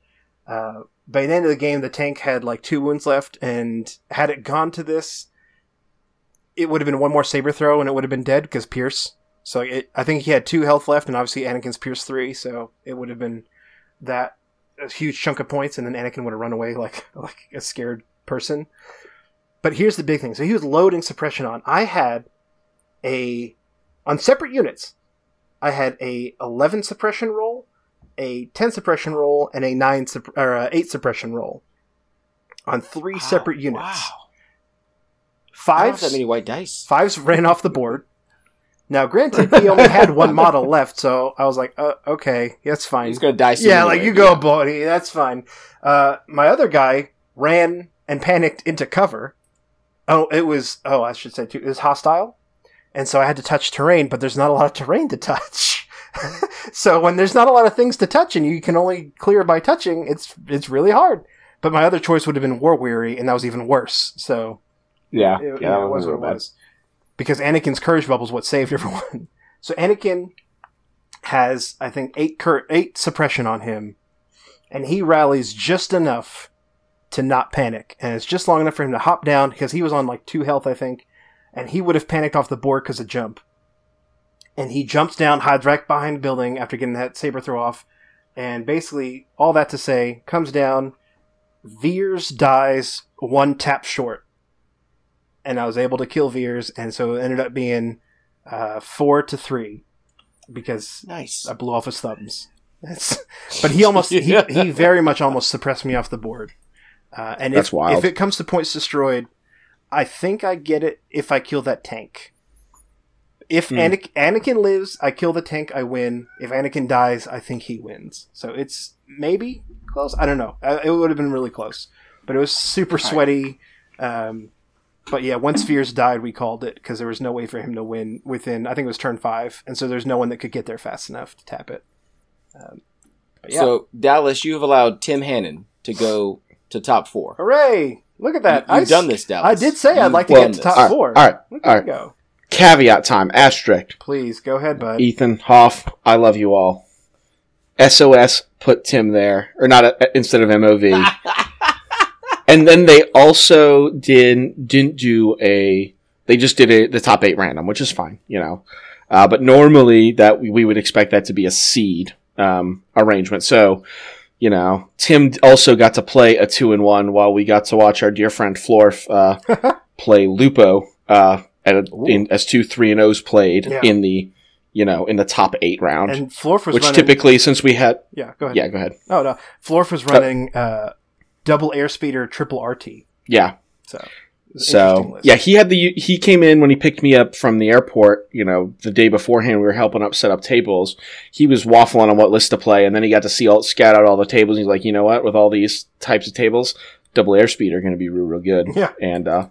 Uh, by the end of the game, the tank had like two wounds left, and had it gone to this, it would have been one more saber throw, and it would have been dead because Pierce. So it, I think he had two health left, and obviously Anakin's Pierce three, so it would have been that a huge chunk of points, and then Anakin would have run away like like a scared person. But here's the big thing: so he was loading suppression on. I had a on separate units. I had a 11 suppression roll, a 10 suppression roll, and a nine supp- or uh, eight suppression roll on three separate units. Wow. I Fives, that many white dice. fives ran off the board. Now, granted, he only had one model left, so I was like, uh, okay, that's fine. He's gonna die soon. Yeah, like you go, buddy. That's fine. Uh, my other guy ran and panicked into cover. Oh, it was. Oh, I should say too. It was hostile, and so I had to touch terrain. But there's not a lot of terrain to touch. so when there's not a lot of things to touch, and you can only clear by touching, it's it's really hard. But my other choice would have been War Weary, and that was even worse. So Yeah. it, yeah, it that was was what it bad. was. Because Anakin's courage bubble is what saved everyone. So Anakin has, I think, eight cur- eight suppression on him, and he rallies just enough to not panic, and it's just long enough for him to hop down because he was on like two health, I think, and he would have panicked off the board because of jump. And he jumps down, hides right behind the building after getting that saber throw off, and basically all that to say comes down. Veers dies one tap short and I was able to kill Veers, and so it ended up being uh, four to three because nice. I blew off his thumbs. That's, but he almost he, he very much almost suppressed me off the board. Uh, and That's if, wild. if it comes to points destroyed, I think I get it if I kill that tank. If Hmm. Anakin, Anakin lives, I kill the tank, I win. If Anakin dies, I think he wins. So it's maybe close. I don't know. Uh, It would have been really close, but it was super sweaty. Um, but yeah, once Veers died, we called it because there was no way for him to win within. I think it was turn five, and so there's no one that could get there fast enough to tap it. Um, yeah, So Dallas, you have allowed Tim Hannon to go to top four. hooray! Look at that. You- you've I s- done this, Dallas. I did say I'd like to done get to top All right, four. all right, Look all at right. go. Caveat time. Asterisk. Please go ahead, bud. Ethan Hoff. I love you all. SOS put Tim there, or not uh, instead of MOV. and then they also did didn't do a. They just did a, the top eight random, which is fine, you know. Uh, but normally that we, we would expect that to be a seed um, arrangement. So, you know, Tim also got to play a two and one while we got to watch our dear friend Florf uh, play Lupo uh, at a, in, as two three and O's played Yeah. in the you know in the top eight round. And Florf was which running. typically, since we had, yeah, go ahead. yeah, go ahead, Oh no, Florf was running uh, double airspeeder, triple RT. yeah. So, it was an interesting So yeah, he had the he came in when he picked me up from the airport. You know, the day beforehand, we were helping up set up tables. He was waffling on what list to play, and then he got to see all scout out all the tables. And he's like, you know what? With all these types of tables, double airspeeders going to be real, real good. Yeah. And uh,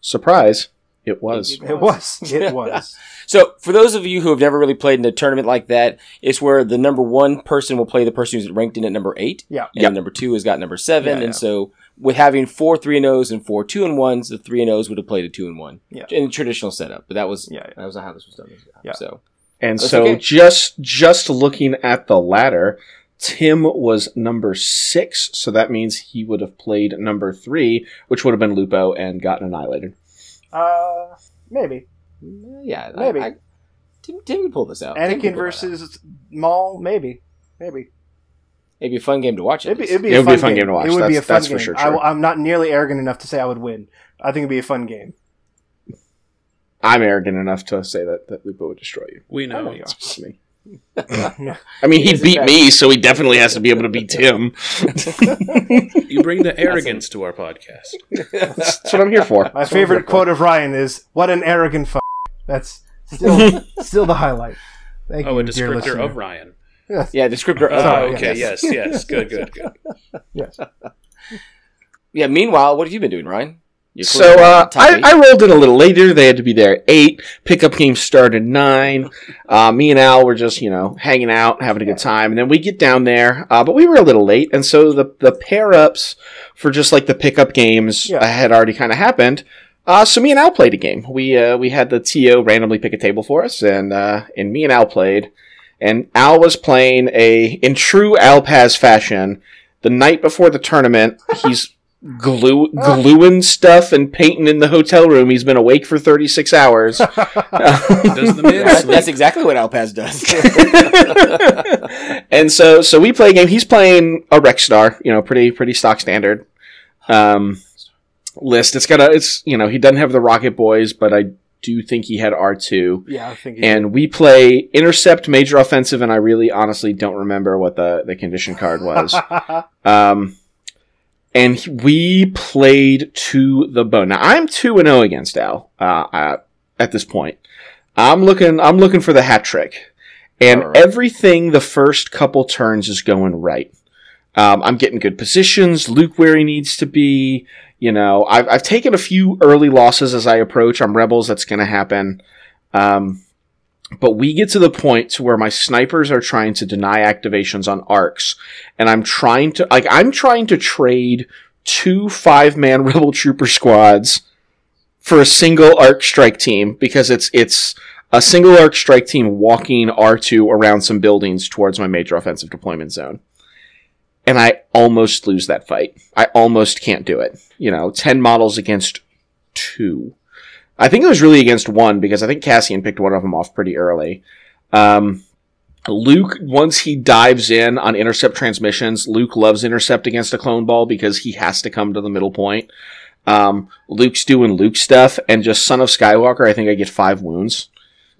surprise, It was. It was. It was. So, for those of you who have never really played in a tournament like that, it's where the number one person will play the person who's ranked in at number eight. Yeah. And Yep. number two has got number seven. Yeah, and yeah. so, with having four three and O's and four two and ones, the three and O's would have played a two and one. Yeah. In a traditional setup. But that was Yeah, yeah. that was not how this was done. Yeah. So, And That's so okay. just just looking at the ladder, Tim was number six, so that means he would have played number three, which would have been Lupo and gotten annihilated. Uh, maybe yeah. Maybe. I, Tim, Tim can pull this out. Anakin pull out. versus Maul. Maybe. Maybe. Maybe a fun game to watch. It'd be, it'd be, It a, would fun be a fun game to watch. It would be a fun that's for game. sure I, true. am not nearly arrogant enough to say I would win. I think it'd be a fun game. I'm arrogant enough to say that, that Lupo would destroy you. We know. know you It's me. I mean, He he is, beat fact- me, so he definitely has to be able to beat Tim. You bring the arrogance to our podcast. That's what I'm here for. My favorite quote of Ryan is, "What an arrogant f." That's still still the highlight. Thank Oh, a you, dear descriptor of Ryan. Yes. Yeah, descriptor. of- Oh, Sorry, okay. yes. Yes. Yes. Good. Good. Good. Yes. Yeah. Meanwhile, what have you been doing, Ryan? You're So uh, I. I rolled in a little later. They had to be there at eight. Pickup game started nine. Uh, me and Al were just you know hanging out, having a good time, and then we get down there. Uh, but we were a little late, and so the the pair ups for just like the pickup games Yeah. uh, had already kind of happened. Uh, so me and Al played a game. We uh, we had the TO randomly pick a table for us, and uh, and me and Al played. And Al was playing a in true Al Paz fashion. The night before the tournament, he's glue gluing stuff and painting in the hotel room. He's been awake for 36 hours. Does the man That- that's exactly what Alpaz does. and so so we play a game. He's playing a Rexstar, you know, pretty pretty stock standard um, list. It's got a it's you know he doesn't have the Rocket Boys, but I do you think he had R two. Yeah, I think. And we play intercept, major offensive, and I really honestly don't remember what the the condition card was. Um, and he- we played to the bone. Now I'm two and zero against Al. Uh, uh, at this point, I'm looking. I'm looking for the hat trick, and Alright. everything the first couple turns is going right. Um, I'm getting good positions. Luke where he needs to be. You know, I've I've taken a few early losses as I approach. I'm rebels. That's going to happen. Um, but we get to the point to where my snipers are trying to deny activations on ARCs, and I'm trying to like I'm trying to trade two five man rebel trooper squads for a single ARC strike team because it's it's a single ARC strike team walking R2 around some buildings towards my major offensive deployment zone. And I almost lose that fight. I almost can't do it. You know, 10 models against two. I think it was really against one because I think Cassian picked one of them off pretty early. Um, Luke, once he dives in on intercept transmissions, Luke loves intercept against a clone ball because he has to come to the middle point. Um, Luke's doing Luke stuff, and just Son of Skywalker, I think I get five wounds.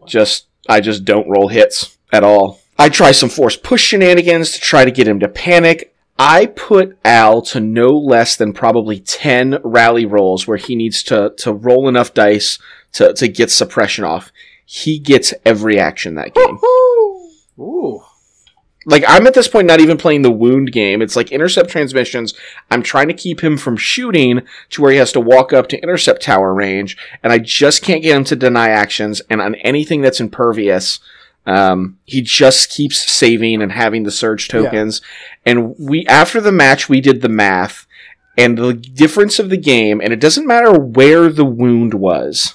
Just, I just don't roll hits at all. I try some force push shenanigans to try to get him to panic. I put Al to no less than probably 10 rally rolls where he needs to, to roll enough dice to, to get suppression off. He gets every action that game. Ooh. Like, I'm at this point not even playing the wound game. It's like intercept transmissions. I'm trying to keep him from shooting to where he has to walk up to intercept tower range, and I just can't get him to deny actions. And on anything that's impervious, um, he just keeps saving and having the surge tokens. And we, after the match, we did the math, and the difference of the game, and it doesn't matter where the wound was.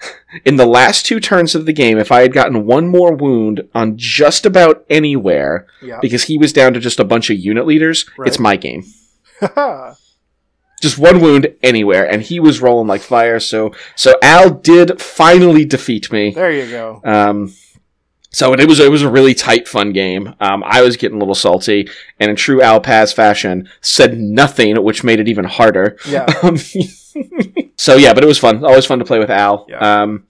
In the last two turns of the game, if I had gotten one more wound on just about anywhere, Yeah. because he was down to just a bunch of unit leaders, Right. it's my game. Just one wound anywhere, and he was rolling like fire. So, so Al did finally defeat me. There you go. Um, so it was it was a really tight, fun game. Um, I was getting a little salty, and in true Al Paz fashion, said nothing, which made it even harder. Yeah. Um, so yeah, but it was fun. Always fun to play with Al. Yeah. Um,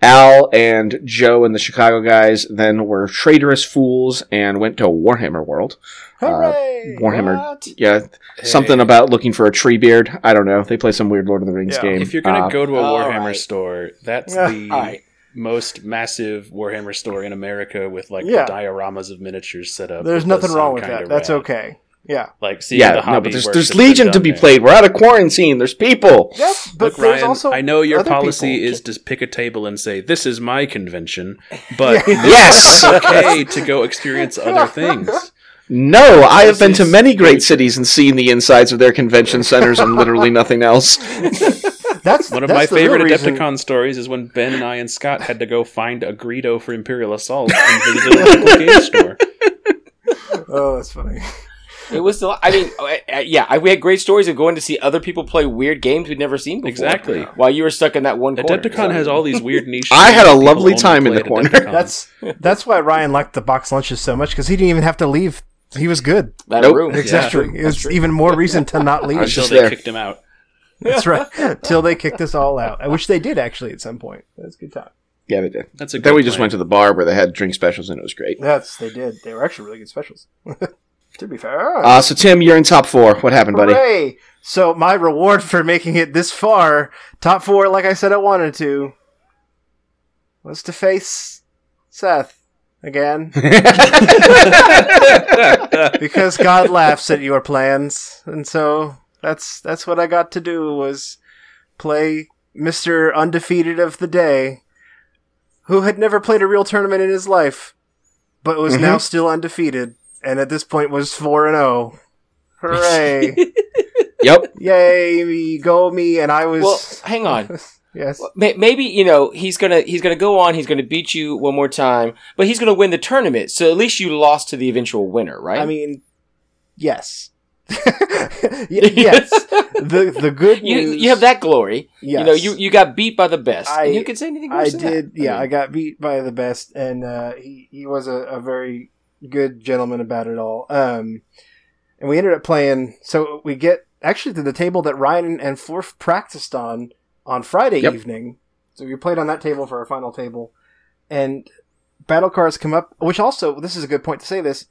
Al and Joe and the Chicago guys then were traitorous fools and went to Warhammer World. Hooray! Warhammer, What? yeah, something about looking for a tree beard. I don't know. They play some weird Lord of the Rings Yeah. game. If you're gonna Uh, go to a Warhammer right. store, that's Yeah. the All right. Most massive Warhammer store in America with like Yeah. the dioramas of miniatures set up. There's nothing wrong with that. That's rad. okay. Yeah. Like see Yeah, the no, but there's, there's Legion to be there. played. We're out of quarantine. There's people. Yep. But Look, there's Ryan, also I know your policy people. is to pick a table and say, "This is my convention," but Yes. it's okay to go experience other things. No, I have been to many great cities and seen the insides of their convention centers and literally nothing else. That's One of that's my the real favorite reason- Adepticon stories is when Ben and I and Scott had to go find a Greedo for Imperial Assault and visited a local game store. Oh, that's funny. It was still. I mean, uh, uh, yeah, we had great stories of going to see other people play weird games we'd never seen before. Exactly. While you were stuck in that one corner. Adepticon So- has all these weird niche. I had a things that people lovely time in the corner. Adepticon. That's that's why Ryan liked the box lunches so much because he didn't even have to leave. He was good. that Nope. room. Exactly. Yeah, it was even more reason to not leave. I until they there. kicked him out. That's right. Till they kicked us all out, I wish they did actually at some point. That's a good time. Yeah, they did. That's a Then good we just went to the bar where they had drink specials and it was great. That's they did. They were actually really good specials. to be fair. Uh, so Tim, you're in top four. What happened, buddy? Hooray! So my reward for making it this far, top four, like I said I wanted to, was to face Seth again. because God laughs at your plans, and so that's that's what I got to do was play Mister Undefeated of the Day, who had never played a real tournament in his life, but was mm-hmm. now still undefeated, and at this point was four and zero. Hooray! Yep. Yay, me, go me! And I was Well, hang on. yes. May- Maybe you know he's gonna he's gonna go on. He's gonna beat you one more time, but he's gonna win the tournament. So at least you lost to the eventual winner, right? I mean, yes. Yes. The the good you news. you have that glory. Yes. You know, you you got beat by the best. I- and you can say anything I worse that. did. Yeah, I mean, got beat by the best, and uh, he he was a, a very good gentleman about it all. Um, and we ended up playing. So we get actually to the table that Ryan and Florf practiced on on Friday Yep. evening. So we played on that table for our final table, and battle cards come up. Which also, this is a good point to say this.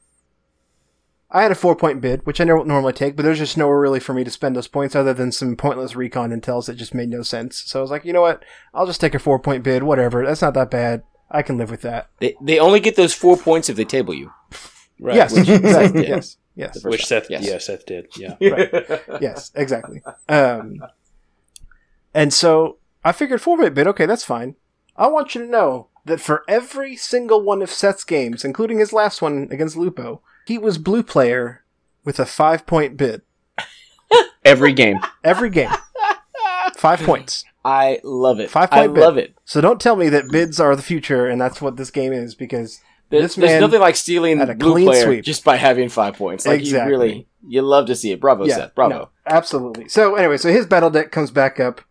I had a four point bid, which I don't normally take, but there's just nowhere really for me to spend those points other than some pointless recon intels that just made no sense. So I was like, you know what? I'll just take a four point bid, whatever. That's not that bad. I can live with that. they they only get those four points if they table you. Right. Yes, Which- exactly. yeah. yes, yes, Which Seth, Yes. yeah, Seth did. Yeah. yes, exactly. Um, and so I figured four point bid. Okay, that's fine. I want you to know that for every single one of Seth's games, including his last one against Lupo, he was blue player with a five point bid Every game. every game. Five points. I love it. Five I point bid. love it. So don't tell me that bids are the future and that's what this game is because There- this There's man nothing like stealing had a blue clean player sweep. just by having five points. Like Exactly. you really, you love to see it. Bravo, Seth. Bravo. no, absolutely. So anyway, so his battle deck comes back up,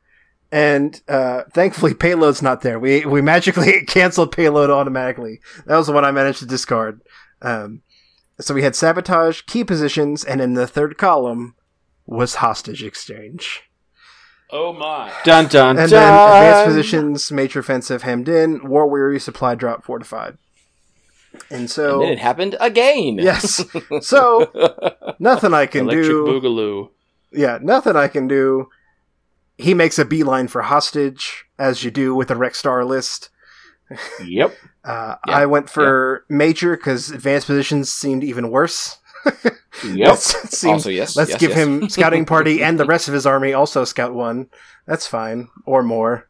and uh, thankfully payload's not there. We we magically canceled payload automatically. That was the one I managed to discard. Um, so we had sabotage, key positions, and in the third column was hostage exchange. Oh my. Dun dun And dun. then advanced positions, major offensive hemmed in, war weary, supply drop, fortified. And so And then it happened again. yes, so nothing I can Electric do. Electric boogaloo. yeah, nothing I can do. He makes a beeline for hostage, as you do with the Rexstar list. Yep. Uh, Yeah, I went for major because advanced positions seemed even worse. Yep. Also, yes. let's yes, give yes. him scouting party and the rest of his army also scout one. That's fine, or more.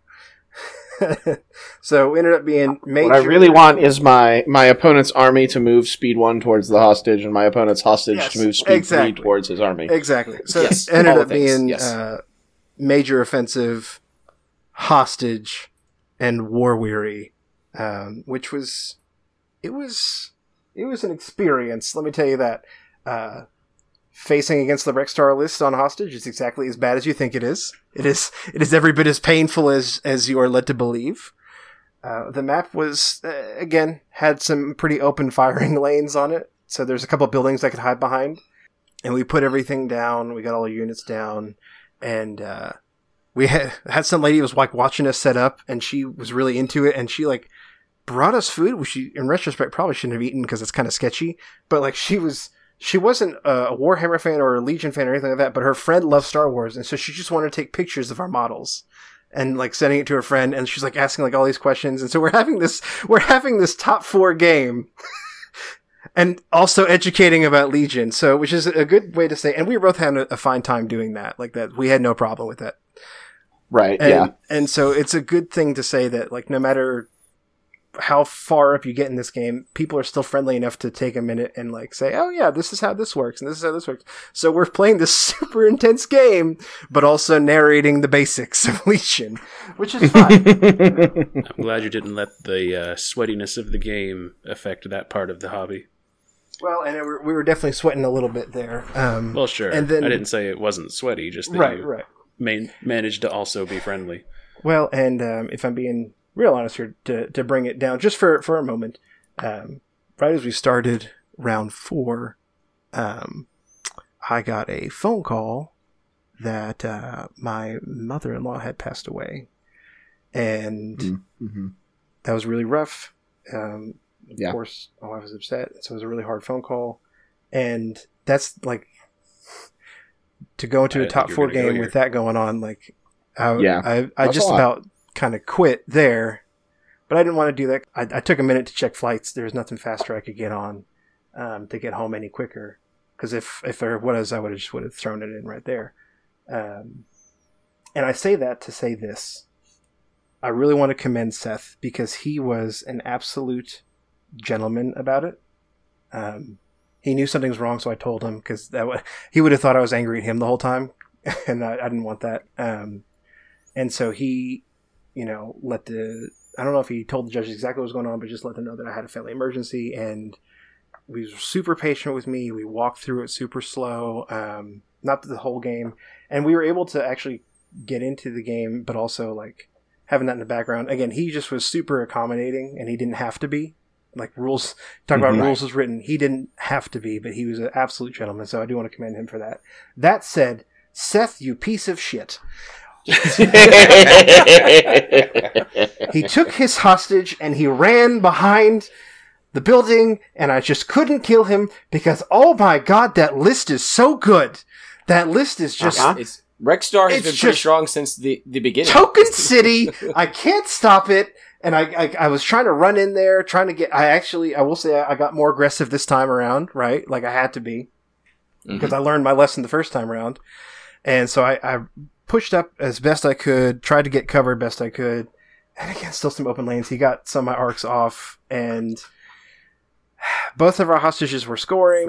so ended up being major. What I really want is my my opponent's army to move speed one towards the hostage, and my opponent's hostage Yes, to move speed exactly. three towards his army. Exactly. So Yes, it ended up being uh, major offensive, hostage, and war weary, um, which was it was it was an experience. Let me tell you that. Uh, facing against the Rexstar list on hostage is exactly as bad as you think it is. It is it is every bit as painful as as you are led to believe. Uh, the map was uh, again had some pretty open firing lanes on it, so there's a couple buildings I could hide behind and we put everything down. We got all the units down, and uh, we had had some lady was like watching us set up, and she was really into it, and she like brought us food, which she in retrospect probably shouldn't have eaten because it's kind of sketchy. But like she was. She wasn't a Warhammer fan or a Legion fan or anything like that, but her friend loved Star Wars, and so she just wanted to take pictures of our models and like sending it to her friend, and she's like asking like all these questions, and so we're having this we're having this top four game and also educating about Legion. So, which is a good way to say. And we both had a, a fine time doing that. Like that, we had no problem with that. Right. And, yeah. And so it's a good thing to say that, like, no matter how far up you get in this game, people are still friendly enough to take a minute and like say, "Oh yeah, this is how this works, and this is how this works." So we're playing this super intense game, but also narrating the basics of Legion, which is fun. I'm glad you didn't let the uh, sweatiness of the game affect that part of the hobby. well, and it, were- we were definitely sweating a little bit there. Um, Well, sure. And then- I didn't say it wasn't sweaty, just that right, you right. Man- managed to also be friendly. Well, and um, if I'm being real honest here, to, to bring it down just for, for a moment, um, right as we started round four, um, I got a phone call that uh, my mother in law had passed away. And Mm-hmm. that was really rough. Um, of Yeah. course, my wife was upset, so it was a really hard phone call. And that's like to go into I a didn't top four were go game with that going on. Like, I, Yeah. I, I just about kind of quit there, but I didn't want to do that. I, I took a minute to check flights. There was nothing faster I could get on um, to get home any quicker. Because if if there was, I would have just would have thrown it in right there. Um, and I say that to say this. I really want to commend Seth because he was an absolute gentleman about it. Um, he knew something was wrong, so I told him because that wa he would have thought I was angry at him the whole time, and I, I didn't want that. Um, and so he, you know, let the I don't know if he told the judges exactly what was going on, but just let them know that I had a family emergency, and he was super patient with me. We walked through it super slow, um, not the whole game, and we were able to actually get into the game, but also like having that in the background. Again, he just was super accommodating, and he didn't have to be. Like rules, talk about Mhm. rules was written. He didn't have to be, but he was an absolute gentleman. So I do want to commend him for that. That said, Seth, you piece of shit. He took his hostage and he ran behind the building, and I just couldn't kill him because, oh my god, that list is so good. That list is just Uh-huh. It's Rexstar has It's been pretty strong since the, the beginning. Token City. I can't stop it. And I, I, I was trying to run in there, trying to get. I actually, I will say, I got more aggressive this time around, right? Like I had to be mm-hmm. because I learned my lesson the first time around. And so I, I pushed up as best I could, tried to get covered best I could, and again, still some open lanes. He got some of my ARCs off, and both of our hostages were scoring.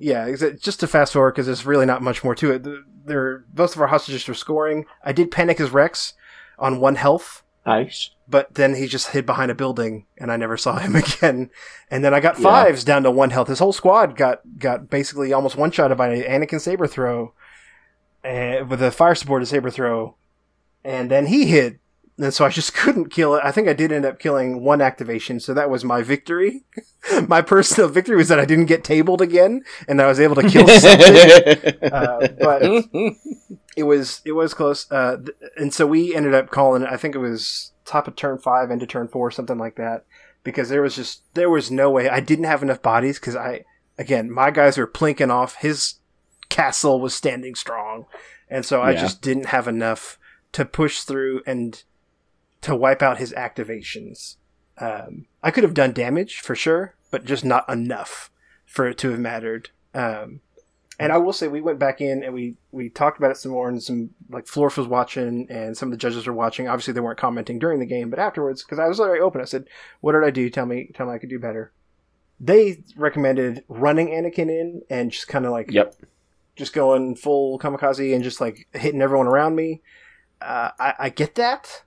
Yeah, just to fast forward because there's really not much more to it. The- They're both of our hostages were scoring. I did panic as Rex on one health, Nice. But then he just hid behind a building, and I never saw him again. And then I got Yeah. Fives down to one health. His whole squad got got basically almost one shot by an Anakin saber throw, and with a fire supported saber throw, and then he hid. And so I just couldn't kill it. I think I did end up killing one activation, so that was my victory. my personal victory was that I didn't get tabled again, and I was able to kill something. uh, but it was it was close. Uh, and so we ended up calling. I think it was top of turn five into turn four, something like that, because there was just there was no way I didn't have enough bodies because I again my guys were plinking off. His castle was standing strong, and so I Yeah. just didn't have enough to push through and to wipe out his activations. Um, I could have done damage for sure, but just not enough for it to have mattered. Um, and I will say we went back in and we we talked about it some more, and some like Florf was watching, and some of the judges were watching. Obviously, they weren't commenting during the game, but afterwards, because I was very open, I said, "What did I do? Tell me, tell me I could do better." They recommended running Anakin in and just kind of like Yep. just going full kamikaze and just like hitting everyone around me. Uh, I, I get that.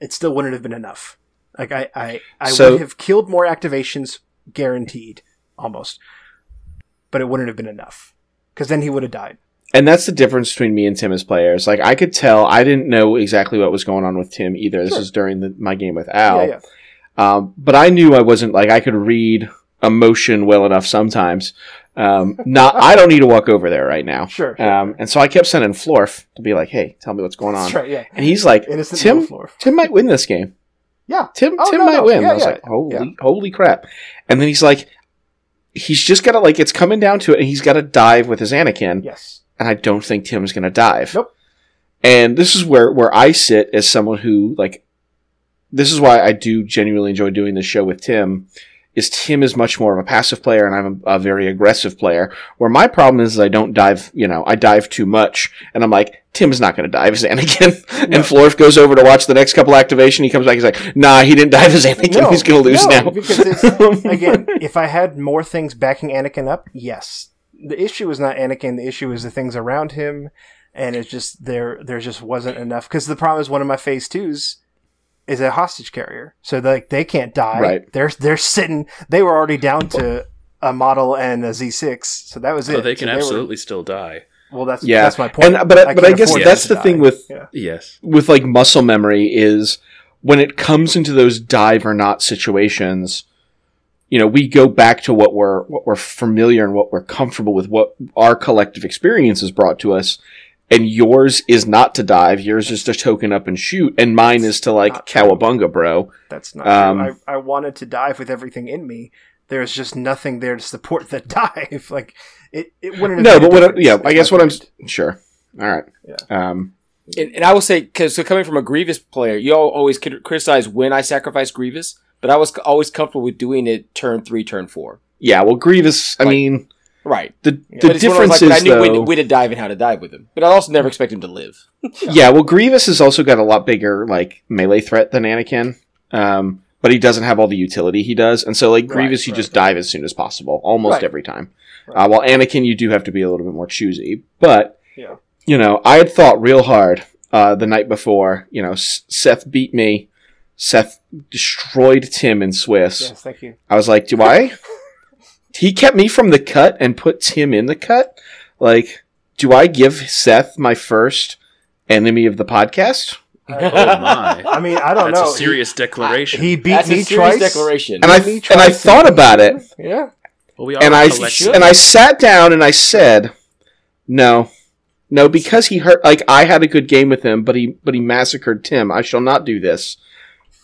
It still wouldn't have been enough. Like I, I, I So- would have killed more activations, guaranteed, almost. But it wouldn't have been enough because then he would have died. And that's the difference between me and Tim as players. Like I could tell, I didn't know exactly what was going on with Tim either. This Sure. was during the, my game with Al. Yeah, yeah. Um, but I knew I wasn't like I could read emotion well enough sometimes. Um, not I don't need to walk over there right now. Sure. sure. Um, and so I kept sending Florf to be like, "Hey, tell me what's going on." That's right. Yeah. And he's like, Innocent "Tim. Tim might win this game. Yeah. Tim, Oh, Tim no, might no. win." Yeah, I was yeah. like, "Holy, Yeah. holy crap!" And then he's like, "He's just got to like it's coming down to it, and he's got to dive with his Anakin." Yes. and I don't think Tim's going to dive. Nope. And this is where where I sit as someone who like this is why I do genuinely enjoy doing this show with Tim is Tim is much more of a passive player and I'm a, a very aggressive player. Where my problem is I don't dive, you know, I dive too much and I'm like, Tim's not going to dive as Anakin. And Florf goes over to watch the next couple activation. He comes back, he's like, nah, he didn't dive as Anakin. he's going to lose no, now. because it's, again, if I had more things backing Anakin up, yes. The issue is not Anakin. The issue is the things around him, and it's just there. There just wasn't enough. Because the problem is one of my phase twos is a hostage carrier, so like they can't die. Right. They're they're sitting. They were already down to a model and a Z six, so that was it. So they can So were- absolutely still die. well, that's Yeah. that's my point. And- but I- but I guess that's them to the thing die. with- Yeah. Yes. with like muscle memory is when it comes into those dive or not situations you know we go back to what we're what we're familiar and what we're comfortable with what our collective experience has brought to us and yours is not to dive yours is to token up and shoot and mine is to like Not true. cowabunga bro That's not Um, true. I, I wanted to dive with everything in me. There's just nothing there to support the dive. Like it, it wouldn't. Have no but what I, yeah i guess what i'm sure all right Yeah. um And, and I will say, because so coming from a Grievous player, you all always criticize when I sacrifice Grievous, but I was always comfortable with doing it turn three, turn four. yeah well grievous i Like- mean Right. the, But the difference like, is I knew though, when, when to dive and how to dive with him, but I also never expect him to live. Yeah, well, Grievous has also got a lot bigger like melee threat than Anakin, um, but he doesn't have all the utility he does, and so like Right, Grievous, you right. just dive as soon as possible, almost Right. every time. Uh, while Anakin, you do have to be a little bit more choosy. But Yeah. you know, I had thought real hard uh, the night before. You know, S- Seth beat me. Seth destroyed Tim in Swiss. Yes, thank you. I was like, do I? he kept me from the cut and put Tim in the cut. Like, do I give Seth my first enemy of the podcast? Oh my. I mean, I don't That's know. That's a serious declaration. He, he beat That's me a serious twice. declaration. And I Me and I twice. thought about it, Yeah. well, we and I a collective. and I sat down and I said, no, no, because he hurt. Like I had a good game with him, but he but he massacred Tim. I shall not do this.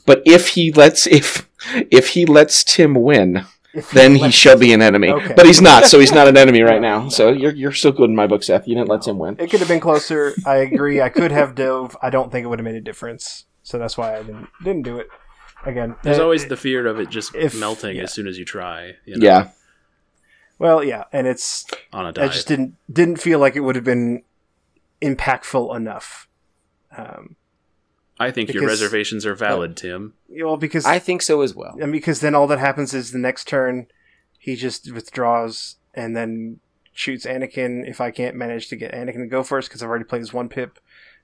But if he lets if if he lets Tim win, then he shall be an enemy. Okay. But he's not, so he's not an enemy right now. So you're you're still good in my book, Seth. You didn't let him win. It could have been closer. I agree. I could have dove. I don't think it would have made a difference. So that's why I didn't didn't do it. Again, There's uh, always the fear of it just if- melting yeah. as soon as you try. You know, Yeah. well, yeah, and it's On a I dive. I just didn't didn't feel like it would have been impactful enough. Um, I think your reservations are valid, Tim. well, because I think so as well. and because then all that happens is the next turn he just withdraws and then shoots Anakin if I can't manage to get Anakin to go first because I've already played his one pip.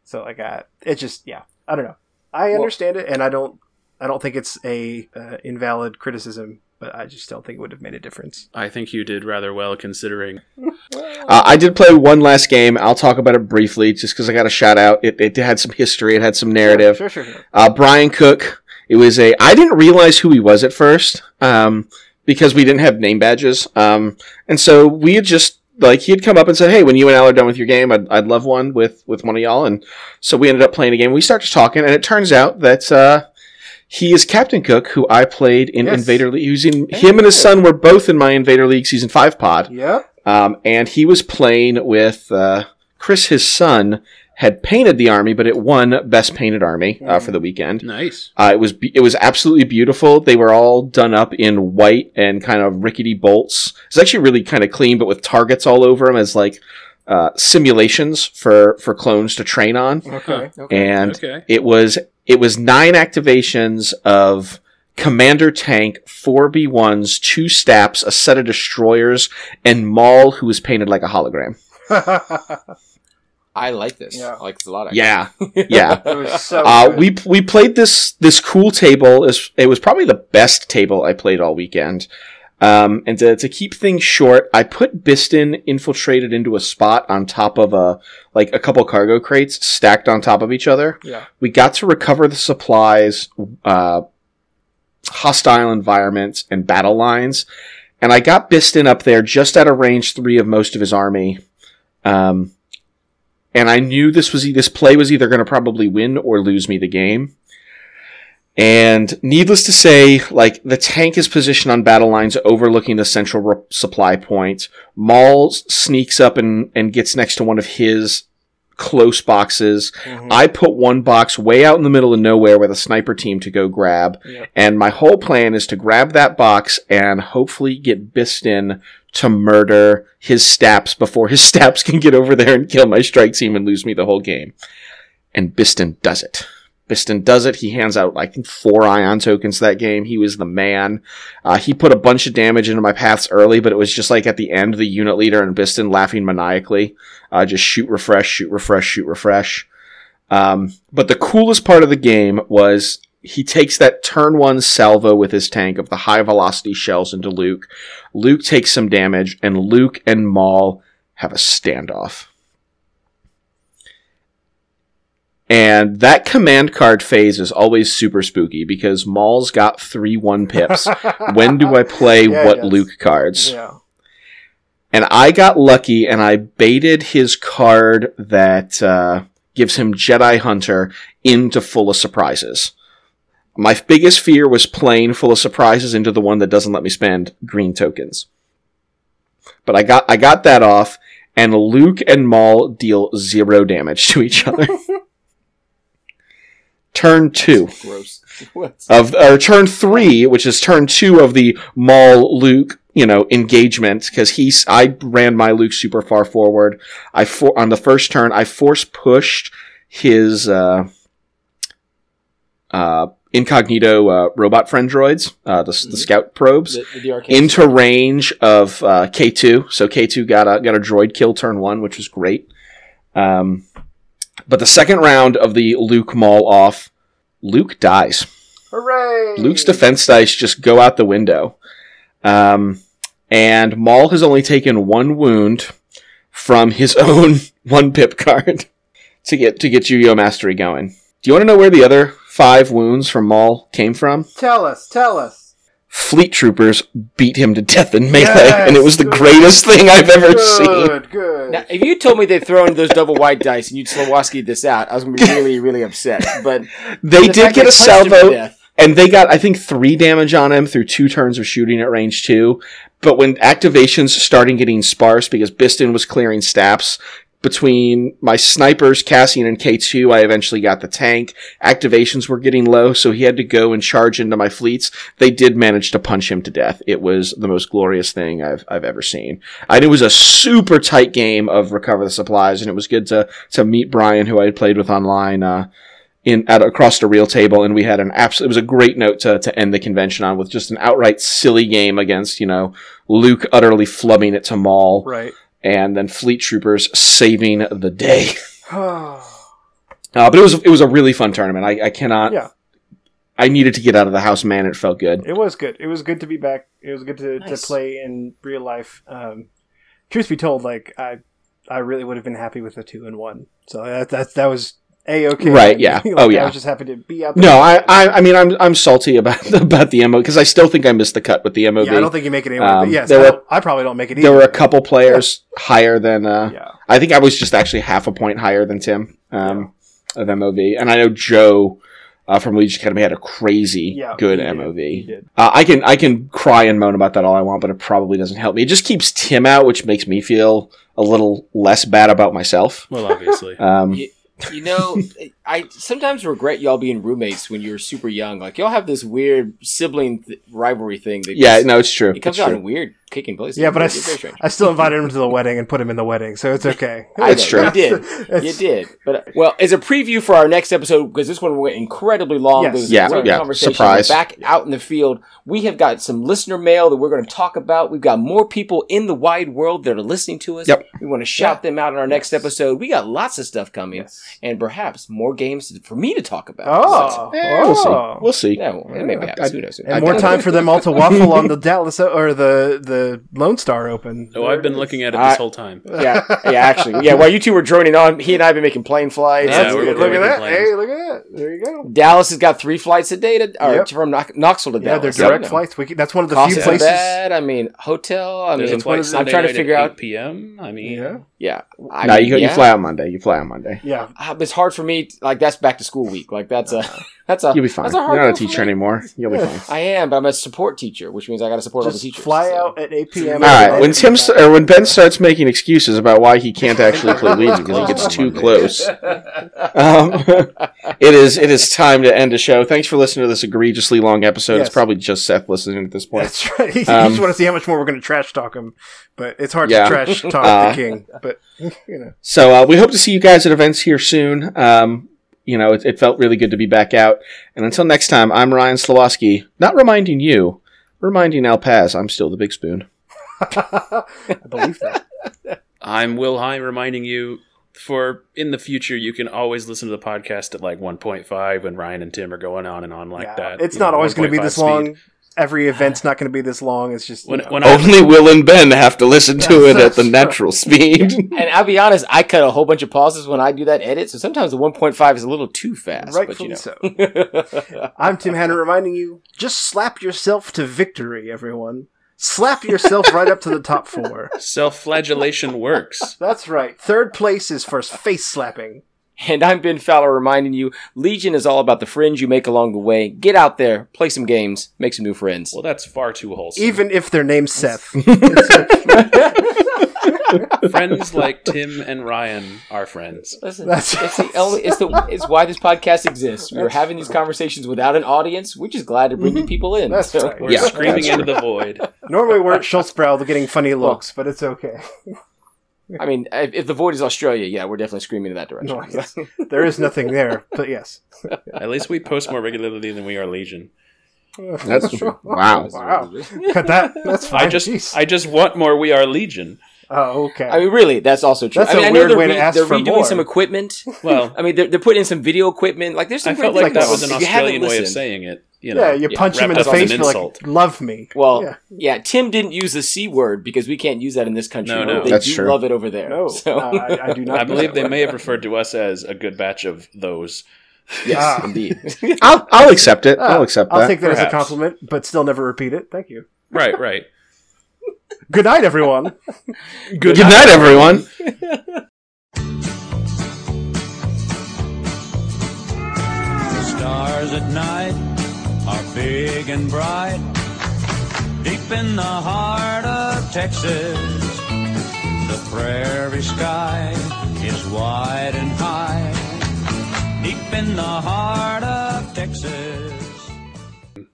So like I, it just yeah I don't know. I Well- understand it and I don't I don't think it's a uh, invalid criticism, but I just don't think it would have made a difference. I think you did rather well considering. Uh, I did play one last game. I'll talk about it briefly, just because I got a shout out. It, it had some history. It had some narrative. Sure, sure, sure. Uh, Brian Cook. It was a. I didn't realize who he was at first, um, because we didn't have name badges, um, and so we had just like he had come up and said, "Hey, when you and Al are done with your game, I'd, I'd love one with with one of y'all." And so we ended up playing a game. We started talking, and it turns out that. Uh, he is Captain Cook, who I played in Yes. Invader League. He was in, him and his son were both in my Invader League season five pod. Yeah. Um, and he was playing with uh, Chris, his son, had painted the army, but it won best painted army uh, for the weekend. Nice. Uh, it was be- it was absolutely beautiful. They were all done up in white and kind of rickety bolts. It's actually really kind of clean, but with targets all over them as like uh, simulations for for clones to train on. Okay. And Okay. it was it was nine activations of commander tank, four B ones, two STAPs, a set of destroyers, and Maul, who was painted like a hologram. I like this. Yeah. I like this a lot. Yeah, yeah. it was so. Uh, good. we we played this this cool table. Is it was probably the best table I played all weekend. Um, and to, to keep things short, I put Bistan infiltrated into a spot on top of a like a couple cargo crates stacked on top of each other. Yeah. We got to recover the supplies, uh, hostile environments, and battle lines. And I got Bistan up there just at a range three of most of his army. Um, and I knew this was this play was either going to probably win or lose me the game. And needless to say, like the tank is positioned on battle lines overlooking the central re- supply point. Maul sneaks up and, and gets next to one of his close boxes. Mhm. I put one box way out in the middle of nowhere with a sniper team to go grab. Yep. And my whole plan is to grab that box and hopefully get Bistan to murder his STAPs before his STAPs can get over there and kill my strike team and lose me the whole game. And Bistan does it. Bistan does it. He hands out, I think, four ion tokens that game. He was the man. Uh, he put a bunch of damage into my paths early, but it was just like at the end, the unit leader and Bistan laughing maniacally. Uh, just shoot, refresh, shoot, refresh, shoot, refresh. Um, but the coolest part of the game was he takes that turn one salvo with his tank of the high velocity shells into Luke. Luke takes some damage, and Luke and Maul have a standoff. And that command card phase is always super spooky because Maul's got three one pips. when do I play Yeah, what. Luke cards? Yeah. And I got lucky and I baited his card that uh, gives him Jedi Hunter into full of surprises. My biggest fear was playing full of surprises into the one that doesn't let me spend green tokens. But I got I got that off, and Luke and Maul deal zero damage to each other. Turn two of or turn three, which is turn two of the Maul Luke, you know, engagement because he's I ran my Luke super far forward. I for on the first turn I force pushed his uh, uh, incognito uh, robot friend droids, uh, the, the scout probes. The, the Into range of uh, K two, so K two got a got a droid kill turn one, which was great. Um, but the second round of the Luke Maul off, Luke dies. Hooray! Luke's defense dice just go out the window. Um, and Maul has only taken one wound from his own one pip card to get to get Juyo Mastery going. Do you want to know where the other five wounds from Maul came from? Tell us, tell us. Fleet troopers beat him to death in melee, Yes, and it was the good. greatest thing I've ever seen. Good, good. Now, if you told me they'd thrown those double white dice and you'd Slowoski this out, I was going to be really, really upset. But They the did get a they punched salvo. death- and they got I think three damage on him through two turns of shooting at range two. But when activations started getting sparse because Bistan was clearing STAPs between my snipers, Cassian and K2, I eventually got the tank. Activations were getting low, so he had to go and charge into my fleets. They did manage to punch him to death. It was the most glorious thing I've I've ever seen. And it was a super tight game of recover the supplies, and it was good to to meet Brian, who I had played with online. Uh, in at across the real table, and we had an absolute. It was a great note to to end the convention on with just an outright silly game against you know Luke utterly flubbing it to Maul, Right. And then Fleet Troopers saving the day. yeah. Uh, but it was it was a really fun tournament. I, I cannot. Yeah. I needed to get out of the house, man. It felt good. It was good. It was good to be back. It was good to, Nice. to play in real life. Um, truth be told, like I, I really would have been happy with a two and one. So that that that was a okay. Right, yeah. Like, Oh, yeah. I was just happy to be out there. No, I, I I mean I'm I'm salty about about the MO because I still think I missed the cut with the MOV. Yeah, I don't think you make it anyway. Um, but yes, there I, were- I probably don't make it either. there were a couple players higher than uh, Yeah. I think I was just actually half a point higher than Tim um, of MOV, and I know Joe uh, from Legion Academy had a crazy Yeah, good he did. MOV. He did. Uh, I can I can cry and moan about that all I want, but it probably doesn't help me. It just keeps Tim out, which makes me feel a little less bad about myself. Well, obviously. Um, You, know, I sometimes regret y'all being roommates when you were super young. Like y'all have this weird sibling th- rivalry thing. That yeah, just- no, it's true. it comes It's out true. in weird kicking places. Yeah, but I, It's very s- strange. I still invited him to the wedding and put him in the wedding, so it's okay. I It's true. You did. You did. But uh, well, as a preview for our next episode, because this one went incredibly long. Yes. Yeah, a yeah, conversation. surprise. We're back out in the field. We have got some listener mail that we're going to talk about. We've got more people in the wide world that are listening to us. Yep. We want to shout them out in our next episode. We got lots of stuff coming, Yes. and perhaps more games for me to talk about. Oh, Eh, we'll oh. see. We'll see. Yeah, well, it maybe happens. Who knows? And I more doubt time for them all to waffle on the Dallas or the the Lone Star Open. Oh, I've been looking at it I- this whole time. Yeah, yeah. Actually, yeah. While you two were droning on, he and I have been making plane flights. Yeah, That's we're Look at at that. plans. Hey, look at that. There you go. Dallas has got three flights a day to, or Yep. from Knoxville to Yeah, Dallas. they're direct You flights. We can, that's one of the Cost few places. bad. I mean, hotel. I There's mean, a flight I'm trying to figure out. p.m. I mean, Yeah, Yeah, I no, mean, you, you fly on Monday. You fly on Monday. yeah. Uh, It's hard for me. Like that's back to school week. Like that's a that's a You'll be fine. That's a You're not a teacher anymore. You'll be fine. I am, but I'm a support teacher, which means I got to support all the teachers. fly so. out at 8 p.m. All right. When Tim st- or when Ben starts making excuses about why he can't actually play Ouija because he gets too close, um, it is it is time to end the show. Thanks for listening to this egregiously long episode. Yes. It's probably just Seth listening at this point. That's right. You Um, just want to see how much more we're going to trash talk him, but it's hard Yeah. to trash talk Uh, the king. But you know, So uh, we hope to see you guys at events here soon. Um, you know, it, it felt really good to be back out. And until next time, I'm Ryan Slowoski. Not reminding you, reminding Al Paz, I'm still the big spoon. I believe that. I'm Will High reminding you for in the future you can always listen to the podcast at like 1.5 when Ryan and Tim are going on and on like Yeah. that. It's you not know, always going to be this speed. long. Every event's not going to be this long. It's just you When, know. when I, Only Will and Ben have to listen to it at the natural speed. And I'll be honest, I cut a whole bunch of pauses when I do that edit, so sometimes the 1.5 is a little too fast. Rightfully but you know. I'm Tim Hanna reminding you: just slap yourself to victory, everyone. Slap yourself right up to the top four. self-flagellation works. That's right. Third place is for face slapping. And I'm Ben Fowler reminding you, Legion is all about the friends you make along the way. Get out there, play some games, make some new friends. Well, that's far too wholesome. Even if their name's Seth. friends like Tim and Ryan are friends. Listen, That's- it's the only, it's the it's why this podcast exists. We're having these conversations without an audience. We're just glad to bring you mm-hmm. people in. That's So- right. We're Yeah, screaming that's into the void. Normally we're at Schulz Bräu getting funny looks, but it's okay. I mean, if, if the void is Australia, yeah, we're definitely screaming in that direction. No, yes. there is nothing there, but yes. At least we post more regularly than we are Legion. That's true. Wow. Wow. Cut that. That's fine. I just Jeez. I just want more we are Legion. oh, okay. I mean, really, that's also true. That's I mean, a I weird they're way to re- ask they're for redoing more. some equipment. Well, I mean, they're, they're putting in some video equipment. Like, there's some I felt like that was an on. If you haven't Australian way of saying it. You know, yeah, you punch him in the face, an you're like, love me. Well, Yeah. yeah. Tim didn't use the c word because we can't use that in this country. No, no. they That's do true. love it over there. No, so uh, I, I do not. I believe they word. may have referred to us as a good batch of those. yes, Ah. indeed. I'll, I'll accept it. Ah, I'll accept I'll that. take that as a compliment, but still never repeat it. Thank you. Right, right. Good night, everyone. Good night, everyone. Stars at night are big and bright. Deep in the heart of Texas, the prairie sky is wide and high. Deep in the heart of Texas.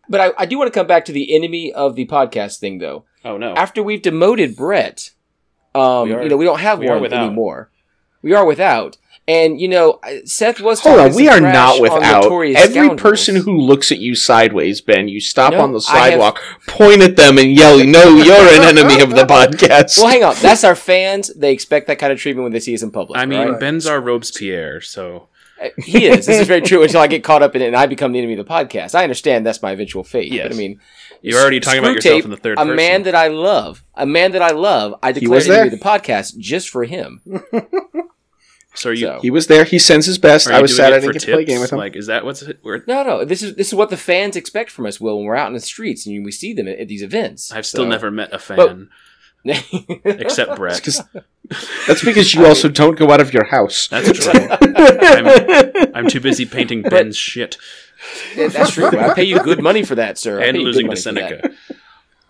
But I, I do want to come back to the enemy of the podcast thing, though. Oh no. After we've demoted Brett, um, We are- you know, we don't have we one anymore. We are without. And you know, Seth was Hold on, we are not on without. Every Scoundrels. person who looks at you sideways, Ben, you stop No, on the I have- sidewalk, point at them, and yell, "No, you're an enemy of the podcast." Well, hang on. That's our fans. They expect that kind of treatment when they see us in public. I mean, right? Ben's our Robespierre, so Uh, he is. This is very true. Until I get caught up in it and I become the enemy of the podcast, I understand that's my eventual fate. Yes. But I mean, you're already talking about Screw yourself Tape, in the third a person. man that I love, a man that I love, I declared was enemy of the podcast just for him. so are you? So- he was there. He sends his best. I was doing sad I didn't get to play a game with him. Like, is that what's it? No, no. This is this is what the fans expect from us, Will, when we're out in the streets and we see them at, at these events. I've still So- never met a fan But- except Brett. 'Cause- That's because you also don't go out of your house. That's true. I'm, I'm too busy painting Ben's shit Yeah, That's true. I pay you good money for that, sir. And pay you good losing to money for that. Seneca.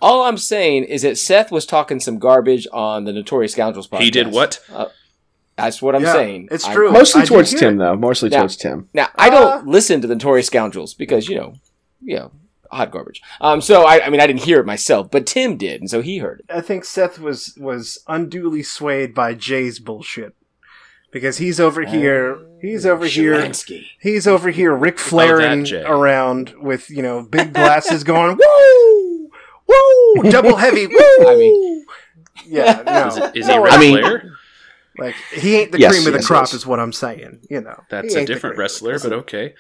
All I'm saying is that Seth was talking some garbage on the Notorious Scoundrels podcast. He did what? Uh, That's what I'm Yeah, saying. it's I'm- true. Mostly I towards Tim, it. though. Mostly Now- towards Tim. Now, I don't Uh, listen to the Notorious Scoundrels because, you know, you know, hot garbage. Um, so I, I mean, I didn't hear it myself, but Tim did, and so he heard it. I think Seth was was unduly swayed by Jay's bullshit because he's over here. He's over here. He's over here, Ric Flairing Jay. around with you know big glasses, going woo, woo, double heavy, woo. I mean- yeah, no, Is, it, is he No, Ric I mean- Flair? Like he ain't the Yes, cream of the yes, crop, yes. is what I'm saying. You know, That's a different wrestler, but okay.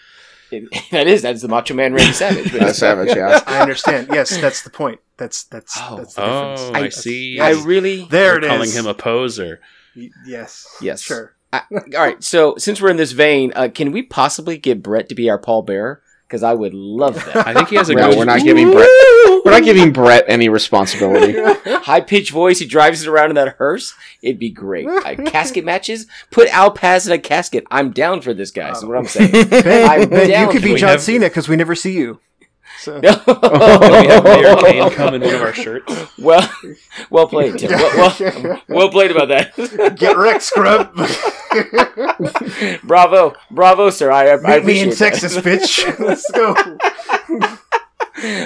It- that is that's the Macho Man Randy Savage. But Uh, Savage, yeah. I understand. Yes, that's the point. That's that's Oh. that's the Oh, difference. I That's- see. I really, there You're it is. calling him a poser. Y- yes, yes, sure. I, all right. So since we're in this vein, uh, can we possibly get Brett to be our pallbearer? Because I would love that. I think he has a No, good. we're not giving Brett. We're not giving Brett any responsibility. High pitched voice. He drives it around in that hearse. It'd be great. Uh, casket matches. Put Al Paz in a casket. I'm down for this guy. Is what I'm saying. Ben, I'm Ben, you could be. John have- Cena because we never see you. So. Can we have Mayor Kane come in one of our shirts? well, well played, Tim. Well, well, well played about that. Get wrecked, scrub. bravo, bravo, sir. I, I Meet me appreciate in that. Texas, bitch. Let's go.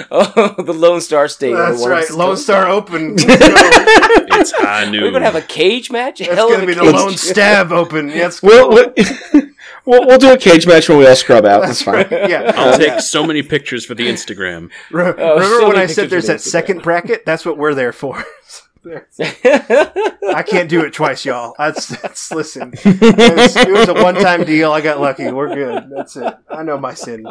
oh, the Lone Star State. That's One right. the- Lone Star Open. It's high noon. We're gonna have a cage match. That's Hell gonna be the cage. Lone Stab Open. Let's go. We'll, we'll, we'll, we'll do a cage match when we all scrub out. That's fine. Yeah. I'll take so many pictures for the Instagram. Re- Oh, Remember so when I said there's that Instagram. second bracket? That's what we're there for. I can't do it twice, y'all. That's, that's listen. It was, it was a one time deal. I got lucky. We're good. That's it. I know my sin.